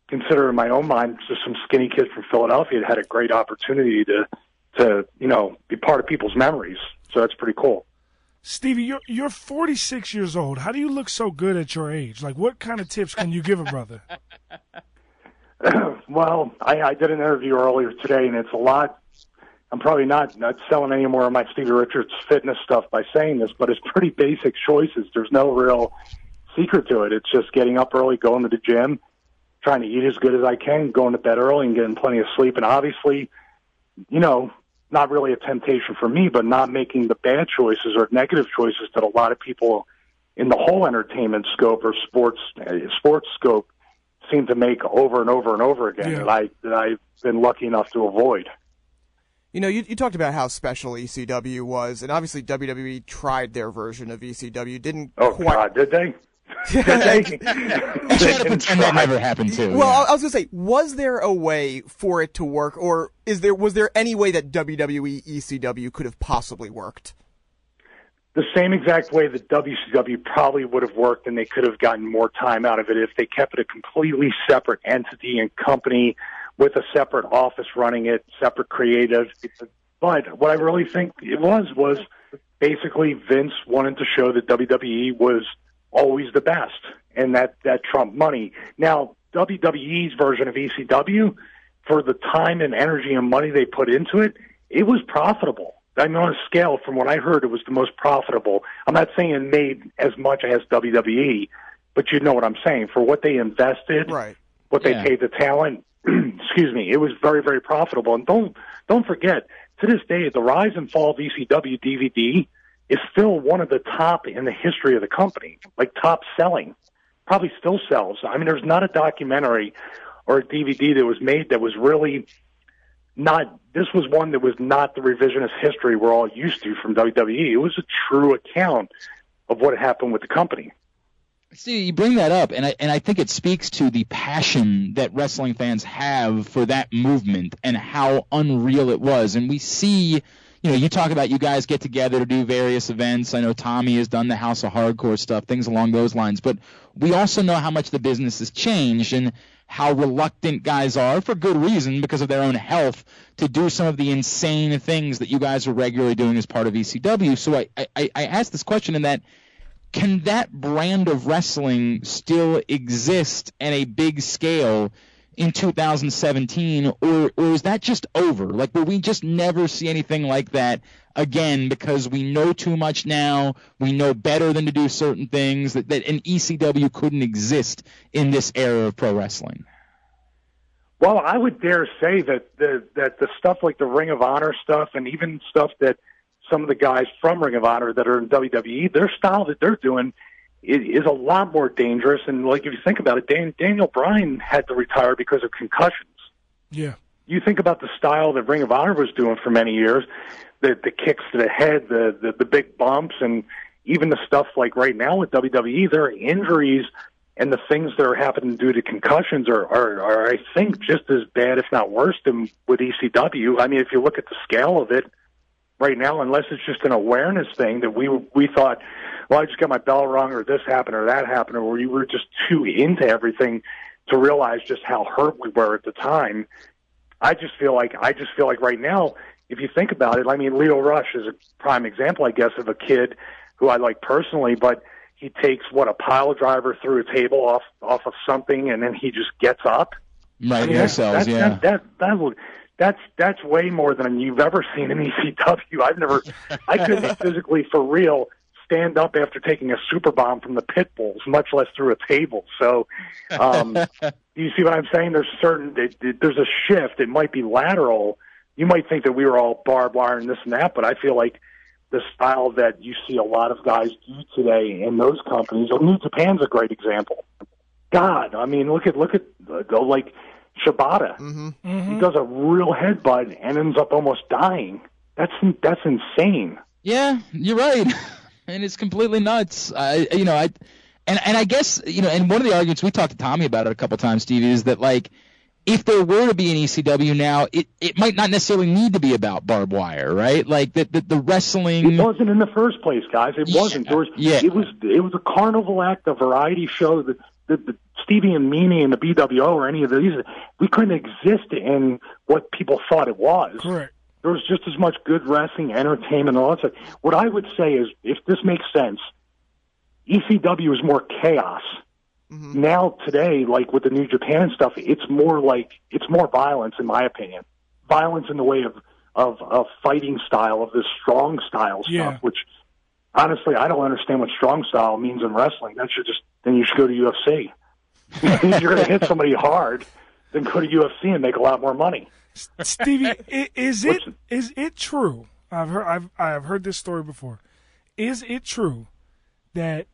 considering my own mind just some skinny kid from Philadelphia that had a great opportunity to to you know be part of people's memories. So that's pretty cool. Stevie, you're you're 46 years old. How do you look so good at your age? Like, what kind of tips can you give a brother? well, I, I did an interview earlier today, and it's a lot. I'm probably not not selling any more of my Stevie Richards fitness stuff by saying this, but it's pretty basic choices. There's no real secret to it. It's just getting up early, going to the gym, trying to eat as good as I can, going to bed early, and getting plenty of sleep. And obviously, you know, not really a temptation for me, but not making the bad choices or negative choices that a lot of people in the whole entertainment scope or sports uh, sports scope seem to make over and over and over again Yeah. that I that I've been lucky enough to avoid. You know, you, you talked about how special ECW was, and obviously WWE tried their version of ECW. Didn't Oh quite. God, did they? Did they? You try to pretend that never happened too. Well, yeah. I I was gonna say, was there a way for it to work, or is there was there any way that WWE ECW could have possibly worked? The same exact way that WCW probably would have worked, and they could have gotten more time out of it if they kept it a completely separate entity and company with a separate office running it, separate creative. But what I really think it was was basically Vince wanted to show that WWE was always the best, and that that trumped money. Now WWE's version of ECW, for the time and energy and money they put into it, it was profitable. I mean, on a scale from what I heard, it was the most profitable. I'm not saying it made as much as WWE, but you know what I'm saying. For what they invested, Right. what they Yeah. paid the talent, excuse me, it was very, very profitable. And don't don't forget, to this day, the rise and fall of ECW DVD is still one of the top in the history of the company, like top selling. Probably still sells. I mean, there's not a documentary or a DVD that was made that was really not. This was one that was not the revisionist history we're all used to from WWE. It was a true account of what happened with the company. See, you bring that up, and I and I think it speaks to the passion that wrestling fans have for that movement and how unreal it was. And we see, you know, you talk about you guys get together to do various events. I know Tommy has done the House of Hardcore stuff, things along those lines. But we also know how much the business has changed and how reluctant guys are, for good reason, because of their own health, to do some of the insane things that you guys are regularly doing as part of ECW. So I I, I asked this question in that can that brand of wrestling still exist at a big scale in 2017 or or is that just over like will we just never see anything like that again because we know too much now we know better than to do certain things that, that an ECW couldn't exist in this era of pro wrestling Well, I would dare say that the that the stuff like the Ring of Honor stuff, and even stuff that some of the guys from Ring of Honor that are in WWE, their style that they're doing is, is a lot more dangerous. And like if you think about it, Dan, Daniel Bryan had to retire because of concussions. Yeah. You think about the style that Ring of Honor was doing for many years, the the kicks to the head, the the, the big bumps, and even the stuff like right now with WWE, there are injuries and the things that are happening due to concussions are, are, are, I think, just as bad, if not worse, than with ECW. I mean, if you look at the scale of it right now, unless it's just an awareness thing that we we thought, well, I just got my bell rung, or this happened, or that happened, or we were just too into everything to realize just how hurt we were at the time. I just feel like I just feel like right now, if you think about it, I mean, Lio Rush is a prime example, I guess, of a kid who I like personally, but he takes what a pile driver through a table off off of something, and then he just gets up. right I mean, that's, sells yeah that, that that would that's that's way more than you've ever seen in ECW. I've never, I couldn't physically for real stand up after taking a super bomb from the Pitbulls, much less through a table. So, um, you see what I'm saying? There's certain it, it, there's a shift. It might be lateral. You might think that we were all barbed wire and this and that, but I feel like the style that you see a lot of guys do today in those companies. New Japan's a great example. God, I mean, look at look at uh, like Shibata. Mm-hmm. He does a real headbutt and ends up almost dying. That's that's insane. Yeah, you're right, and it's completely nuts. I, you know, I, And and I guess you know, and one of the arguments we talked to Tommy about it a couple times, Stevie, is that like if there were to be an ECW now, it, it might not necessarily need to be about barbed wire, right? Like that the, the wrestling. It wasn't in the first place, guys. It wasn't. There was, yeah. It was. It was a carnival act, a variety show. That the, the Stevie and Meanie and the BWO or any of these, we couldn't exist in what people thought it was. Correct. There was just as much good wrestling, entertainment, and all that stuff. What I would say is, if this makes sense, ECW is more chaos. Mm-hmm. Now today, like with the New Japan stuff, it's more like it's more violence, in my opinion. Violence in the way of of, of fighting style, of this strong style stuff, Yeah. which honestly I don't understand what strong style means in wrestling. That should just then you should go to UFC. if you're going to hit somebody hard, then go to UFC and make a lot more money. Stevie, i- is it is it true? I've heard I've I've heard this story before. Is it true that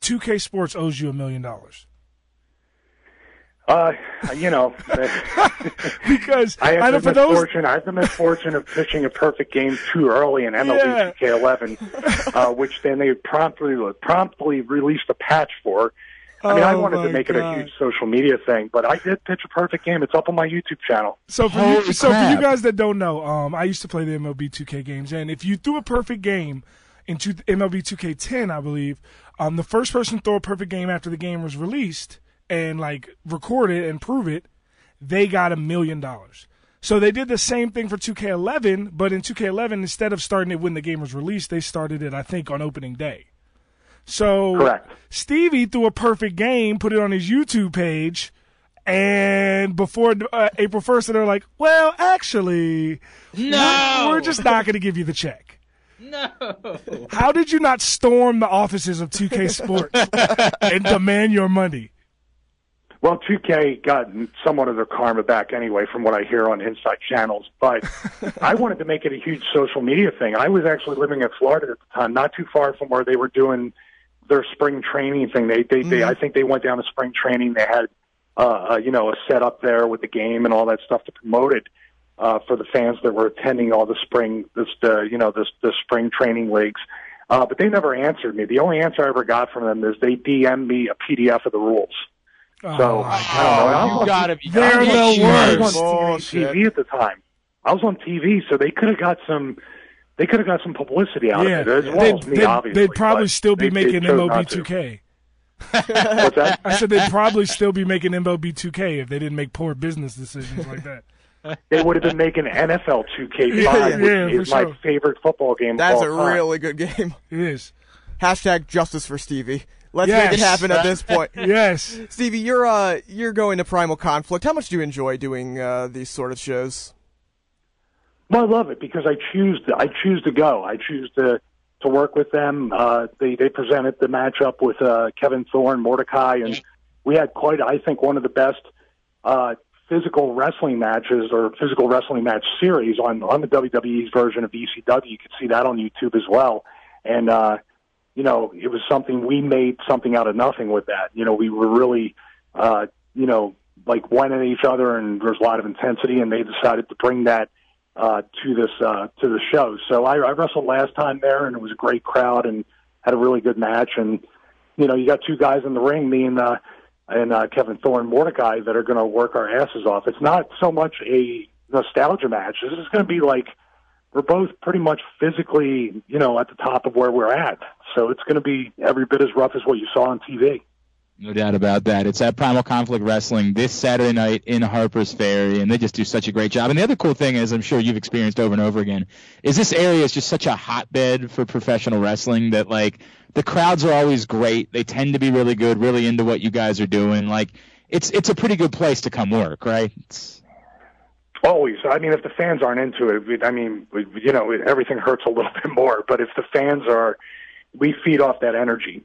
2K Sports owes you a million dollars? Uh, you know, because I I have know the for those misfortune. I have the misfortune of pitching a perfect game too early in MLB Yeah. 2K11, uh, which then they promptly promptly released a patch for. I mean, I Oh, wanted to make it a huge social media thing, but I did pitch a perfect game. It's up on my YouTube channel. So for Holy you, so for you guys that don't know, um, I used to play the MLB 2K games, and if you threw a perfect game into MLB 2K10, I believe, um, the first person to throw a perfect game after the game was released and like record it and prove it, they got a million dollars. So they did the same thing for 2K11, but in 2K11, instead of starting it when the game was released, they started it, I think, on opening day. So Correct. Stevie threw a perfect game, put it on his YouTube page, and before uh, April 1st, they're like, well, actually, No! we're, we're just not going to give you the check. No. How did you not storm the offices of 2K Sports and demand your money? Well, 2K got somewhat of their karma back anyway, from what I hear on inside channels. But I wanted to make it a huge social media thing. I was actually living in Florida at the time, not too far from where they were doing their spring training thing. They, they, they I think they went down to spring training. They had, uh, uh, you know, a setup there with the game and all that stuff to promote it uh, for the fans that were attending all the spring, this, the, you know, this, the spring training leagues. Uh, but they never answered me. The only answer I ever got from them is they DM'd me a PDF of the rules. So Oh, I don't know. I you was- gotta be. They're the mean, I was on TV at the time. I was on TV, so they could have got some. They could have got some publicity out yeah, of it as well they'd, as me. they'd- obviously, they'd probably still be they- they making chose MLB not to. 2K. What's that? I said they'd probably still be making MLB 2K if they didn't make poor business decisions like that. They would have been making NFL 2K5, Yeah, yeah, which is my sure. favorite football game. That's of a all time. really good game. It is. Hashtag justice for Stevie. Let's Yes. make it happen at this point. Yes. Stevie, you're uh you're going to Primal Conflict. How much do you enjoy doing uh, these sort of shows? Well, I love it because I choose to. I choose to go. I choose to to work with them. Uh, they they presented the matchup with uh, Kevin Thorn, Mordecai, and we had quite. I think one of the best uh, physical wrestling matches or physical wrestling match series on on the WWE's version of ECW. You can see that on YouTube as well. And uh, you know, it was something we made something out of nothing with that. You know, we were really, uh, you know, like one at each other, and there was a lot of intensity, and they decided to bring that uh, to this uh, to the show. So I, I wrestled last time there, and it was a great crowd, and had a really good match. And you know, you got two guys in the ring, me and uh, and uh, Kevin Thorn, Mordecai, that are going to work our asses off. It's not so much a nostalgia match. This is going to be like we're both pretty much physically, you know, at the top of where we're at. So it's going to be every bit as rough as what you saw on TV. No doubt about that. It's at Primal Conflict Wrestling this Saturday night in Harper's Ferry, and they just do such a great job. And the other cool thing is, I'm sure you've experienced over and over again, is this area is just such a hotbed for professional wrestling that like the crowds are always great. They tend to be really good, really into what you guys are doing. Like it's it's a pretty good place to come work, right? It's, Always. I mean, if the fans aren't into it, I mean, you know, everything hurts a little bit more. But if the fans are, we feed off that energy.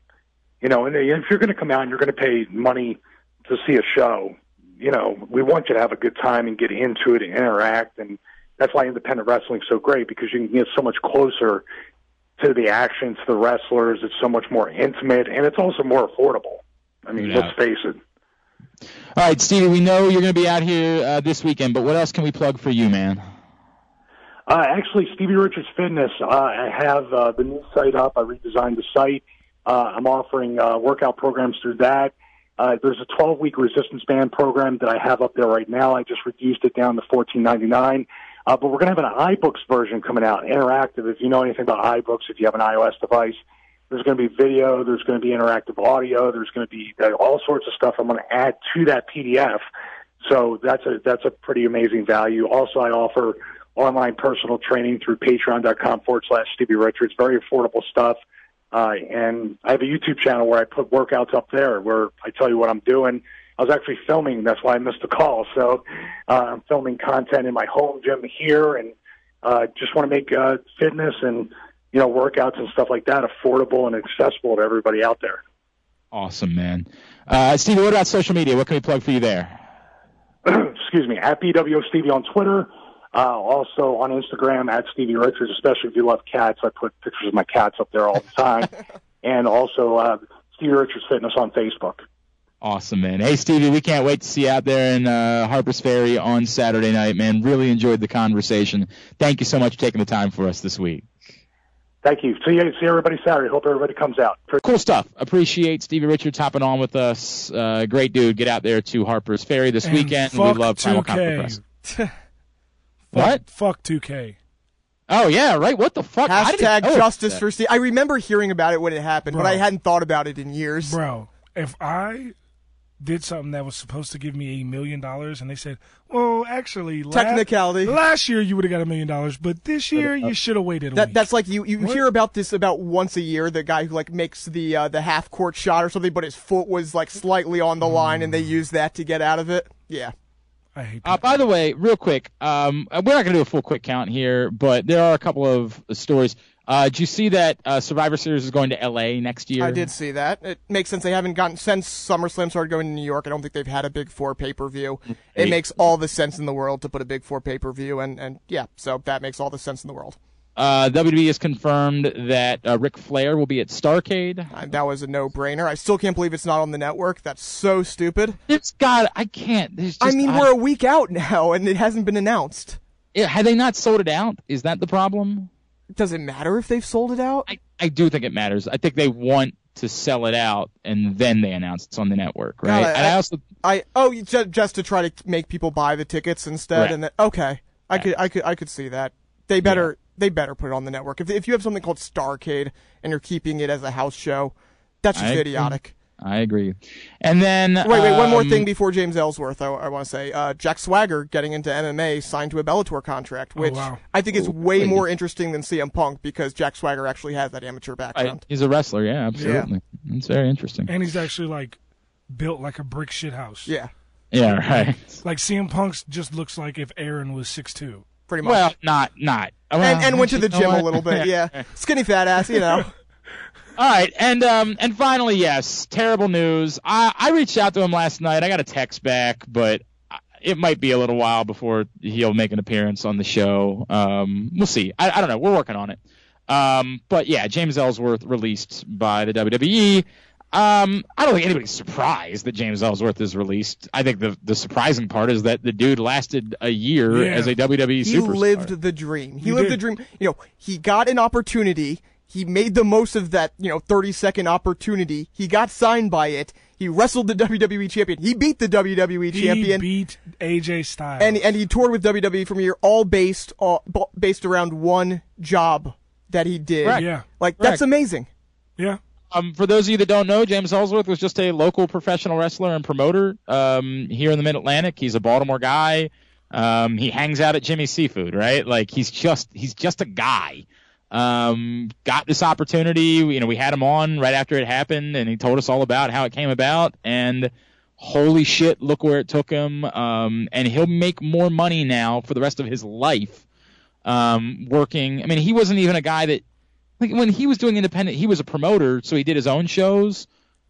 You know, and if you're going to come out and you're going to pay money to see a show, you know, we want you to have a good time and get into it and interact. And that's why independent wrestling's so great because you can get so much closer to the action, to the wrestlers. It's so much more intimate, and it's also more affordable. I mean, Yeah. let's face it. all right, Stevie. We know you're going to be out here uh, this weekend, but what else can we plug for you, man? Uh, actually, Stevie Richards Fitness. Uh, I have uh, the new site up. I redesigned the site. Uh, I'm offering uh, workout programs through that. Uh, there's a 12 week resistance band program that I have up there right now. I just reduced it down to 14.99. Uh, but we're going to have an iBooks version coming out, interactive. If you know anything about iBooks, if you have an iOS device, there's going to be video, there's going to be interactive audio, there's going to be uh, all sorts of stuff I'm going to add to that PDF. So that's a that's a pretty amazing value. Also, I offer online personal training through patreon.com forward slash Stevie Richards. Very affordable stuff. Uh, and I have a YouTube channel where I put workouts up there where I tell you what I'm doing. I was actually filming. That's why I missed the call. So uh, I'm filming content in my home gym here, and uh, just want to make uh, fitness and you know workouts and stuff like that affordable and accessible to everybody out there. Awesome, man. Uh, Stevie, what about social media? What can we plug for you there? Excuse me, at BWO Stevie on Twitter. Uh, also on Instagram at Stevie Richards, especially if you love cats. I put pictures of my cats up there all the time. and also uh, Stevie Richards Fitness on Facebook. Awesome, man. Hey, Stevie, we can't wait to see you out there in uh, Harper's Ferry on Saturday night, man. Really enjoyed the conversation. Thank you so much for taking the time for us this week. Thank you. See, you, see everybody Saturday. Hope everybody comes out. Cool stuff. Appreciate Stevie Richards hopping on with us. Uh, great dude. Get out there to Harper's Ferry this And weekend. We fuck love Primal 2K. Comfort Press. What? Fuck 2K. Oh yeah, right. What the fuck? Hashtag know justice that. for Steve. I remember hearing about it when it happened, but I hadn't thought about it in years. Bro, if I did something that was supposed to give me a million dollars and they said, well, actually, la- Technicality. last year you would have got a million dollars, but this year you should have waited a That week. that's like you you What? hear about this about once a year. The guy who like makes the uh, the half court shot or something, but his foot was like slightly on the line, and they use that to get out of it. Yeah. I hate Uh, by the way, real quick, um, we're not going to do a full quick count here, but there are a couple of stories. Uh, did you see that uh, Survivor Series is going to L.A. next year? I did see that. It makes sense. They haven't gotten since SummerSlam started going to New York. I don't think they've had a Big Four pay per view. It makes all the sense in the world to put a Big Four pay per view, and and yeah, so that makes all the sense in the world. Uh, WWE has confirmed that uh, Ric Flair will be at Starrcade. Uh, that was a no brainer. I still can't believe it's not on the network. That's so stupid. It's got. I can't. Just, I mean, we're a week out now, and it hasn't been announced. Had they not sold it out? Is that the problem? Does it matter if they've sold it out? I, I do think it matters. I think they want to sell it out and then they announce it's on the network, right? God, and I also I oh you- ju- just to try to make people buy the tickets instead, Right. and then okay, I could I could I could see that. They better they better put it on the network. If if you have something called Starrcade and you're keeping it as a house show, that's just I agree. idiotic. I agree. And then Wait, wait, one more um, thing before James Ellsworth. I, I want to say, uh, Jack Swagger getting into MMA signed to a Bellator contract, which wow. I think is Oh, way more interesting than CM Punk because Jack Swagger actually has that amateur I, background. he's a wrestler, yeah, absolutely. It's very interesting. and he's actually like built like a brick shit house. yeah, Yeah, right. Like CM Punk's just looks like if Aaron was six two. pretty much. Well, not not. Well, and, and went to the gym a little bit. Yeah, skinny fat ass, you know. All right, and um, and finally, yes, terrible news. I I reached out to him last night. I got a text back, but it might be a little while before he'll make an appearance on the show. Um, we'll see. I, I don't know. We're working on it. Um, but yeah, James Ellsworth released by the WWE. Um, I don't think anybody's surprised that James Ellsworth is released. I think the the surprising part is that the dude lasted a year Yeah. as a WWE he superstar. lived the dream. He, He lived did. the dream. You know, he got an opportunity. He made the most of that, you know, 30 second opportunity. He got signed by it. He wrestled the WWE champion. He beat the WWE He champion. He beat AJ Styles. and and he toured with WWE from a year, all based uh, b- based around one job that he did. Correct. yeah, Like Correct. that's amazing. yeah. Um, for those of you that don't know, James Ellsworth was just a local professional wrestler and promoter um, here in the Mid Atlantic. He's a Baltimore guy. Um, he hangs out at Jimmy's Seafood, right? Like he's just he's just a guy. Um, got this opportunity. You know, we had him on right after it happened, and he told us all about how it came about. And holy shit, look where it took him. Um, and he'll make more money now for the rest of his life. Um, working. I mean, he wasn't even a guy that like when he was doing independent, he was a promoter, so he did his own shows.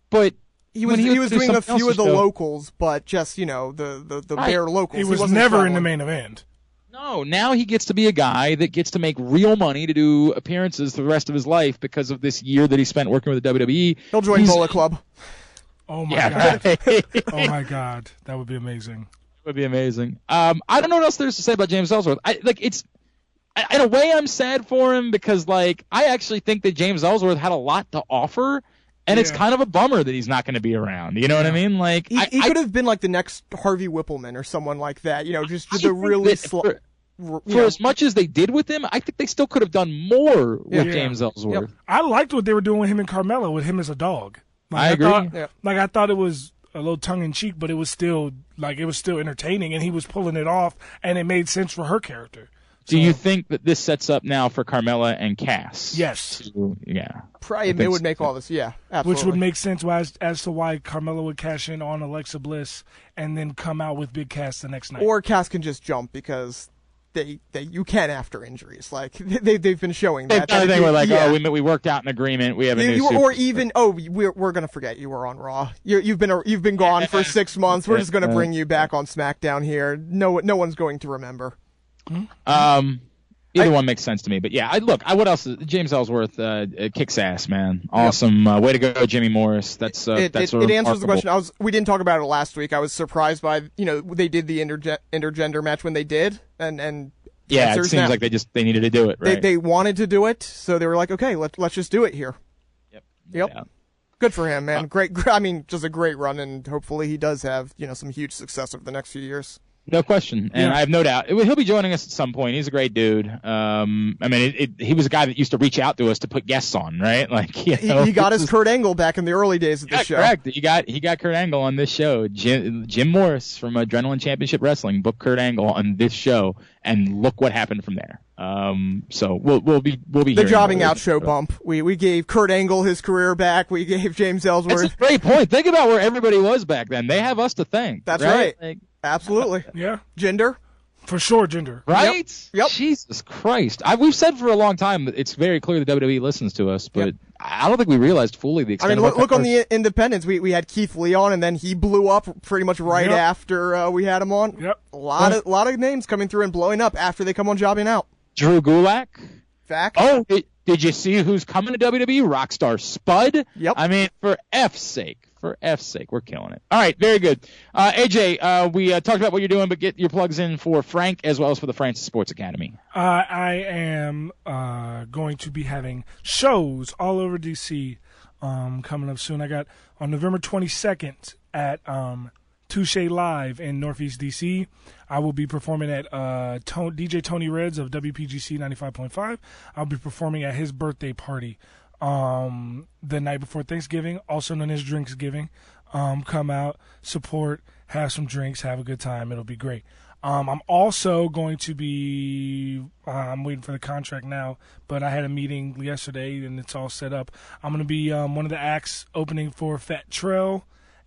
But He was when he, would was doing a few of the show- locals, but just you know the the, the Right. bare locals. He was wasn't never in the main event. No, now he gets to be a guy that gets to make real money to do appearances for the rest of his life because of this year that he spent working with the WWE. He'll join He's- Bullet Club. Oh my Yeah, god. right. Oh my god. That would be amazing. It would be amazing. Um, I don't know what else there's to say about James Ellsworth. I like it's I, in a way I'm sad for him because like I actually think that James Ellsworth had a lot to offer, and it's kind of a bummer that he's not going to be around. You know what I mean? Like He, he I- could have been like the next Harvey Wippleman or someone like that. You know, just I the really slow. for, for know. as much as they did with him, I think they still could have done more with Yeah. James Ellsworth. I liked what they were doing with him and Carmella, with him as a dog. Like, I agree. Thought, Yeah. Like I thought it was a little tongue in cheek, but it was still like it was still entertaining, and he was pulling it off, and it made sense for her character. Do you think that this sets up now for Carmella and Cass? Yes. To- yeah. Probably, I it would so. make all this. Yeah, absolutely. Which would make sense as, as to why Carmella would cash in on Alexa Bliss and then come out with Big Cass the next night. or Cass can just jump because they they you can after injuries. Like they they've been showing that. They, a that thing if where like, yeah. oh, we we worked out an agreement. We have a You- new you- or superstar. even oh we're we're gonna forget you were on Raw. You, you've been you've been gone for six months. We're just gonna bring you back on SmackDown here. No no one's going to remember. Um, either one makes sense to me. But yeah, I look. I what else? James Ellsworth uh, uh, kicks ass, man. Awesome. Uh, way to go, Jimmy Morris. That's uh, it, that's it, it answers the question. I was we didn't talk about it last week. I was surprised by you know they did the interge- intergender match when they did, and and Yeah, it seems now. like they just they needed to do it. they Right. they wanted to do it, so they were like, okay, let let's just do it here. Yep. Yep. Yeah. Good for him, man. Great. I mean, just a great run, and hopefully he does have you know some huge success over the next few years. No question, and Yeah. I have no doubt he'll be joining us at some point. He's a great dude. Um, I mean, it, it, he was a guy that used to reach out to us to put guests on, right? Like, you He, know, he got his is- Kurt Angle back in the early days of the Yeah, show. correct. He got he got Kurt Angle on this show. Jim, Jim Morris from Adrenaline Championship Wrestling booked Kurt Angle on this show, and look what happened from there. Um, so we'll we'll be we'll be The jobbing out show bump. We we gave Kurt Angle his career back. We gave James That's Ellsworth. a great point. Think about where everybody was back then. They have us to thank. That's right. right. Like, Absolutely. yeah, Gender. for sure, gender. right? Yep. Jesus Christ! I, we've said for a long time that it's very clear the WWE listens to us, but Yep. I don't think we realized fully the I extent. mean, of look, our look on the Independents. We we had Keith Lee on, and then he blew up pretty much right Yep. after uh, we had him on. Yep. A lot of lot of names coming through and blowing up after they come on jobbing out. Drew Gulak. Fact. Oh, did, did you see who's coming to WWE? Rockstar Spud. Yep. I mean, for F's sake, for F's sake, we're killing it. All right, very good. Uh, AJ, uh, we uh, talked about what you're doing, but get your plugs in for Frank as well as for the Francis Sports Academy. Uh, I am uh, going to be having shows all over DC um, coming up soon. I got on November 22nd at um, Touche Live in Northeast DC. I will be performing at uh, DJ Tony Reds of WPGC 95.5. I'll be performing at his birthday party um, the night before Thanksgiving, also known as Drinksgiving. Um, come out, support, have some drinks, have a good time. It'll be great. Um, I'm also going to be. Uh, I'm waiting for the contract now, but I had a meeting yesterday and it's all set up. I'm going to be um, one of the acts opening for Fat Trel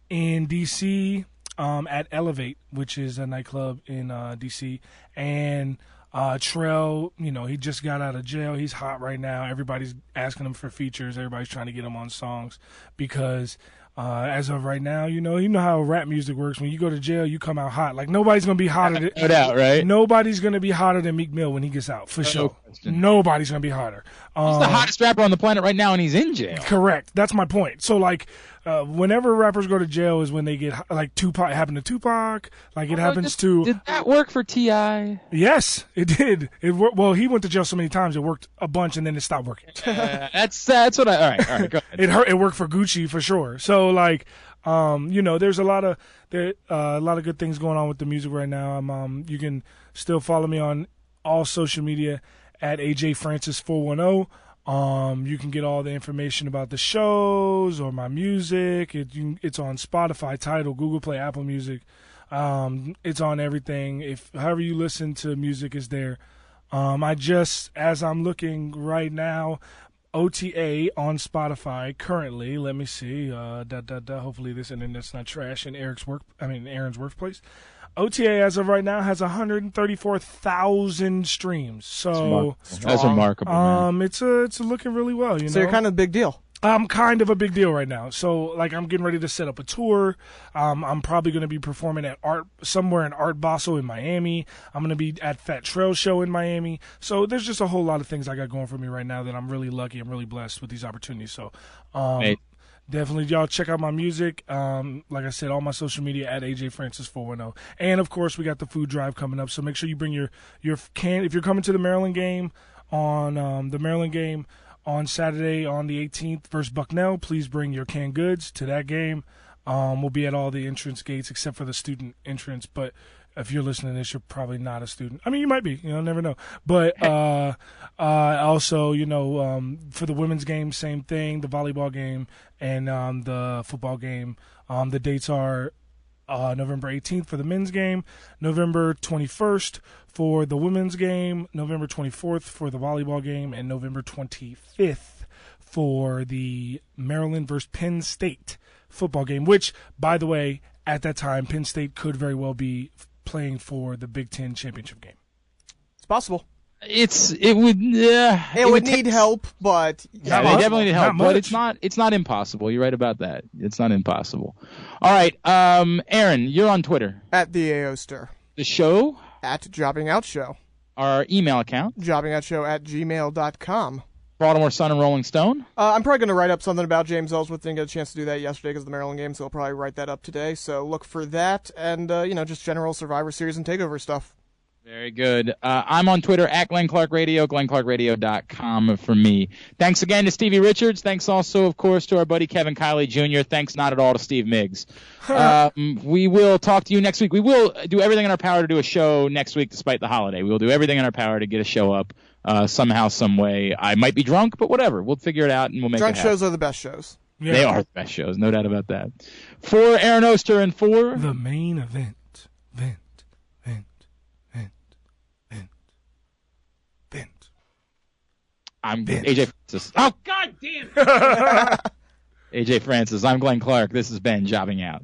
in DC um, at Elevate, which is a nightclub in uh, DC. And uh, Trel, you know, he just got out of jail. He's hot right now. Everybody's asking him for features. Everybody's trying to get him on songs because. Uh, as of right now, you know, you know how rap music works. When you go to jail, you come out hot. Like nobody's gonna be hotter. Than, No doubt, right? Nobody's gonna be hotter than Meek Mill when he gets out, for sure. question. Nobody's gonna be hotter. Um, He's the hottest rapper on the planet right now, and he's in jail. Correct. That's my point. So like, uh, whenever rappers go to jail is when they get like Tupac it happened to Tupac. Like it happens to Did that work for T.I.? yes, it did. It wor- well he went to jail so many times it worked a bunch and then it stopped working. Uh, that's that's what I. All right, all right. Go ahead. it hurt. It worked for Gucci for sure. So like, um, you know, there's a lot of there uh, a lot of good things going on with the music right now. I'm, um, you can still follow me on all social media at AJ Francis four one zero. Um, you can get all the information about the shows or my music. It, you, it's on Spotify, Tidal, Google Play, Apple Music. Um, it's on everything. If however you listen to music is there. Um, I just, as I'm looking right now, OTA on Spotify currently. Let me see. Uh, da, da, da, hopefully this internet's not trash in Eric's work. I mean Aaron's workplace. OTA as of right now has 134,000 streams. So That's remarkable. man. um, it's a, it's looking really well. You So know, you're kind of a big deal. I'm kind of a big deal right now. So like I'm getting ready to set up a tour. Um, I'm probably going to be performing at art somewhere in Art Basel in Miami. I'm going to be at Fat Trel Show in Miami. So there's just a whole lot of things I got going for me right now that I'm really lucky. I'm really blessed with these opportunities. So um, Hey. Definitely y'all check out my music. Um, like I said, all my social media at AJ Francis 410. And of course we got the food drive coming up. So make sure you bring your your can if you're coming to the Maryland game on um, the Maryland game on Saturday on the 18th versus Bucknell. Please bring your canned goods to that game. Um, we'll be at all the entrance gates except for the student entrance, but if you're listening to this, you're probably not a student. I mean, you might be. You know, never know. But uh, uh, also, you know, um, for the women's game, same thing. The volleyball game and um, the football game. Um, the dates are uh, November 18th for the men's game, November 21st for the women's game, November 24th for the volleyball game, and November 25th for the Maryland versus Penn State football game. Which, by the way, at that time, Penn State could very well be playing for the Big Ten championship game. It's possible. It's it would uh, It, would need help, but Yeah, Not they definitely need help, Not but it's not it's not impossible. You're right about that. It's not impossible. All right, um, Aaron, you're on Twitter. at the AO Stir. The show, At Jobbing Out Show. our email account, Jobbingoutshow at gmail.com. Baltimore Sun and Rolling Stone. Uh, I'm probably going to write up something about James Ellsworth. Didn't get a chance to do that yesterday because of the Maryland game, so I'll probably write that up today. So look for that and, uh, you know, just general Survivor Series and TakeOver stuff. Very good. Uh, I'm on Twitter at Glenn Clark Radio, glennclarkradio.com for me. Thanks again to Stevie Richards. Thanks also, of course, to our buddy Kevin Kiley Jr. Thanks not at all to Steve Miggs. um, we will talk to you next week. We will do everything in our power to do a show next week despite the holiday. We will do everything in our power to get a show up uh, somehow, some way. I might be drunk, but whatever. We'll figure it out and we'll make Drunk it happen. shows are the best shows. Yeah. They are the best shows, no doubt about that. For Aaron Oster and for The main event. Vent. Vent. Vent. Vent. Vent. I'm Ben. AJ Francis. Oh God damn! AJ Francis. I'm Glenn Clark. This has been Jobbing Out.